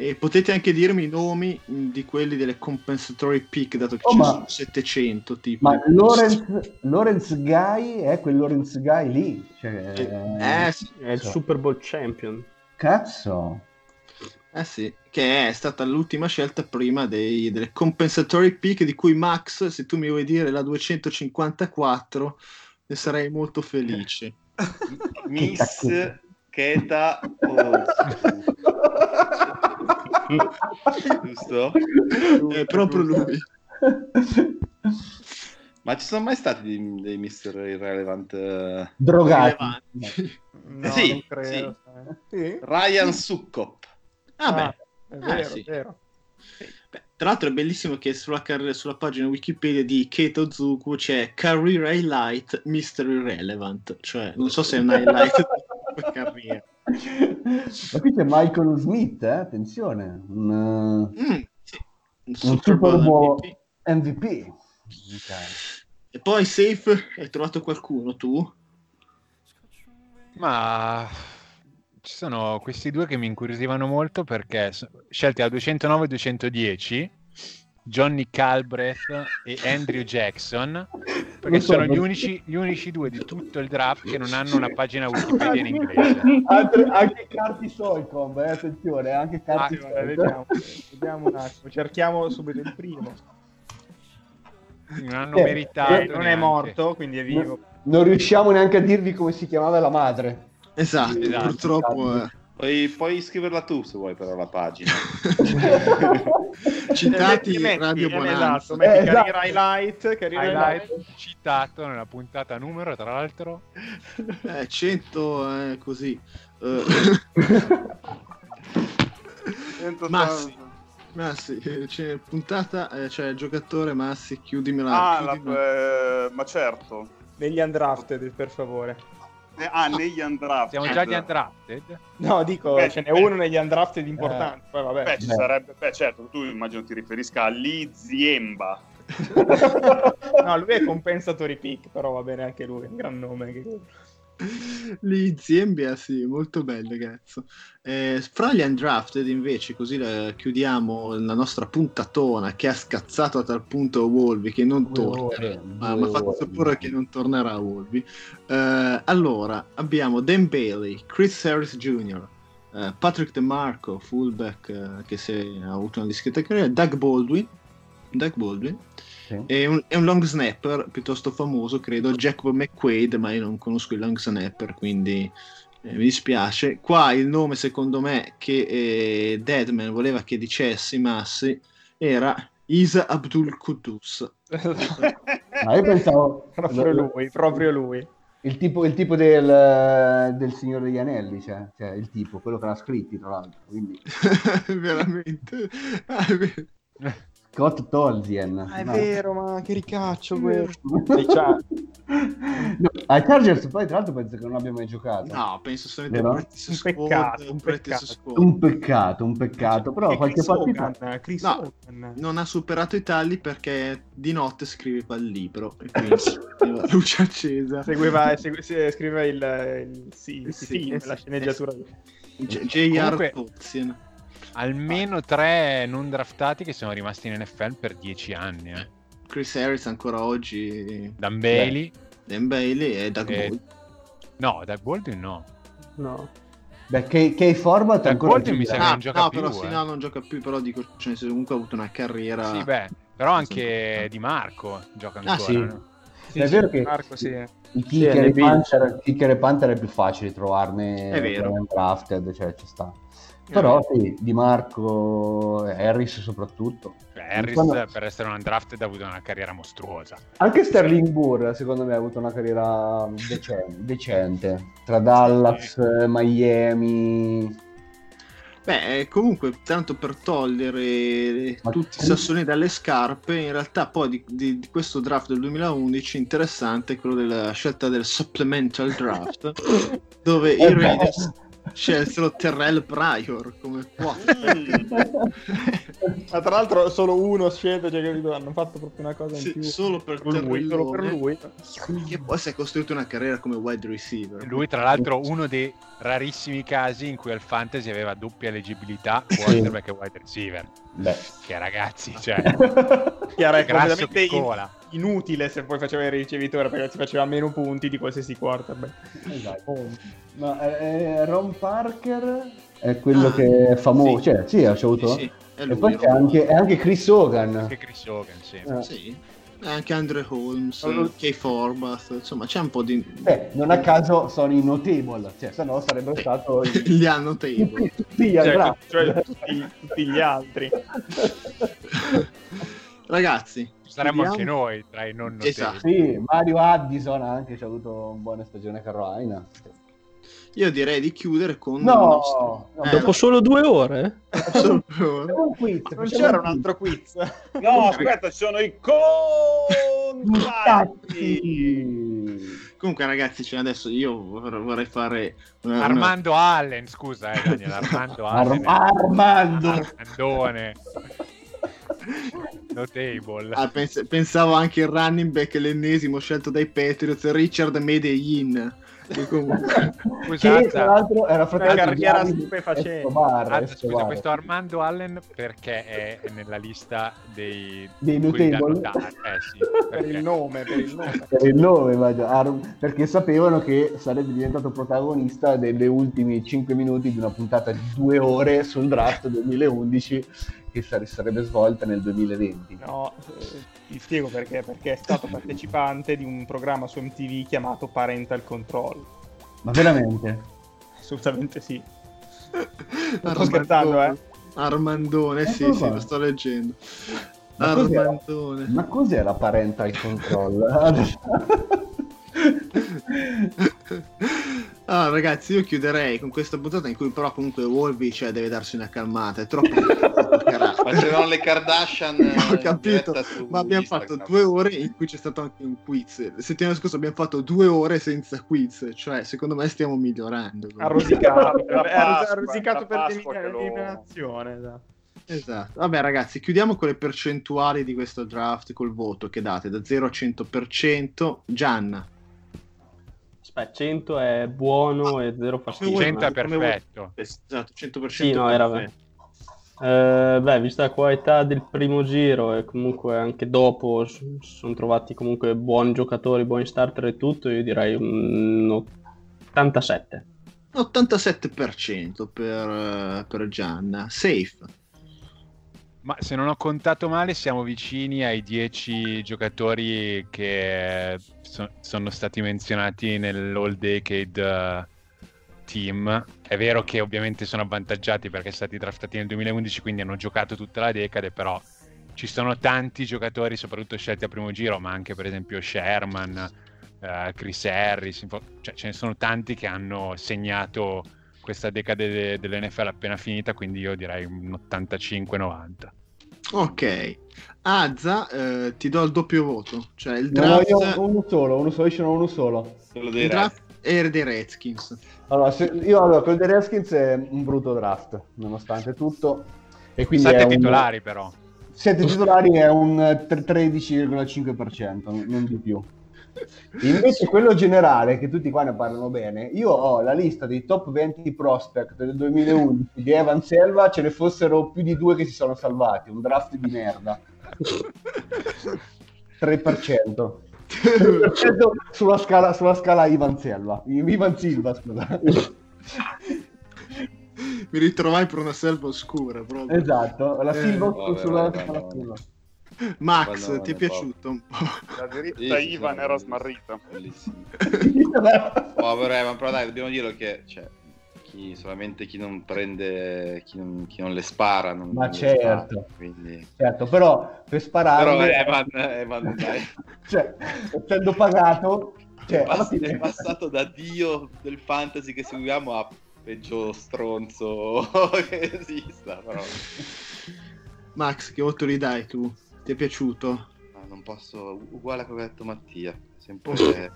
e potete anche dirmi i nomi di quelli delle compensatory pick dato che oh, ci sono 700 tipo ma Lawrence, Lawrence Guy è quel Lawrence Guy lì cioè, eh, eh, sì. è il Super Bowl champion. Cazzo eh sì, che è stata l'ultima scelta prima dei, delle compensatory pick di cui Max, se tu mi vuoi dire la 254, ne sarei molto felice. Miss Keta Giusto? È proprio lui. Ma ci sono mai stati dei, dei Mister Irrelevant uh... drogati? No, sì, sì. sì. Ryan Succop. Ah, beh, è vero, eh, sì. è vero. Beh, tra l'altro è bellissimo che sulla, car- sulla pagina Wikipedia di Keto Zuku c'è Career Highlight Mr. Irrelevant, cioè non so se è un highlight della carriera. Ma qui c'è Michael Smith, eh? attenzione, un, mm, sì. un Super MVP. MVP. E poi Safe, hai trovato qualcuno tu? Ma ci sono questi due che mi incuriosivano molto perché scelti al 209 e 210 Johnny Calbreth e Andrew Jackson, perché sono gli unici, gli unici, due di tutto il draft che non hanno una pagina Wikipedia in inglese. Anche, anche Carti Soicom, eh, attenzione, anche Carti ah, Soicom. Vediamo, vediamo un attimo, cerchiamo subito il primo. Non hanno eh, meritato. Eh, non è morto, quindi è vivo. Non riusciamo neanche a dirvi come si chiamava la madre. Esatto, esatto. purtroppo. Esatto. Eh. Puoi, puoi, scriverla tu se vuoi però la pagina. Citati eh, metti, Radio Bonanza. Esatto, metti eh, esatto. highlight, career highlight, citato nella puntata numero, tra l'altro. Eh, 100 eh, così. Uh. Massi. Massi, c'è puntata, eh, c'è il giocatore Massi, chiudimela. Ah, chiudimela. La, eh, ma certo. Negli undrafted, per favore. Eh, ah, negli undrafted. Siamo già gli undrafted? No, dico, beh, ce n'è beh, uno negli undrafted importanti. Eh, poi vabbè. Beh, ci beh. sarebbe, beh, certo, tu immagino ti riferisca a Lee Ziemba. no, lui è compensatori pick, però va bene anche lui, è un gran nome anche Lì Ziembia, sì, molto bello, cazzo. Eh, fra gli undrafted, invece, così la, chiudiamo la nostra puntatona che ha scazzato a tal punto Wolvi che non torna, ma mi ha fatto sapere che non tornerà Wolvi. Eh, allora, abbiamo Dan Bailey, Chris Harris Jr., eh, Patrick DeMarco, fullback eh, che si, ha avuto una discreta carriera, Doug Baldwin, Doug Baldwin sì. È, un, è, un, long snapper piuttosto famoso, credo, Jacob McQuaid, ma io non conosco il long snapper, quindi eh, mi dispiace. Qua il nome, secondo me, che eh, Deadman voleva che dicessi Massi era Isa Abdul Qudus. ma io pensavo... proprio lui, proprio lui. Il tipo, il tipo del, del, Signore degli Anelli, cioè, cioè, il tipo, quello che l'ha scritto, tra l'altro. Quindi... Veramente. Ah, Scott Tolzien. Ah, è no. vero, ma che ricaccio quello. no, ai Chargers poi tra l'altro penso che non abbia mai giocato. No, penso solamente un, un peccato, un, peccato. un peccato, un peccato, però qualche partita Chris no, non ha superato i tagli perché di notte scriveva il libro e quindi luce accesa. Seguiva, segui, scriveva il, il, sì, il, sì, film, sì, la sceneggiatura. J.R. Tolzien almeno tre non draftati che sono rimasti in NFL per dieci anni. Eh. Chris Harris ancora oggi. Dan Bailey. Dan Bailey e Doug e... Baldwin. No, Doug Baldwin no. No. Beh, che, che format Doug ancora Baldwin mi sa che ah, non gioca no, più. Però, eh. sì, no, non gioca più, però dico, cioè, comunque ha avuto una carriera... Sì, beh, però anche Di Marco gioca ah, ancora. Ah, sì. No? Sì, è vero che Marco, sì. i kicker, sì, e Panther, kicker e Panther è più facile trovarne è vero. drafted, cioè ci sta. Però sì, Di Marco, Harris soprattutto. Cioè, Harris Quando... per essere un undrafted ha avuto una carriera mostruosa. Anche Sterling Burr secondo me ha avuto una carriera decente, decente. tra Dallas, sì. Miami... Beh, comunque, tanto per togliere Ma tutti i sassoni dalle scarpe, in realtà poi di, di, di, questo draft del 2011 interessante è quello della scelta del supplemental draft, dove i Raiders scelsero Terrell Pryor come quattro. Ma tra l'altro solo uno scelto, cioè capito, hanno fatto proprio una cosa in sì, più. Solo per, lui, solo per lui. Che poi si è costruito una carriera come wide receiver. Lui tra l'altro uno dei rarissimi casi in cui al fantasy aveva doppia leggibilità quarterback e wide receiver. Beh. Che ragazzi, cioè... Chiaro, è completamente in, inutile se poi faceva il ricevitore perché si faceva meno punti di qualsiasi quarterback. Esatto. Ma eh, Ron Parker è quello ah, che è famoso, sì. cioè sì, ha avuto. Sì, sì, e poi c'è anche, è anche Chris Hogan. Anche Chris Hogan, sì. Eh. sì. Anche Andre Holmes. Kay Forbath, insomma c'è un po' di... Eh, non a caso sono i notable, cioè se no sarebbero sì. stato... gli unnotable. Tutti gli cioè, cioè tutti, tutti gli altri. Ragazzi, saremmo anche noi tra i non notevoli. Esatto. Sì, Mario Addison anche ci ha avuto una buona stagione Carolina. Io direi di chiudere con... No, nostro... no. Eh, dopo solo due ore? Solo due ore. Un quiz, non c'era un altro quiz. No, aspetta, ci sono i contatti. Comunque ragazzi, cioè adesso io vorrei fare... Una, Armando. Allen, scusa eh Daniel, Armando Allen. Ar- Armando! Armandone. Notable. Ah, pens- pensavo anche il running back l'ennesimo scelto dai Patriots, Richard Medellin. Che tra l'altro era fratello una carriera stupefacente. Escobar, scusa, questo Armando Allen perché è nella lista dei, dei notevoli eh, sì, per il nome, per il nome, per il nome perché sapevano che sarebbe diventato protagonista delle ultimi 5 minuti di una puntata di due ore sul draft 2011 che sarebbe svolta nel 2020. No, eh, ti spiego perché, perché è stato partecipante di un programma su MTV chiamato Parental Control. Ma veramente? Assolutamente sì. Non sto scherzando, eh? Armandone, sì, sì, lo sto leggendo. Ma Armandone. Cos'era? Ma cos'è la parental control? Ah, ragazzi, io chiuderei con questa puntata in cui però comunque Wolby cioè, deve darsi una calmata. È troppo. Facevano le Kardashian. Ho capito, ma abbiamo Instagram. fatto due ore in cui c'è stato anche un quiz. La settimana scorsa abbiamo fatto due ore senza quiz. Cioè, secondo me stiamo migliorando. Ha rosicato, ha rosicato per l'eliminazione. Esatto. Esatto. Vabbè, ragazzi, chiudiamo con le percentuali di questo draft col voto che date da 0 a 100%. Gianna. Aspetta, 100 è buono e 0 fastidio. 100 è perfetto. Esatto, 100% sì, no, era vero. Eh, beh, vista la qualità del primo giro e comunque anche dopo sono trovati comunque buoni giocatori, buoni starter e tutto, io direi un 87. 87% per, per Gianna. Safe. Ma se non ho contato male, siamo vicini ai 10 giocatori che so- sono stati menzionati nell'All Decade uh, Team. È vero che ovviamente sono avvantaggiati perché sono stati draftati nel 2011, quindi hanno giocato tutta la decade, però ci sono tanti giocatori, soprattutto scelti a primo giro, ma anche per esempio Sherman, uh, Chris Harris, cioè ce ne sono tanti che hanno segnato questa decade de- dell'NFL appena finita, quindi io direi un 85-90. Ok, Azza, eh, ti do il doppio voto. Cioè il draft... No, io uno solo, uno solo, io ce n'ho uno solo. Il draft e dei Redskins. Allora, se, io allora, quello dei Redskins è un brutto draft, nonostante tutto. E quindi Sette titolari un... però. Sette titolari è un 13,5%, non di più. Invece quello generale, che tutti qua ne parlano bene, io ho la lista dei top 20 prospect del 2011 di Evan Selva, ce ne fossero più di due che si sono salvati, un draft di merda. 3%. 3% sulla scala, sulla scala Ivan Selva. Ivan Silva, scusa. Mi ritrovai per una selva oscura. Proprio. Esatto, la Silva eh, sulla scala Silva. Max, ti è piaciuto un po'? La diritta sì, Ivan sì, era smarrita. Bellissimo. Povero Evan, però dai, dobbiamo dirlo che cioè, chi, solamente chi non prende, chi non, chi non le spara. Non, Ma non certo, spara, quindi... certo, però per sparare... Però Evan, Evan dai. cioè, essendo pagato... Cioè, è, pass- fine... è passato da dio del fantasy che seguiamo a peggio stronzo che esista, però... Max, che voto li dai tu? Ti è piaciuto? No, non posso, uguale a quello che ha detto Mattia, sempre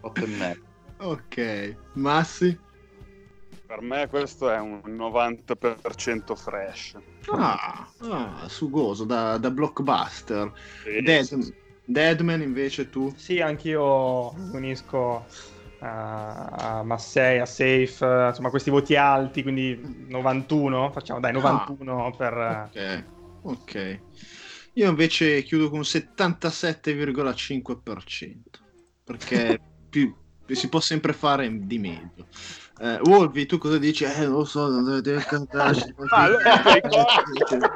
8 e mezzo. Ok, Massi? Per me questo è un 90% fresh. Ah, ah sugoso, da, da blockbuster. Sì, Dead, sì. Deadman invece tu? Sì, anch'io unisco a, a Massey, a Safe, insomma questi voti alti, quindi 91, facciamo dai 91 ah, per... Ok. Ok. Io invece chiudo con 77,5%, perché più, si può sempre fare di meglio. Eh, Wolvi, tu cosa dici? Eh, non lo so, non deve cantarci. Allora,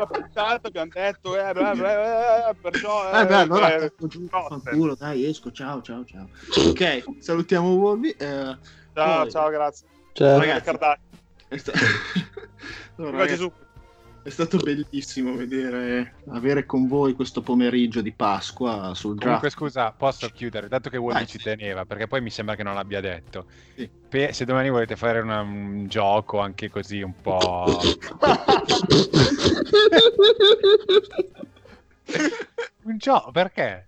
puntata abbiamo detto, eh, beh, beh, perciò... Eh, eh beh, allora, eh, giù, fanculo, dai, esco, ciao, ciao, ciao. Ok, salutiamo Wolvi. Eh, ciao, poi... ciao, grazie. Ciao, ragazzi. allora, ragazzi, è stato bellissimo vedere, avere con voi questo pomeriggio di Pasqua sul draft. Comunque scusa, posso chiudere, dato che Wally ci teneva, perché poi mi sembra che non l'abbia detto. Sì. Pe- se domani volete fare una, un gioco anche così un po'... un gioco, perché?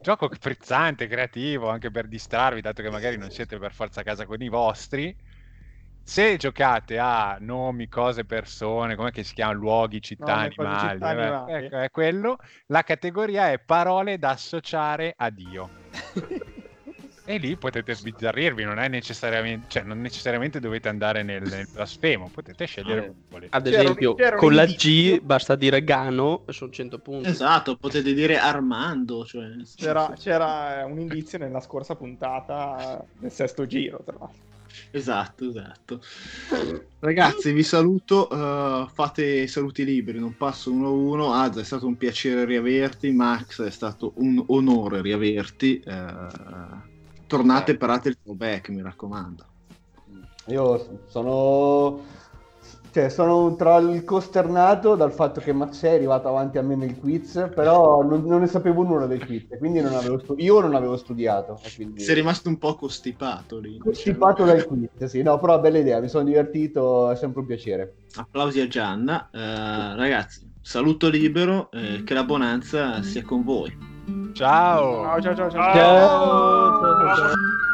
gioco frizzante, creativo, anche per distrarvi, dato che magari non siete per forza a casa con i vostri se giocate a nomi, cose, persone, come si chiama, luoghi, città, no, animali, città, eh, animali. Ecco, è quello, la categoria è parole da associare a Dio. E lì potete sbizzarrirvi, non, è necessariamente, cioè, non necessariamente dovete andare nel, nel blasfemo, potete scegliere come volete. Ad esempio, c'era, c'era con la G basta dire Gano e sono 100 punti. Esatto, potete dire Armando. Cioè... C'era, c'era un indizio nella scorsa puntata, nel sesto giro, tra l'altro. Esatto, esatto. Ragazzi, vi saluto. Uh, fate i saluti liberi, non passo uno a uno. Az, è stato un piacere riaverti. Max, è stato un onore riaverti. Uh, tornate e parate il throwback, mi raccomando. Io sono cioè, sono tra il costernato dal fatto che Mazzè è arrivato avanti a me nel quiz, però non, non ne sapevo nulla del quiz, quindi non studi- io non avevo studiato. Quindi... Sei rimasto un po' costipato lì. Costipato dal quiz, sì, no, però bella idea, mi sono divertito, è sempre un piacere. Applausi a Gianna. Uh, ragazzi, saluto libero, eh, che la bonanza sia con voi. Ciao! Ciao, ciao, ciao, ciao. ciao. ciao. ciao,